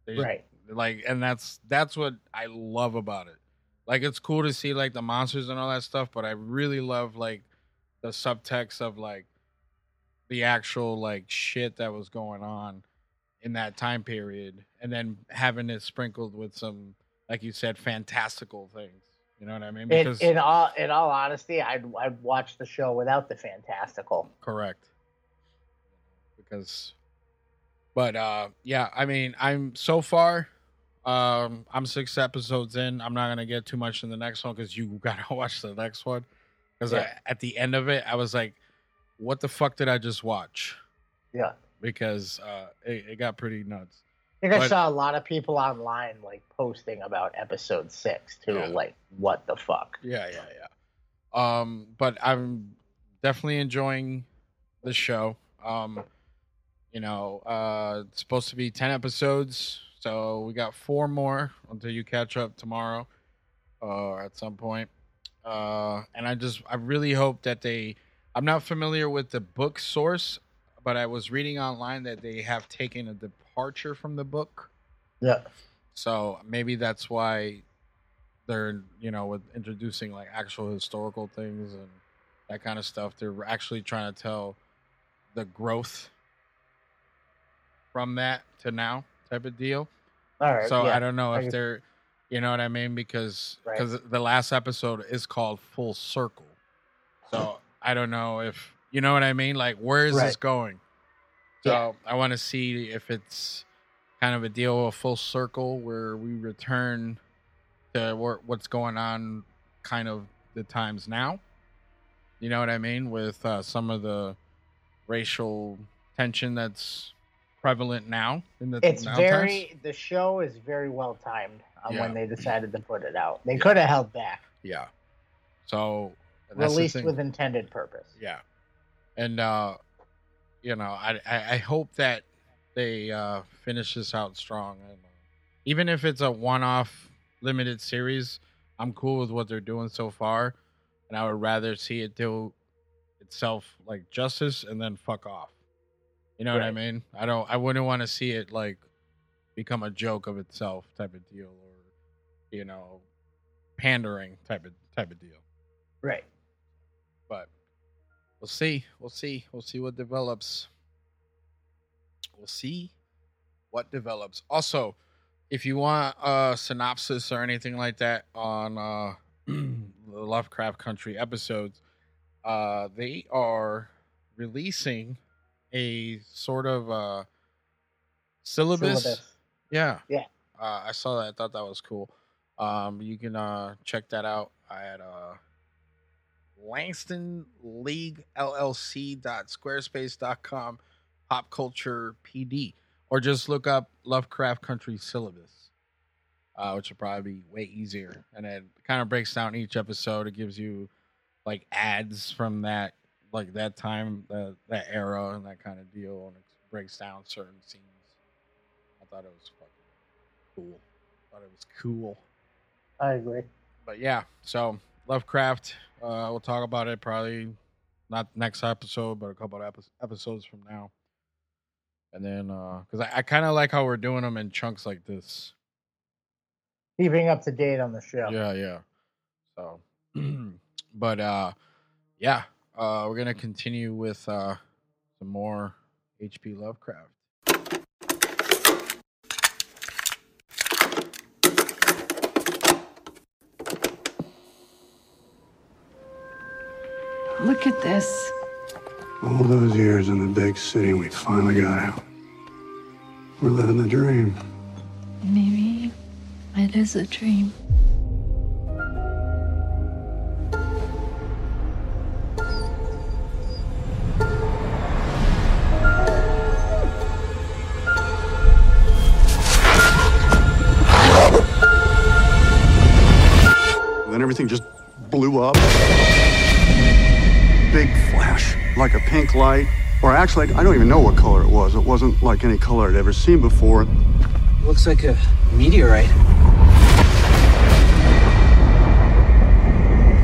There's- Right. Like and that's that's what i love about it. Like it's cool to see like the monsters and all that stuff but i really love like the subtext of like the actual like shit that was going on in that time period and then having it sprinkled with some like you said fantastical things. You know what i mean? In, because in all in all honesty, I'd I'd watch the show without the fantastical. correct. Because but uh yeah i mean i'm so far um i'm six episodes in i'm not gonna get too much in the next one because you gotta watch the next one because Yeah. at the end of it i was like what the fuck did i just watch Yeah. because uh it, it got pretty nuts I think I saw a lot of people online like posting about episode six too. Yeah. Like, what the fuck? Yeah, yeah, yeah. Um, but I'm definitely enjoying the show. Um, you know, uh, it's supposed to be ten episodes, so we got four more until you catch up tomorrow, uh, at some point. Uh, and I just, I really hope that they. I'm not familiar with the book source, but I was reading online that they have taken a departure from the book. Yeah. So maybe that's why they're, you know, with introducing like actual historical things and that kind of stuff. They're actually trying to tell the growth from that to now type of deal. All right. so yeah. I don't know if they're, you know what I mean, because Right. because the last episode is called Full Circle. So I don't know if you know what I mean. Like, where is this going? So Yeah. I want to see if it's kind of a deal of full circle where we return to what's going on, kind of the times now. You know what I mean with uh, some of the racial tension that's prevalent now in the It's now very times. the show is very well timed on Yeah. when they decided to put it out. They could have held back. yeah. So Released with intended purpose. Yeah. And uh you know, I I, I hope that they uh finish this out strong and even if it's a one-off limited series, I'm cool with what they're doing so far and I would rather see it do itself like justice and then fuck off. You know what I mean? I don't I wouldn't want to see it like become a joke of itself type of deal or you know, pandering type of type of deal Right. but we'll see. We'll see. We'll see what develops. We'll see what develops. Also, if you want a synopsis or anything like that on uh, the Lovecraft Country episodes, uh, they are releasing a sort of uh, syllabus. Syllabus. Yeah. Yeah. Uh, I saw that. I thought that was cool. Um, you can uh, check that out at uh, Langston League LLC.squarespace.com pop culture PD or just look up Lovecraft Country syllabus, uh, which will probably be way easier. And it kind of breaks down each episode. It gives you like ads from that like that time, that that era, and that kind of deal, and it breaks down certain scenes. I thought it was fucking cool. thought it was cool I agree. but yeah, so Lovecraft, uh, we'll talk about it probably not next episode, but a couple of episodes from now. And then, because I, I kind of like how we're doing them in chunks like this. Keeping up to date on the show. Yeah, yeah. So, but uh, yeah, uh, we're gonna continue with uh, some more H.P. Lovecraft. Look at this. All those years in the big city, we finally got out. We're living the dream. Maybe it is a dream. Like a pink light. Or actually, I don't even know what color it was. It wasn't like any color I'd ever seen before. Looks like a meteorite.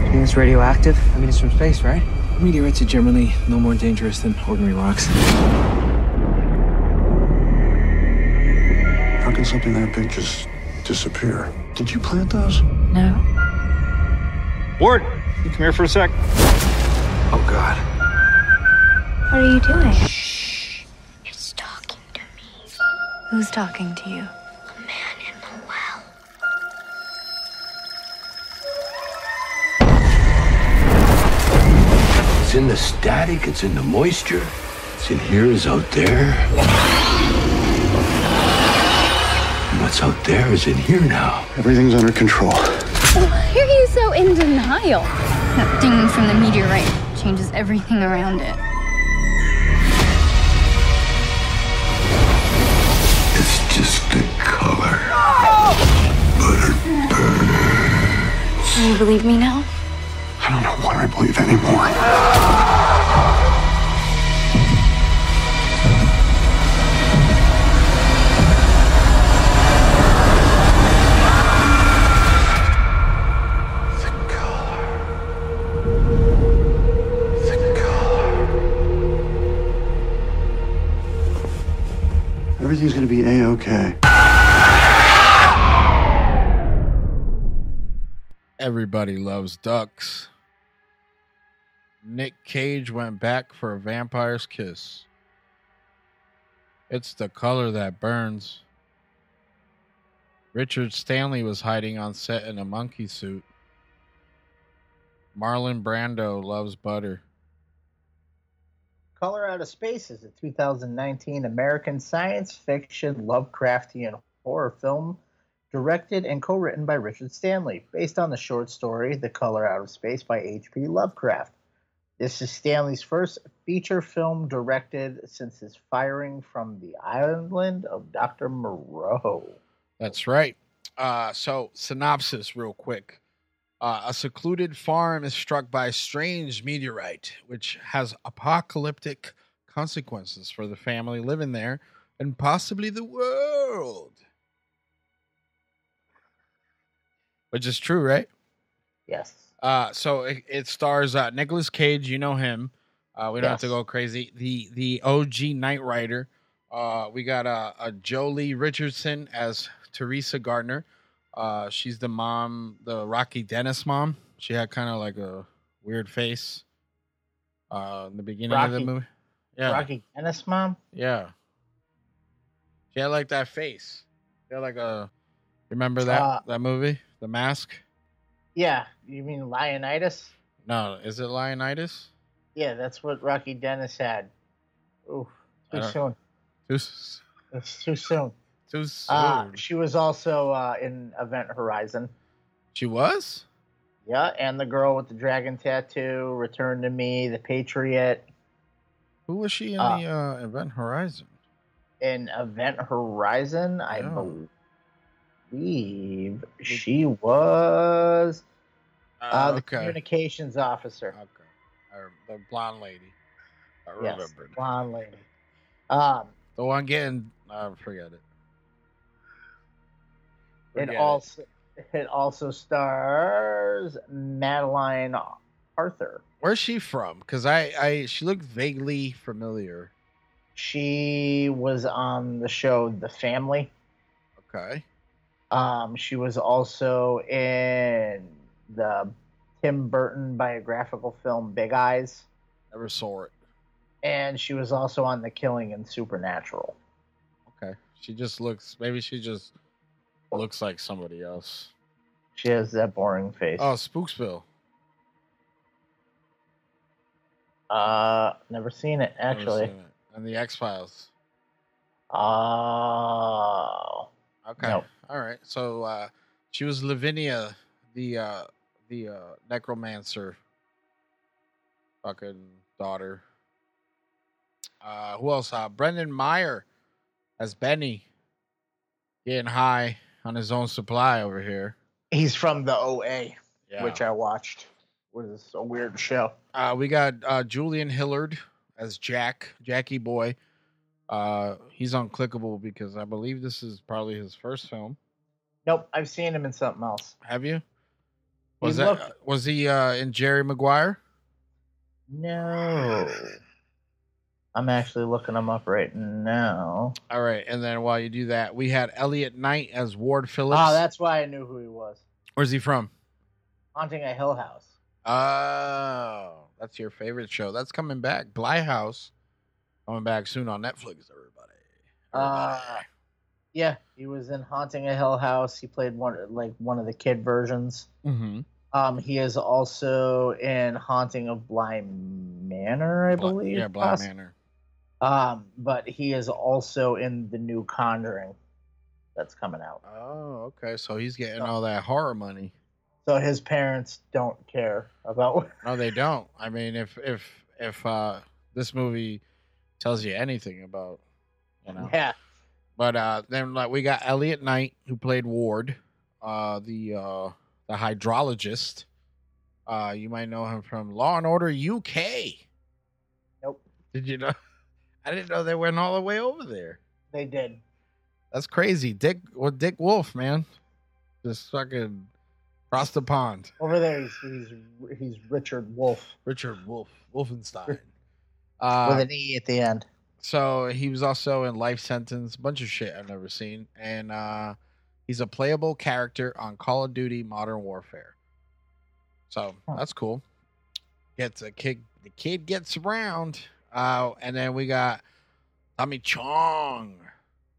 You think it's radioactive? I mean, it's from space, right? Meteorites are generally no more dangerous than ordinary rocks. How can something that big just disappear? Did you plant those? No. Ward, you come here for a sec. Oh, God. What are you doing? Shh. It's talking to me. Who's talking to you? A man in the well. It's in the static, it's in the moisture. It's in here, is out there. And what's out there is in here now. Everything's under control. Why are you so in denial? That thing from the meteorite changes everything around it. Burns. Do you believe me now? I don't know what I believe anymore. Everything's gonna be a-okay. Everybody loves ducks. Nick Cage went back for a vampire's kiss. It's the color that burns. Richard Stanley was hiding on set in a monkey suit. Marlon Brando loves butter. Color Out of Space is a 2019 American science fiction Lovecraftian horror film directed and co-written by Richard Stanley, based on the short story The Color Out of Space by H.P. Lovecraft. This is Stanley's first feature film directed since his firing from the island of Dr. Moreau. That's right. Uh, so, synopsis, real quick. Uh, a secluded farm is struck by a strange meteorite, which has apocalyptic consequences for the family living there and possibly the world. Which is true, right? Yes. Uh, so it, it stars uh, Nicolas Cage. You know him. Uh, we don't have to go crazy. The the OG Knight Rider. Uh, we got uh, a Joely Richardson as Teresa Gardner. Uh, she's the mom, the Rocky Dennis mom. She had kind of like a weird face. Uh, in the beginning of the movie. Yeah. Rocky Dennis mom? Yeah. She had like that face. She had like a. Remember that Uh, that movie, The Mask? Yeah, you mean Lionitis? No, is it Lionitis? Yeah, that's what Rocky Dennis had. Ooh, too soon. Too, It's too soon. too soon. Uh, she was also uh, in Event Horizon. she was. Yeah, and the girl with the dragon tattoo, Return to Me, The Patriot. Who was she in Uh, the uh, Event Horizon? In Event Horizon, I Yeah. believe she was uh, the okay. communications officer. Or the blonde lady. I Yes, remember. blonde lady. Um, The one getting. Uh, forget it. it Forget also it also stars Madeleine Arthur. Where's she from? Because I, I, she looked vaguely familiar. She was on the show The Family. Okay. Um, she was also in the Tim Burton biographical film Big Eyes, Never saw it. and she was also on The Killing and Supernatural. Okay. She just looks. Maybe she just looks like somebody else. She has that boring face. Oh, Spooksville. Uh, never seen it Never actually. seen it. And the X Files. Oh, Okay. Nope. All right. So uh, she was Lavinia, the uh, the uh, necromancer, fucking daughter. Uh, who else? Uh, Brendan Meyer as Benny, getting high on his own supply over here. he's from the OA, Yeah. which I watched. Was a weird show. Uh, we got uh, Julian Hilliard as Jack, Jackie Boy. Uh, he's unclickable because I believe this is probably his first film. Nope, I've seen him in something else. Have you? He Was that looked- was he uh, in Jerry Maguire? No, I'm actually looking him up right now. All right, and then while you do that, we had Elliot Knight as Ward Phillips. Oh, that's why I knew who he was. Where's he from? Haunting a Hill House. Oh, that's your favorite show. That's coming back. Bly House coming back soon on Netflix. Everybody. Uh, yeah, he was in Haunting a Hill House. He played one like one of the kid versions. Mm-hmm. Um, he is also in Haunting of Bly Manor, I believe. Yeah, Bly poss- Manor. Um, but he is also in the new Conjuring that's coming out. Oh, okay. So he's getting all that horror money. So his parents don't care about. No, they don't. I mean, if if if uh this movie tells you anything about, you know. Yeah. But uh then like we got Elliot Knight who played Ward, uh the uh the hydrologist. Uh you might know him from Law and Order UK. Nope. Did you know? I didn't know they went all the way over there. They did. That's crazy. Dick well Dick Wolf, man. Just fucking across the pond. Over there, he's he's, he's Richard Wolf Richard Wolf. Wolfenstein. with Uh, an E at the end. So he was also in Life Sentence, a bunch of shit I've never seen, and uh, he's a playable character on Call of Duty Modern Warfare. So that's cool. Gets a kid. The kid gets around, uh, and then we got Tommy Chong.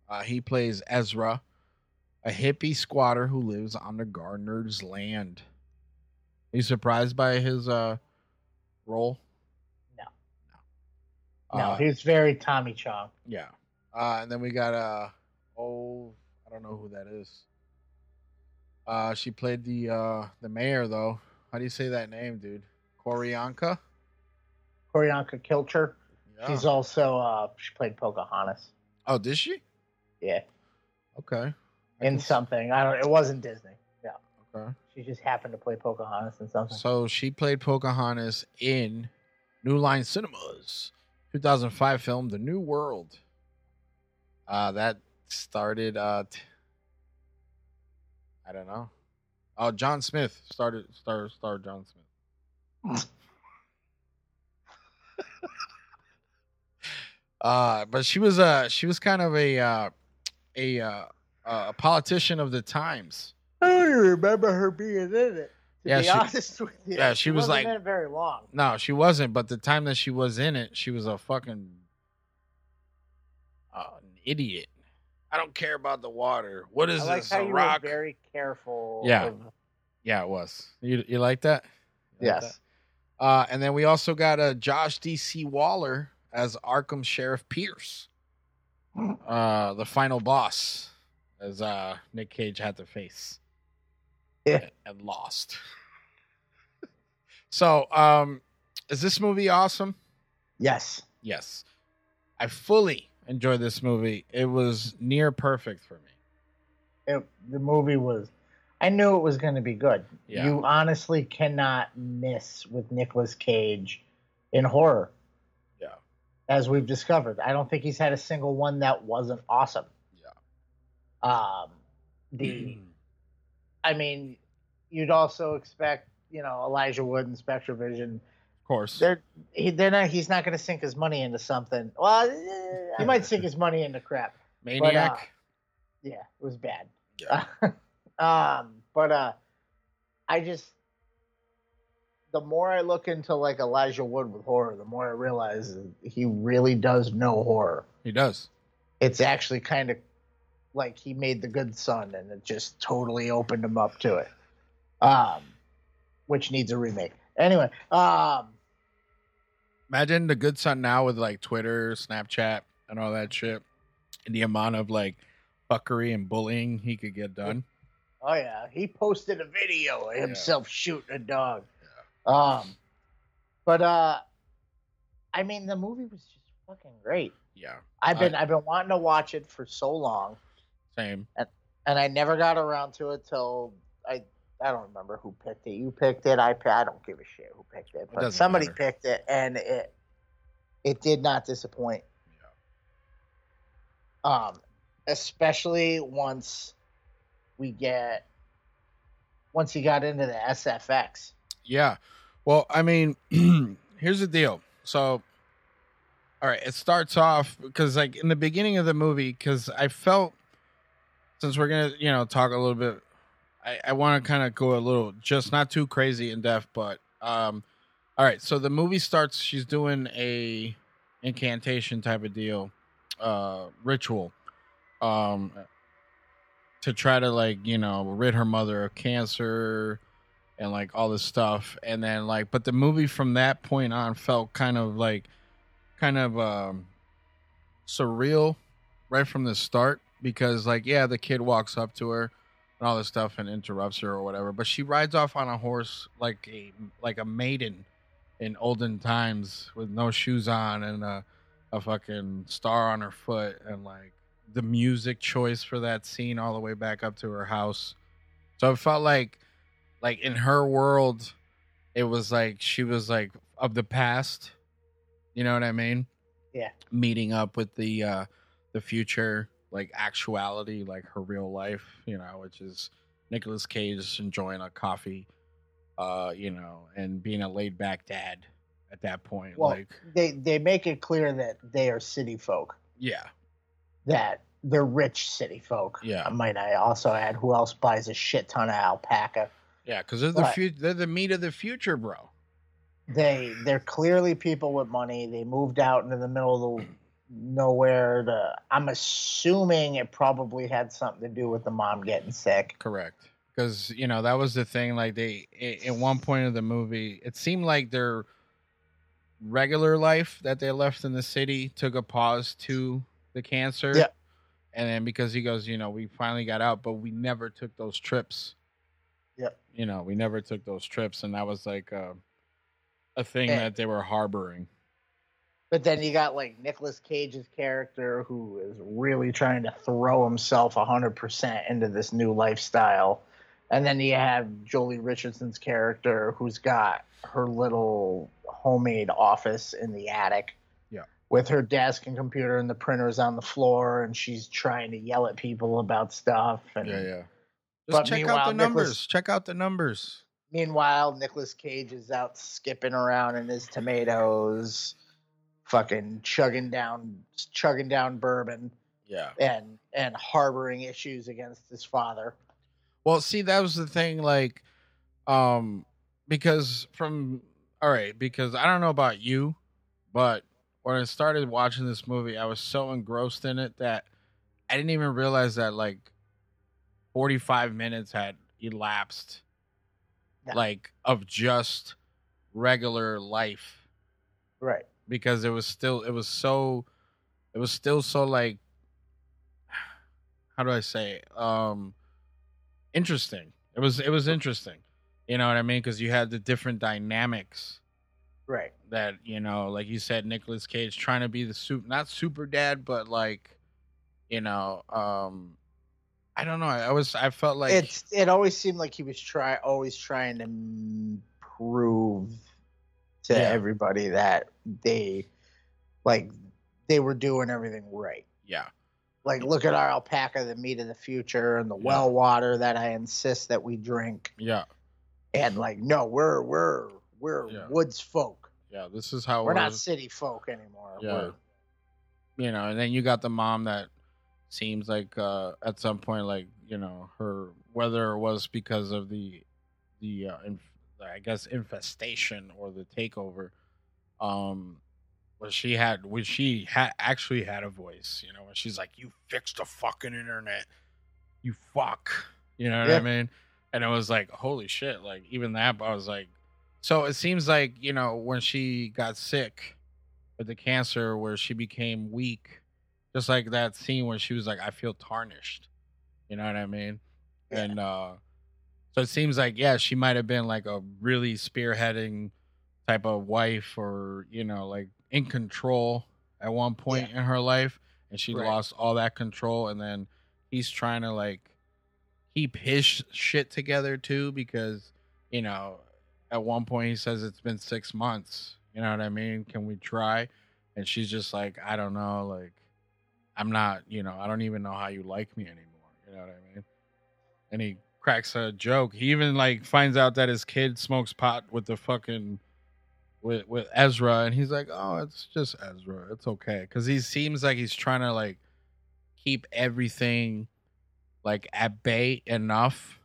Uh, he plays Ezra, a hippie squatter who lives on the gardener's land. Are you surprised by his uh, role? No. Uh, he's very Tommy Chong. Yeah. Uh, and then we got uh oh I don't know who that is. Uh she played the uh the mayor though. How do you say that name, dude? Q'orianka? Q'orianka Kilcher. Yeah. She's also uh she played Pocahontas. Oh, did she? Yeah. Okay. In something. I don't it wasn't Disney. Yeah. Okay. She just happened to play Pocahontas in something. So she played Pocahontas in New Line Cinemas, 2005 film The New World. Uh that started uh t- I don't know. Oh, John Smith started star star John Smith. uh but she was uh she was kind of a uh a uh a politician of the times. I don't even remember her being in it. To Yeah, be she- honest with you. yeah, she was wasn't like- in it very long. No, she wasn't. But the time that she was in it, she was a fucking uh, an idiot. I don't care about the water. What is I like this? how a you rock? were very careful. Yeah. of- Yeah, it was. You you like that? You like yes. that? Uh, and then we also got uh, Josh D.C. Waller as Arkham Sheriff Pierce, uh, the final boss, as uh, Nick Cage had to face. And lost. so, um, is this movie awesome? Yes. Yes. I fully enjoyed this movie. It was near perfect for me. It, the movie was I knew it was going to be good. Yeah. You honestly cannot miss with Nicolas Cage in horror. Yeah. As we've discovered, I don't think he's had a single one that wasn't awesome. Yeah. Um, the, I mean, you'd also expect, you know, Elijah Wood and SpectreVision. Of course. They're he, they're not. He's not going to sink his money into something. Well, eh, he might sink his money into crap. But, uh, Maniac. yeah, it was bad. Yeah. um, but uh, I just the more I look into like Elijah Wood with horror, the more I realize he really does know horror. He does. It's actually kind of like he made the good son, and it just totally opened him up to it. Um, which needs a remake. Anyway, um, Imagine the good son now with like Twitter, Snapchat, and all that shit, and the amount of like fuckery and bullying he could get done. Oh yeah, he posted a video of himself shooting a dog. Um, but uh, I mean, the movie was just fucking great. Yeah, I've been I, have been wanting to watch it for so long, same. and and I never got around to it till I I don't remember who picked it. You picked it. I I don't give a shit who picked it, but doesn't somebody matter. picked it, and it it did not disappoint. Um, especially once we get once he got into the SFX. Yeah. Well, I mean, here's the deal. So, all right, it starts off because, like, in the beginning of the movie, because I felt since we're gonna, you know, talk a little bit, I, I want to kind of go a little, just not too crazy in depth, but, um, all right. So the movie starts. She's doing a incantation type of deal, uh, ritual, um, to try to like you know rid her mother of cancer and like all this stuff and then like but the movie from that point on felt kind of like kind of um surreal right from the start because like yeah the kid walks up to her and all this stuff and interrupts her or whatever but she rides off on a horse like a like a maiden in olden times with no shoes on and a, a fucking star on her foot and like the music choice for that scene all the way back up to her house. So it felt like like in her world it was like she was like of the past. You know what i mean? Yeah. meeting up with the uh the future like actuality like her real life you know which is Nicolas Cage enjoying a coffee uh you know and being a laid back dad at that point Well, like they they make it clear that they are city folk. yeah That they're rich city folk. Yeah. I might I also add who else buys a shit ton of alpaca. yeah because they're the future they're the meat of the future bro They they're clearly people with money. They moved out into the middle of the nowhere to. I'm assuming it probably had something to do with the mom getting sick. Correct. Because you know that was the thing. Like they, at one point of the movie, it seemed like their regular life that they left in the city took a pause to the cancer. Yeah. And then because he goes, you know, we finally got out, but we never took those trips. Yep. You know, we never took those trips, and that was like a, a thing And- that they were harboring. But then you got like Nicolas Cage's character who is really trying to throw himself 100% into this new lifestyle. And then you have Joely Richardson's character who's got her little homemade office in the attic Yeah. with her desk and computer and the printers on the floor and she's trying to yell at people about stuff and Yeah, yeah. Just But check out the numbers. Nicolas- Check out the numbers. Meanwhile, Nicolas Cage is out skipping around in his tomatoes, fucking chugging down chugging down bourbon Yeah. and and harboring issues against his father. Well, see, that was the thing, like, um, because from all right, because I don't know about you, but when I started watching this movie, I was so engrossed in it that I didn't even realize that like forty five minutes had elapsed, Yeah. like of just regular life, Right. Because it was still it was so it was still so like how do I say um interesting. It was it was interesting. You know what I mean? Because you had the different dynamics Right. that you know, like you said, Nicolas Cage trying to be the super not super dad, but like you know, um I don't know. I was I felt like it's it always seemed like he was try always trying to prove to Yeah. everybody that they like they were doing everything right. yeah Like look at our alpaca, the meat of the future, and the Yeah. well water that I insist that we drink. yeah And like, no, we're we're we're Yeah. woods folk. yeah. This is how We're not we're- city folk anymore. Yeah. We're, you know, and then you got the mom that seems like uh at some point like, you know, her whether it was because of the the uh, inf- I guess infestation or the takeover um when she had when she had actually had a voice, you know, when she's like you fixed the fucking internet. You fuck. You know what I mean? And it was like holy shit, like even that I was like so it seems like, you know, when she got sick with the cancer where she became weak, just like that scene where she was like, I feel tarnished. You know what I mean? And uh so it seems like, yeah, she might have been like a really spearheading type of wife or, you know, like in control at one point in her life. And she Right. lost all that control. And then he's trying to like keep his sh- shit together too because, you know, at one point he says it's been six months. You know what I mean? Can we try? And she's just like, I don't know, like I'm not, you know, I don't even know how you like me anymore. You know what I mean? And he cracks a joke. He even like finds out that his kid smokes pot with the fucking with with Ezra, and he's like, "Oh, it's just Ezra. It's okay." Because he seems like he's trying to like keep everything like at bay enough,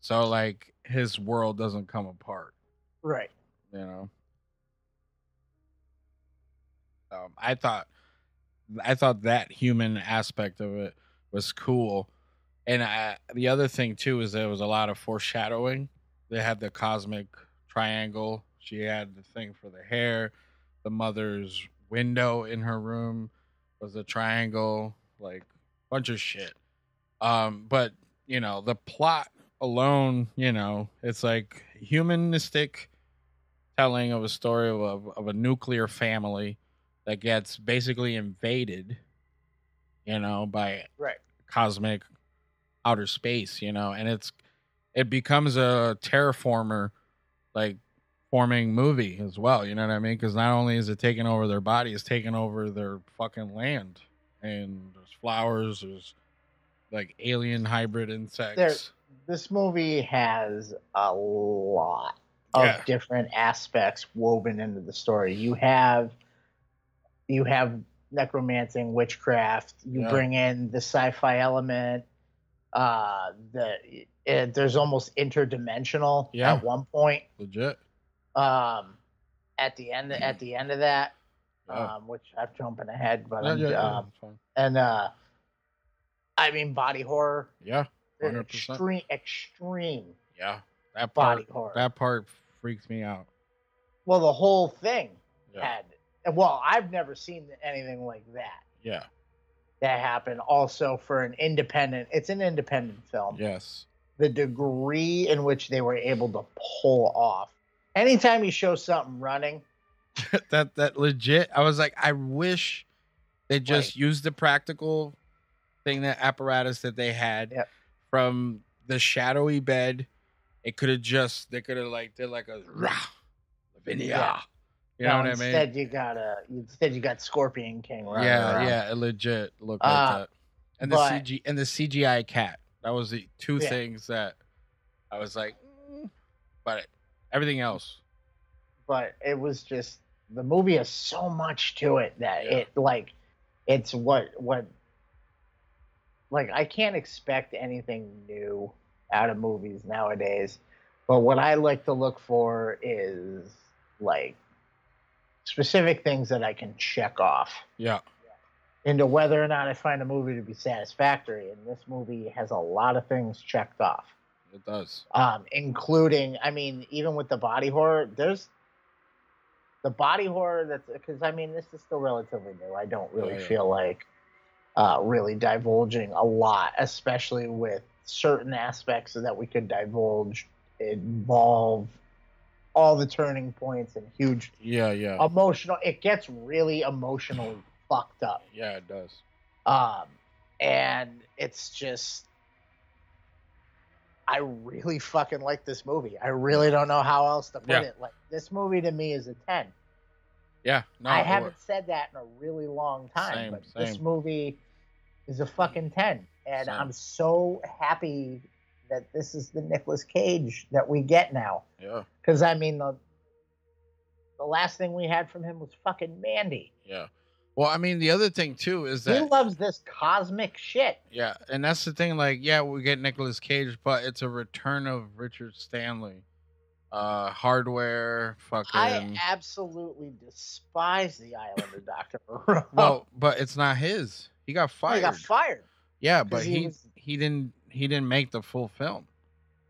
so like his world doesn't come apart. right. You know. Um, I thought, I thought that human aspect of it was cool, and I, the other thing too is there was a lot of foreshadowing. They had the cosmic triangle. She had the thing for the hair. The mother's window in her room was a triangle, like bunch of shit. Um, but you know, the plot alone, you know, it's like humanistic telling of a story of a, of a nuclear family that gets basically invaded, you know, by Right. cosmic outer space, you know, and it's it becomes a terraformer like forming movie as well, you know what I mean? Because not only is it taking over their body, it's taking over their fucking land, and there's flowers, there's like alien hybrid insects. There, this movie has a lot of Yeah. different aspects woven into the story. You have you have necromancing, witchcraft. You Yeah. bring in the sci-fi element. Uh, the it, there's almost interdimensional Yeah. at one point. Legit. Um, at the end at the end of that, Yeah. um, which I'm jumping ahead, but I'm, yeah, um, and uh, I mean body horror, Yeah, hundred percent. extreme, extreme. Yeah, that Body part. horror. That part freaks me out. Well, the whole thing Yeah. had. Well, I've never seen anything like that. Yeah. That happened. Also, for an independent, it's an independent film. Yes. The degree in which they were able to pull off. Anytime you show something running, that that legit. I was like, I wish they just used the practical thing, that apparatus that they had from the shadowy bed. It could have just they could have like did like a rah, Lavinia. Ah. Yeah. You know no, what I mean? Instead, you got a. Instead, you got Scorpion King. Right yeah, around. yeah, it legit looked like Uh, that. And the but- CG and the CGI cat. That was the two Yeah. things that I was like, mm, but everything else. but it was just the movie has so much to it that it like it's what what like I can't expect anything new out of movies nowadays. But what I like to look for is like specific things that I can check off Yeah. into whether or not I find a movie to be satisfactory. And this movie has a lot of things checked off It does. um, including I mean, even with the body horror, there's the body horror that's because I mean, this is still relatively new. I don't really Yeah, yeah. feel like uh, really divulging a lot, especially with certain aspects that we could divulge involve all the turning points and huge Yeah, yeah. emotional. It gets really emotionally fucked up. Yeah, it does. Um, and it's just, I really fucking like this movie. I really don't know how else to put Yeah. it. Like this movie to me is a ten. Yeah. No, I haven't said that in a really long time, Same, but this movie is a fucking ten, and Same. I'm so happy that this is the Nicolas Cage that we get now. Yeah. Because I mean the the last thing we had from him was fucking Mandy. Yeah. Well, I mean, the other thing too is that He loves this cosmic shit. yeah, and that's the thing. Like, yeah, we get Nicolas Cage, but it's a return of Richard Stanley. Uh, hardware, fucking. I absolutely despise the Island of Doctor Moreau. well, but it's not his. He got he fired. got fired. yeah, but he he was- he didn't he didn't make the full film.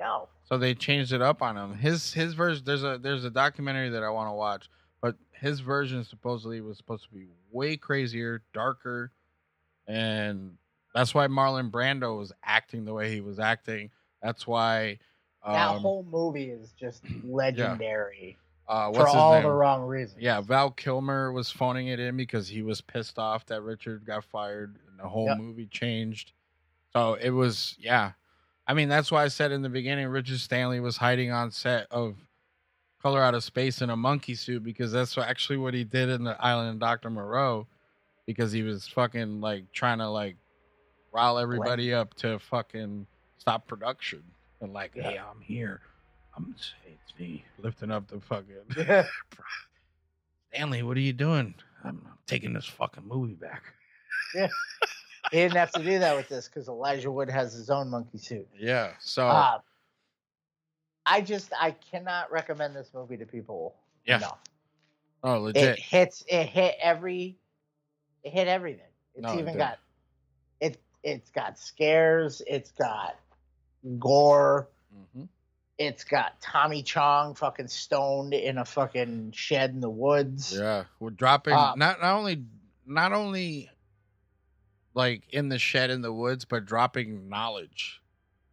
No. So they changed it up on him. His his version there's a there's a documentary that I want to watch, but his version supposedly was supposed to be way crazier, darker, and that's why Marlon Brando was acting the way he was acting. That's why that um, whole movie is just legendary uh, for all name? the wrong reasons. Yeah, Val Kilmer was phoning it in because he was pissed off that Richard got fired and the whole Yep. movie changed. So it was, yeah. I mean, that's why I said in the beginning Richard Stanley was hiding on set of Color Out of Space in a monkey suit because that's what, actually what he did in the Island of Dr. Moreau because he was fucking like trying to like rile everybody up to fucking stop production and like, hey, I'm here. I'm it's me lifting up the fucking Stanley, what are you doing? I'm taking this fucking movie back. Yeah. he didn't have to do that with this because Elijah Wood has his own monkey suit. Yeah. So Uh, I just I cannot recommend this movie to people Yeah. enough. oh It hits it hit every it hit everything. It's No, it even did. got it it's got scares, it's got gore, Mhm. it's got Tommy Chong fucking stoned in a fucking shed in the woods. Yeah. We're dropping Uh, not not only not only like in the shed in the woods, but dropping knowledge.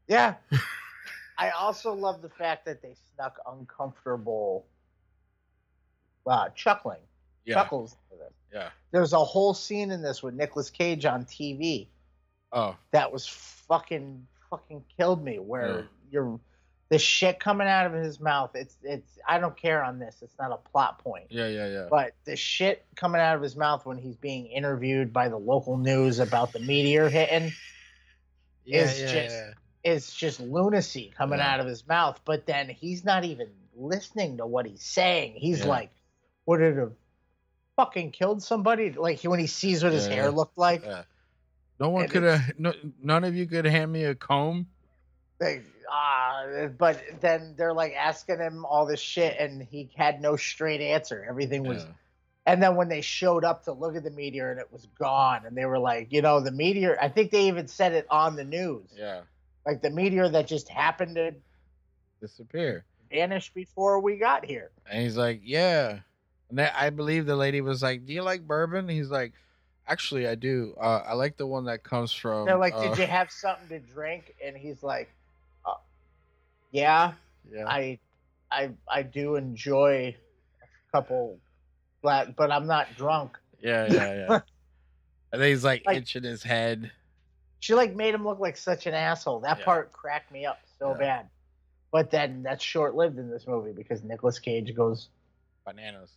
Yeah. I also love the fact that they snuck uncomfortable uh, chuckling, Yeah. chuckles. Yeah. There's a whole scene in this with Nicolas Cage on TV Oh. that was fucking fucking killed me. Where Yeah. you're the shit coming out of his mouth. It's it's I don't care on this. It's not a plot point. Yeah, yeah, yeah. But the shit coming out of his mouth when he's being interviewed by the local news about the meteor hitting Yeah, is yeah, just yeah. is just lunacy coming Yeah. out of his mouth. But then he's not even listening to what he's saying. He's Yeah. like, "Would it have fucking killed somebody?" Like when he sees what his Yeah, hair looked like. Yeah. No one And could have no, none of you could hand me a comb. Like, ah, but then they're like asking him all this shit, and he had no straight answer. Everything was Yeah. And then when they showed up to look at the meteor and it was gone, and they were like, you know, the meteor. I think they even said it on the news. Yeah. Like the meteor that just happened to Disappear. vanish before we got here. And he's like, yeah. And then I believe the lady was like, do you like bourbon? He's like, actually, I do. Uh, I like the one that comes from. They're like, uh, did you have something to drink? And he's like, uh, yeah, Yeah. I, I, I do enjoy a couple, black, but I'm not drunk. Yeah, yeah, yeah. and then he's like, Like- itching his head. She like made him look like such an asshole. That Yeah. part cracked me up so Yeah. bad. But then that's short lived in this movie because Nicolas Cage goes, bananas.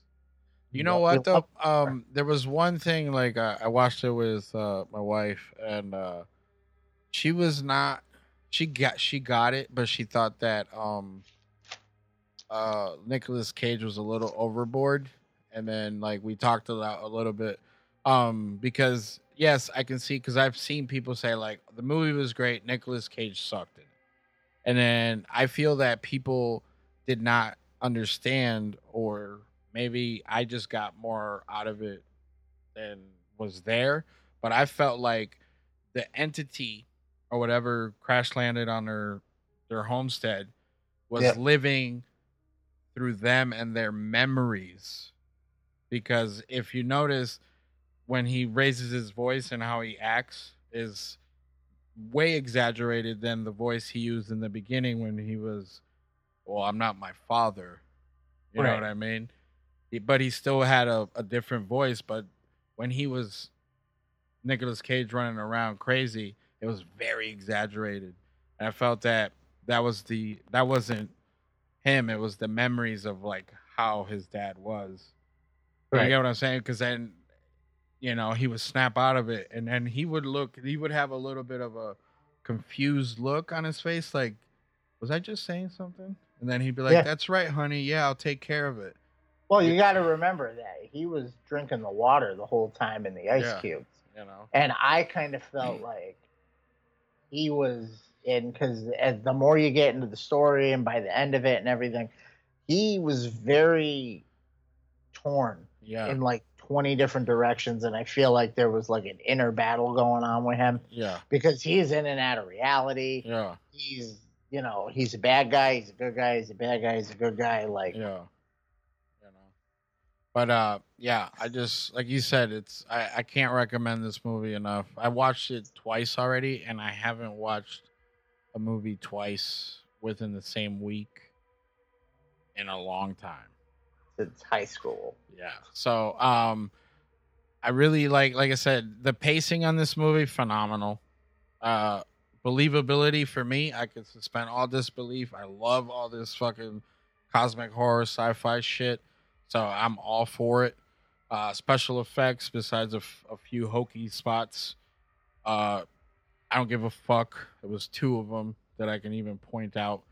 You know what though? Um, there was one thing like uh, I watched it with uh, my wife, and uh, she was not. She got she got it, but she thought that um, uh, Nicolas Cage was a little overboard, and then like we talked about a little bit, um, because yes, I can see because I've seen people say like the movie was great, Nicolas Cage sucked in it, and then I feel that people did not understand or maybe I just got more out of it than was there. But I felt like the entity or whatever crash landed on their their homestead was Yeah. living through them and their memories. Because if you notice when he raises his voice and how he acts is way exaggerated than the voice he used in the beginning when he was well, I'm not my father. You know what I mean? But he still had a, a different voice. But when he was Nicolas Cage running around crazy, it was very exaggerated. And I felt that that was the that wasn't him. It was the memories of like how his dad was. You get what I'm saying? Because then, you know, he would snap out of it, and then he would look. He would have a little bit of a confused look on his face, like, "Was I just saying something?" And then he'd be like, Yeah. "That's right, honey. Yeah, I'll take care of it." well, you got to remember that he was drinking the water the whole time in the ice Yeah. cubes. You know. And I kind of felt like he was in because as the more you get into the story and by the end of it and everything, he was very torn Yeah. in like 20 different directions. And I feel like there was like an inner battle going on with him Yeah. because he's in and out of reality. Yeah. He's, you know, he's a bad guy, he's a good guy, he's a bad guy, he's a good guy. Like, Yeah. But uh yeah, I just like you said, it's I, I can't recommend this movie enough. I watched it twice already and I haven't watched a movie twice within the same week in a long time. Since high school. Yeah. So um I really like like I said, the pacing on this movie phenomenal. Uh believability for me, I could suspend all disbelief. I love all this fucking cosmic horror sci-fi shit. So I'm all for it. Uh special effects besides a, f- a few hokey spots. Uh I don't give a fuck. It was two of them that I can even point out.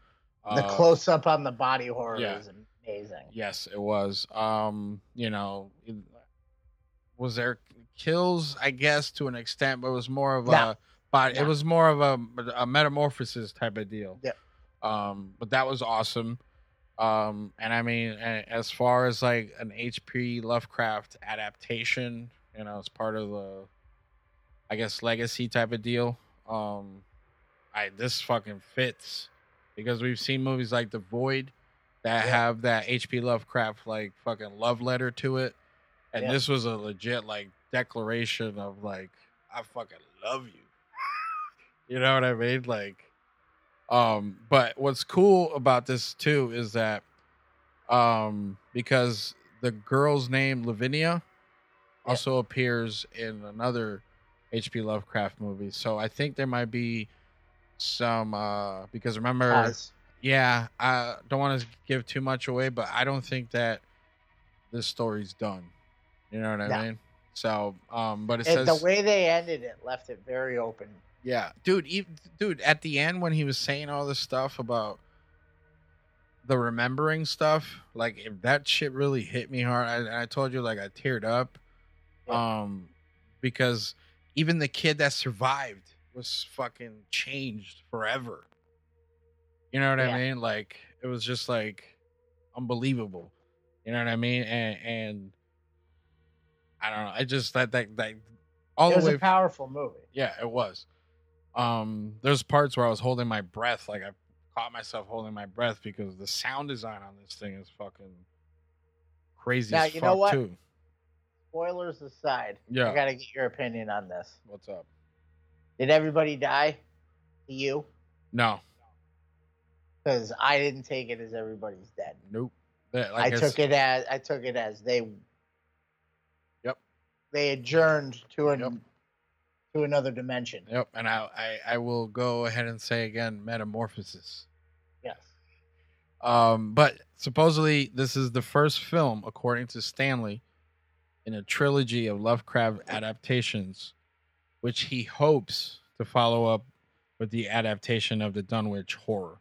The Uh, close up on the body horror yeah. is amazing. Yes, it was. Um, you know, it- was there kills? I guess to an extent, but it was more of a. But it was more of a, a metamorphosis type of deal. Yeah. Um, but that was awesome. Um, and I mean, as far as like an H.P. Lovecraft adaptation, you know, it's part of the, I guess, legacy type of deal. Um, I this fucking fits because we've seen movies like The Void that Yeah. have that H.P. Lovecraft like fucking love letter to it, and Yeah. this was a legit like declaration of like I fucking love you. You know what I mean? Like, um, but what's cool about this too is that, um, because the girl's name Lavinia also appears in another H.P. Lovecraft movie, so I think there might be some uh because remember Oz. yeah i don't want to give too much away but i don't think that this story's done you know what i No. mean so um but it And says the way they ended it left it very open. Yeah dude even, dude at the end when he was saying all this stuff about the remembering stuff like if that shit really hit me hard i, I told you like i teared up um because even the kid that survived was fucking changed forever you know what Yeah. i mean like it was just like unbelievable you know what i mean and and I don't know. I just that that that all it the was way. a powerful movie. yeah, it was. Um, there's parts where I was holding my breath, like I caught myself holding my breath because the sound design on this thing is fucking crazy Now, you know what? too. Spoilers aside, Yeah. I gotta get your opinion on this. What's up? Did everybody die? You? No, Because I didn't take it as everybody's dead. nope. That- I like took it as I took it as they. Yep. They adjourned to an to another dimension. Yep, and I, I I will go ahead and say again, metamorphosis. Yes. Um, but supposedly this is the first film, according to Stanley, in a trilogy of Lovecraft adaptations, which he hopes to follow up with the adaptation of the Dunwich horror.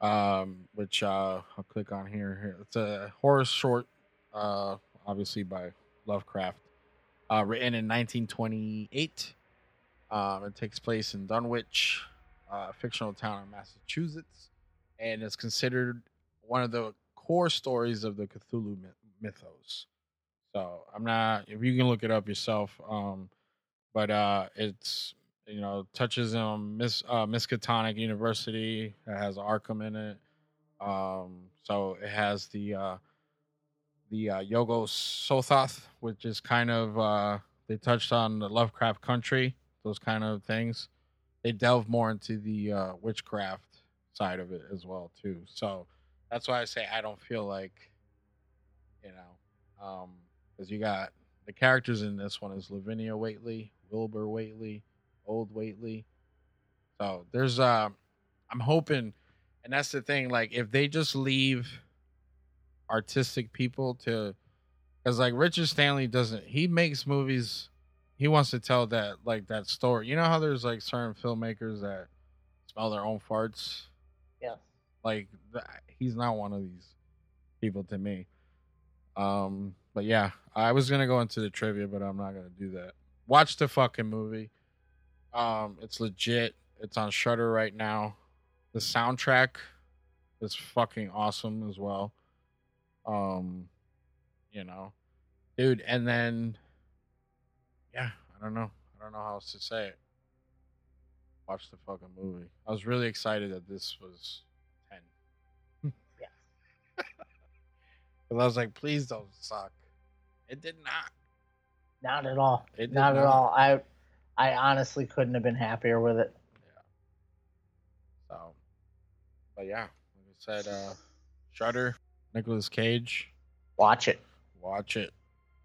Um, which uh, I'll click on here. Here, it's a horror short, uh, obviously by Lovecraft, uh, written in 1928. Um, it takes place in Dunwich, a fictional town in Massachusetts, and it's considered one of the core stories of the Cthulhu mythos. So I'm not if you can look it up yourself. Um, but uh, it's you know touches on Miss uh, Miskatonic University. It has Arkham in it. Um, so it has the uh, the uh, Yog-Sothoth, which is kind of uh, they touched on the Lovecraft country, those kind of things. They delve more into the uh, witchcraft side of it as well too. So that's why I say I don't feel like you know, um, because you got the characters in this one is Lavinia Whateley, Wilbur Whateley, Old Whateley. So there's uh, I'm hoping, and that's the thing. Like if they just leave artistic people to because like richard stanley doesn't he makes movies he wants to tell that like that story. You know how there's like certain filmmakers that smell their own farts? Yeah. like he's not one of these people to me. Um but yeah i was gonna go into the trivia but i'm not gonna do that. Watch the fucking movie. Um it's legit. It's on shutter right now. The soundtrack is fucking awesome as well um you know dude and then yeah i don't know i don't know how else to say it watch the fucking movie i was really excited that this was 10 yeah because i was like please don't suck it did not Not at all. It did Not at all. I I honestly couldn't have been happier with it. Yeah. So but yeah like i said uh shutter Nicolas cage Watch it. watch it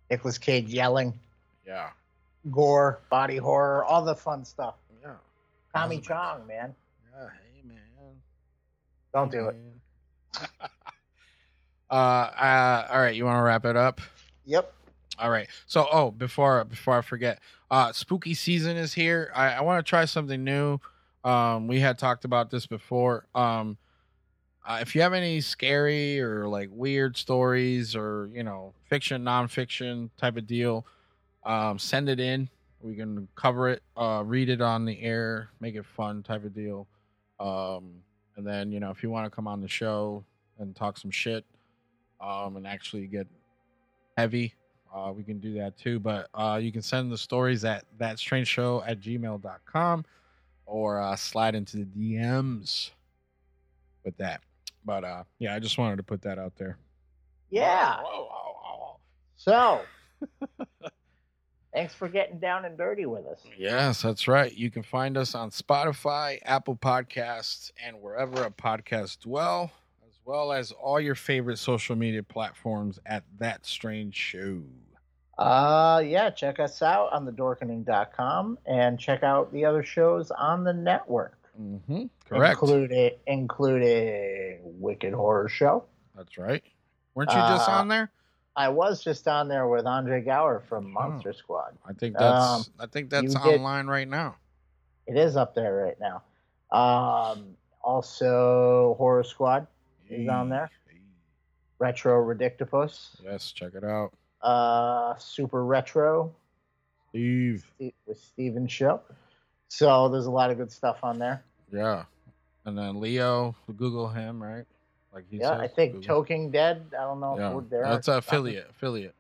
Nicolas Cage yelling, yeah gore, body horror, all the fun stuff. yeah Tommy Chong, man. yeah hey man Don't do it. Uh, uh, all right. You want to wrap it up? Yep. All right. So, oh, before before I forget, uh, spooky season is here. I, I want to try something new. Um, we had talked about this before. Um, uh, if you have any scary or like weird stories or you know fiction, nonfiction type of deal, um, send it in. We can cover it, uh, read it on the air, make it fun type of deal. Um, and then you know if you want to come on the show and talk some shit, um, and actually get heavy, uh, we can do that too. But uh, you can send the stories at that strange show at gmail.com or uh, slide into the DMs with that. But uh, yeah, I just wanted to put that out there. Yeah. So, thanks for getting down and dirty with us. Yes, that's right. You can find us on Spotify, Apple Podcasts, and wherever a podcast dwell, as well as all your favorite social media platforms at That Strange Show. Uh, yeah, check us out on thedorkening.com and check out the other shows on the network. Mm-hmm. Correct. Including, including Wicked Horror Show. That's right. Weren't you just Uh, on there? I was just on there with Andre Gower from Monster Squad. I think that's Um, I think that's did- online right now. It is up there right now. Um, also, Horror Squad is on there. Retro Redictopus. Yes, check it out. Uh, Super Retro Steve. with Steven Show. So there's a lot of good stuff on there. Yeah. And then Leo, Google him, right? Like he yeah, says. I think Google. Toking Dead. I don't know Yeah. if we're there. That's an affiliate. Affiliate.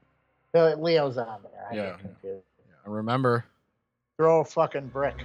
Uh, Leo's on there. I Yeah. get confused. I remember. Throw a fucking brick.